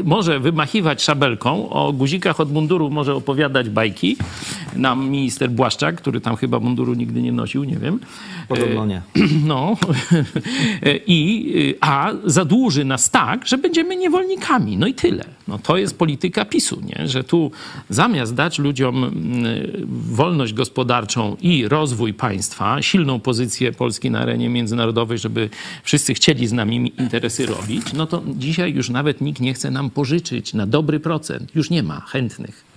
może wymachiwać szabelką, o guzikach od munduru może opowiadać bajki. Nam minister Błaszczak, który tam chyba munduru nigdy nie nosił, nie wiem. Podobno nie. No, i, a zadłuży nas tak, że będziemy niewolnikami. No i tyle. No to jest polityka PiSu, nie? że tu zamiast dać ludziom wolność gospodarczą i rozwój państwa, silną pozycję Polski na arenie międzynarodowej, żeby wszyscy chcieli z nami interesy robić, no to dzisiaj już nawet nikt nie chce nam pożyczyć na dobry procent. Już nie ma chętnych.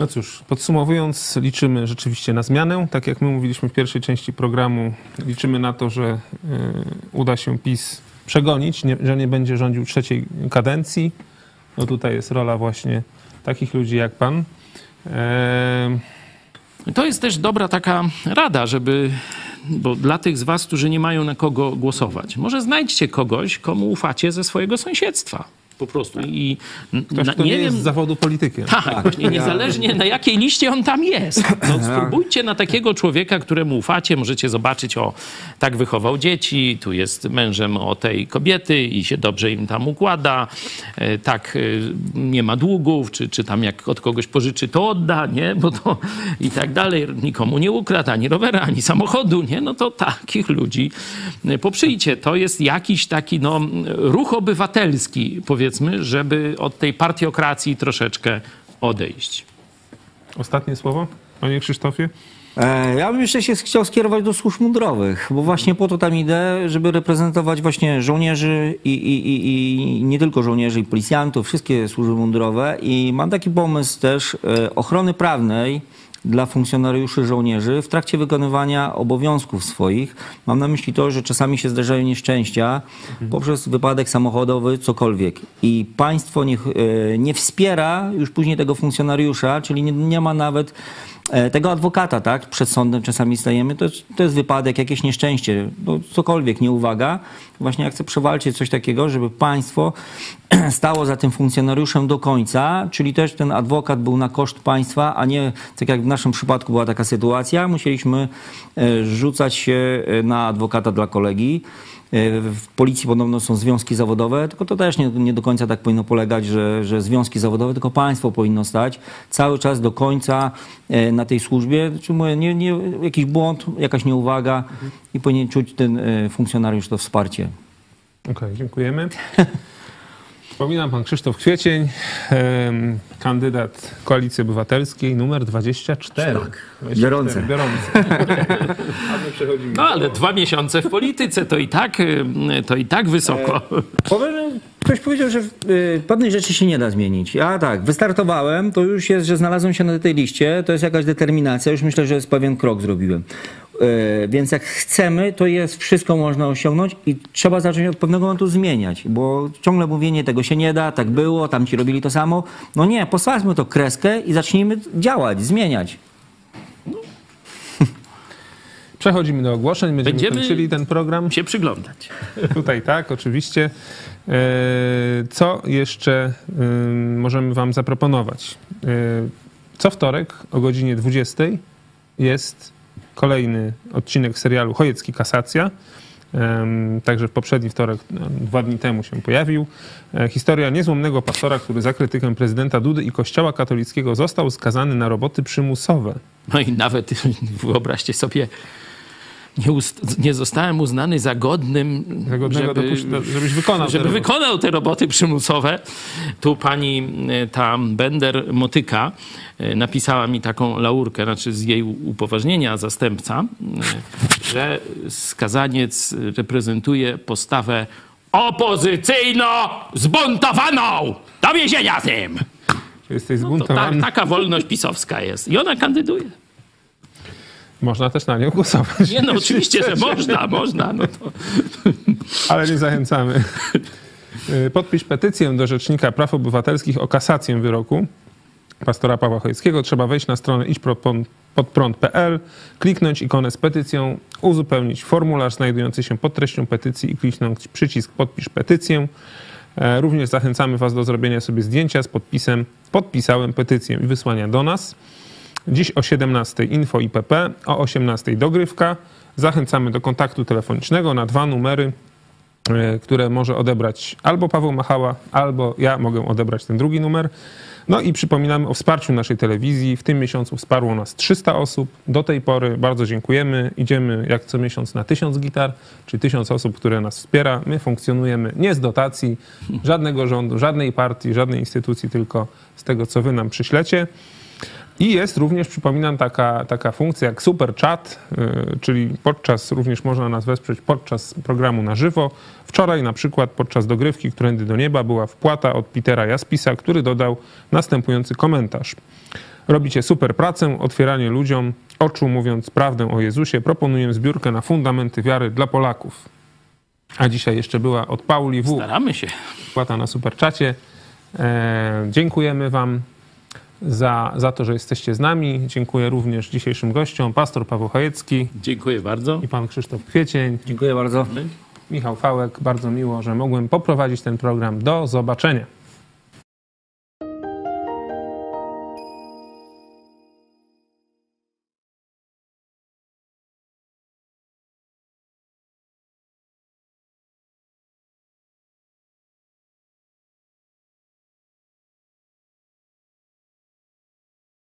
No cóż, podsumowując, liczymy rzeczywiście na zmianę. Tak jak my mówiliśmy w pierwszej części programu, liczymy na to, że y, uda się PiS przegonić, nie, że nie będzie rządził trzeciej kadencji. No tutaj jest rola właśnie takich ludzi jak pan. Ehm, To jest też dobra taka rada, żeby, bo dla tych z was, którzy nie mają na kogo głosować, może znajdźcie kogoś, komu ufacie ze swojego sąsiedztwa. Po prostu. I ktoś, na, nie, nie wiem, jest z zawodu politykiem. tak, właśnie niezależnie na jakiej liście on tam jest. No, spróbujcie na takiego człowieka, któremu ufacie, możecie zobaczyć, o, tak wychował dzieci, tu jest mężem o tej kobiety i się dobrze im tam układa, e, tak e, nie ma długów, czy, czy tam jak od kogoś pożyczy, to odda, nie, bo to i tak dalej, nikomu nie ukradł ani rowera, ani samochodu, nie, no to takich ludzi e, poprzyjcie. To jest jakiś taki, no, ruch obywatelski, powiedzmy, żeby od tej partiokracji troszeczkę odejść. Ostatnie słowo, panie Krzysztofie? E, Ja bym jeszcze się chciał skierować do służb mundurowych, bo właśnie po to tam idę, żeby reprezentować właśnie żołnierzy i, i, i, i nie tylko żołnierzy, i policjantów, wszystkie służby mundurowe. I mam taki pomysł też e, ochrony prawnej dla funkcjonariuszy żołnierzy w trakcie wykonywania obowiązków swoich. Mam na myśli to, że czasami się zdarzają nieszczęścia poprzez wypadek samochodowy, cokolwiek. I państwo niech, e, nie wspiera już później tego funkcjonariusza, czyli nie, nie ma nawet tego adwokata, tak? Przed sądem czasami stajemy, to, to jest wypadek, jakieś nieszczęście, no, cokolwiek, nieuwaga. Właśnie ja chcę przewalczyć coś takiego, żeby państwo stało za tym funkcjonariuszem do końca, czyli też ten adwokat był na koszt państwa, a nie, tak jak w naszym przypadku była taka sytuacja, musieliśmy e, rzucać się e, na adwokata dla kolegi. E, W policji podobno są związki zawodowe, tylko to też nie, nie do końca tak powinno polegać, że, że związki zawodowe, tylko państwo powinno stać cały czas do końca e, na tej służbie. Czy mówię, nie, nie, jakiś błąd, jakaś nieuwaga i powinien czuć ten e, funkcjonariusz to wsparcie. Okej, dziękujemy. Przypominam, pan Krzysztof Kwiecień, kandydat Koalicji Obywatelskiej, numer 24. Tak, 24, biorący. No ale dwa miesiące w polityce to i tak, to i tak wysoko. Powiem, że ktoś powiedział, że y, pewnych rzeczy się nie da zmienić. Ja tak, wystartowałem, to już jest, że znalazłem się na tej liście, to jest jakaś determinacja, już myślę, że jest pewien krok zrobiłem. Y, więc jak chcemy, to jest wszystko można osiągnąć i trzeba zacząć od pewnego momentu zmieniać, bo ciągle mówienie tego się nie da, tak było, tamci robili to samo. No nie, postawmy to kreskę i zacznijmy działać, zmieniać. Przechodzimy do ogłoszeń, będziemy, Będziemy- kończyli ten program. Się przyglądać. Tutaj tak, oczywiście. E, Co jeszcze ym, możemy Wam zaproponować? E, Co wtorek o godzinie 20 jest kolejny odcinek serialu Chojecki Kasacja. Także w poprzedni wtorek, dwa dni temu się pojawił. E, Historia niezłomnego pastora, który za krytykę prezydenta Dudy i kościoła katolickiego został skazany na roboty przymusowe. No i nawet wyobraźcie sobie, nie, ust- nie zostałem uznany za godnym, dopuszcza- żebyś wykonał te żeby roboty. wykonał te roboty przymusowe. Tu pani e, ta Bender Motyka e, napisała mi taką laurkę, znaczy z jej upoważnienia zastępca, e, że skazaniec reprezentuje postawę opozycyjno-zbuntowaną! Do więzienia tym! Jesteś No to ta, zbuntowany. taka wolność pisowska jest. I ona kandyduje. Można też na nią głosować. Nie no, oczywiście, że można, można. No to... Ale nie zachęcamy. Y, Podpisz petycję do Rzecznika Praw Obywatelskich o kasację wyroku pastora Pawła Chojeckiego. Trzeba wejść na stronę idźpodprąd.pl, kliknąć ikonę z petycją, uzupełnić formularz znajdujący się pod treścią petycji i kliknąć przycisk podpisz petycję. E, Również zachęcamy Was do zrobienia sobie zdjęcia z podpisem podpisałem petycję i wysłania do nas. Dziś o 17 info IPP, o 18 dogrywka. Zachęcamy do kontaktu telefonicznego na dwa numery, e, które może odebrać albo Paweł Machała, albo ja mogę odebrać ten drugi numer. No i przypominamy o wsparciu naszej telewizji. W tym miesiącu wsparło nas 300 osób. Do tej pory bardzo dziękujemy. Idziemy jak co miesiąc na 1000 gitar, czy 1000 osób, które nas wspiera. My funkcjonujemy nie z dotacji żadnego rządu, żadnej partii, żadnej instytucji, tylko z tego, co wy nam przyślecie. I jest również, przypominam, taka, taka funkcja jak super chat, yy, czyli podczas, również można nas wesprzeć podczas programu na żywo. Wczoraj na przykład podczas dogrywki Którędy do Nieba była wpłata od Petera Jaspisa, który dodał następujący komentarz. Robicie super pracę, otwieranie ludziom oczu, mówiąc prawdę o Jezusie. Proponuję zbiórkę na fundamenty wiary dla Polaków. A dzisiaj jeszcze była od Pauli W. Staramy się. Wpłata na superczacie. E, dziękujemy Wam za, za to, że jesteście z nami. Dziękuję również dzisiejszym gościom, pastor Paweł Chojecki Dziękuję bardzo. i pan Krzysztof Kwiecień. Dziękuję bardzo. Michał Fałek, bardzo miło, że mogłem poprowadzić ten program. Do zobaczenia.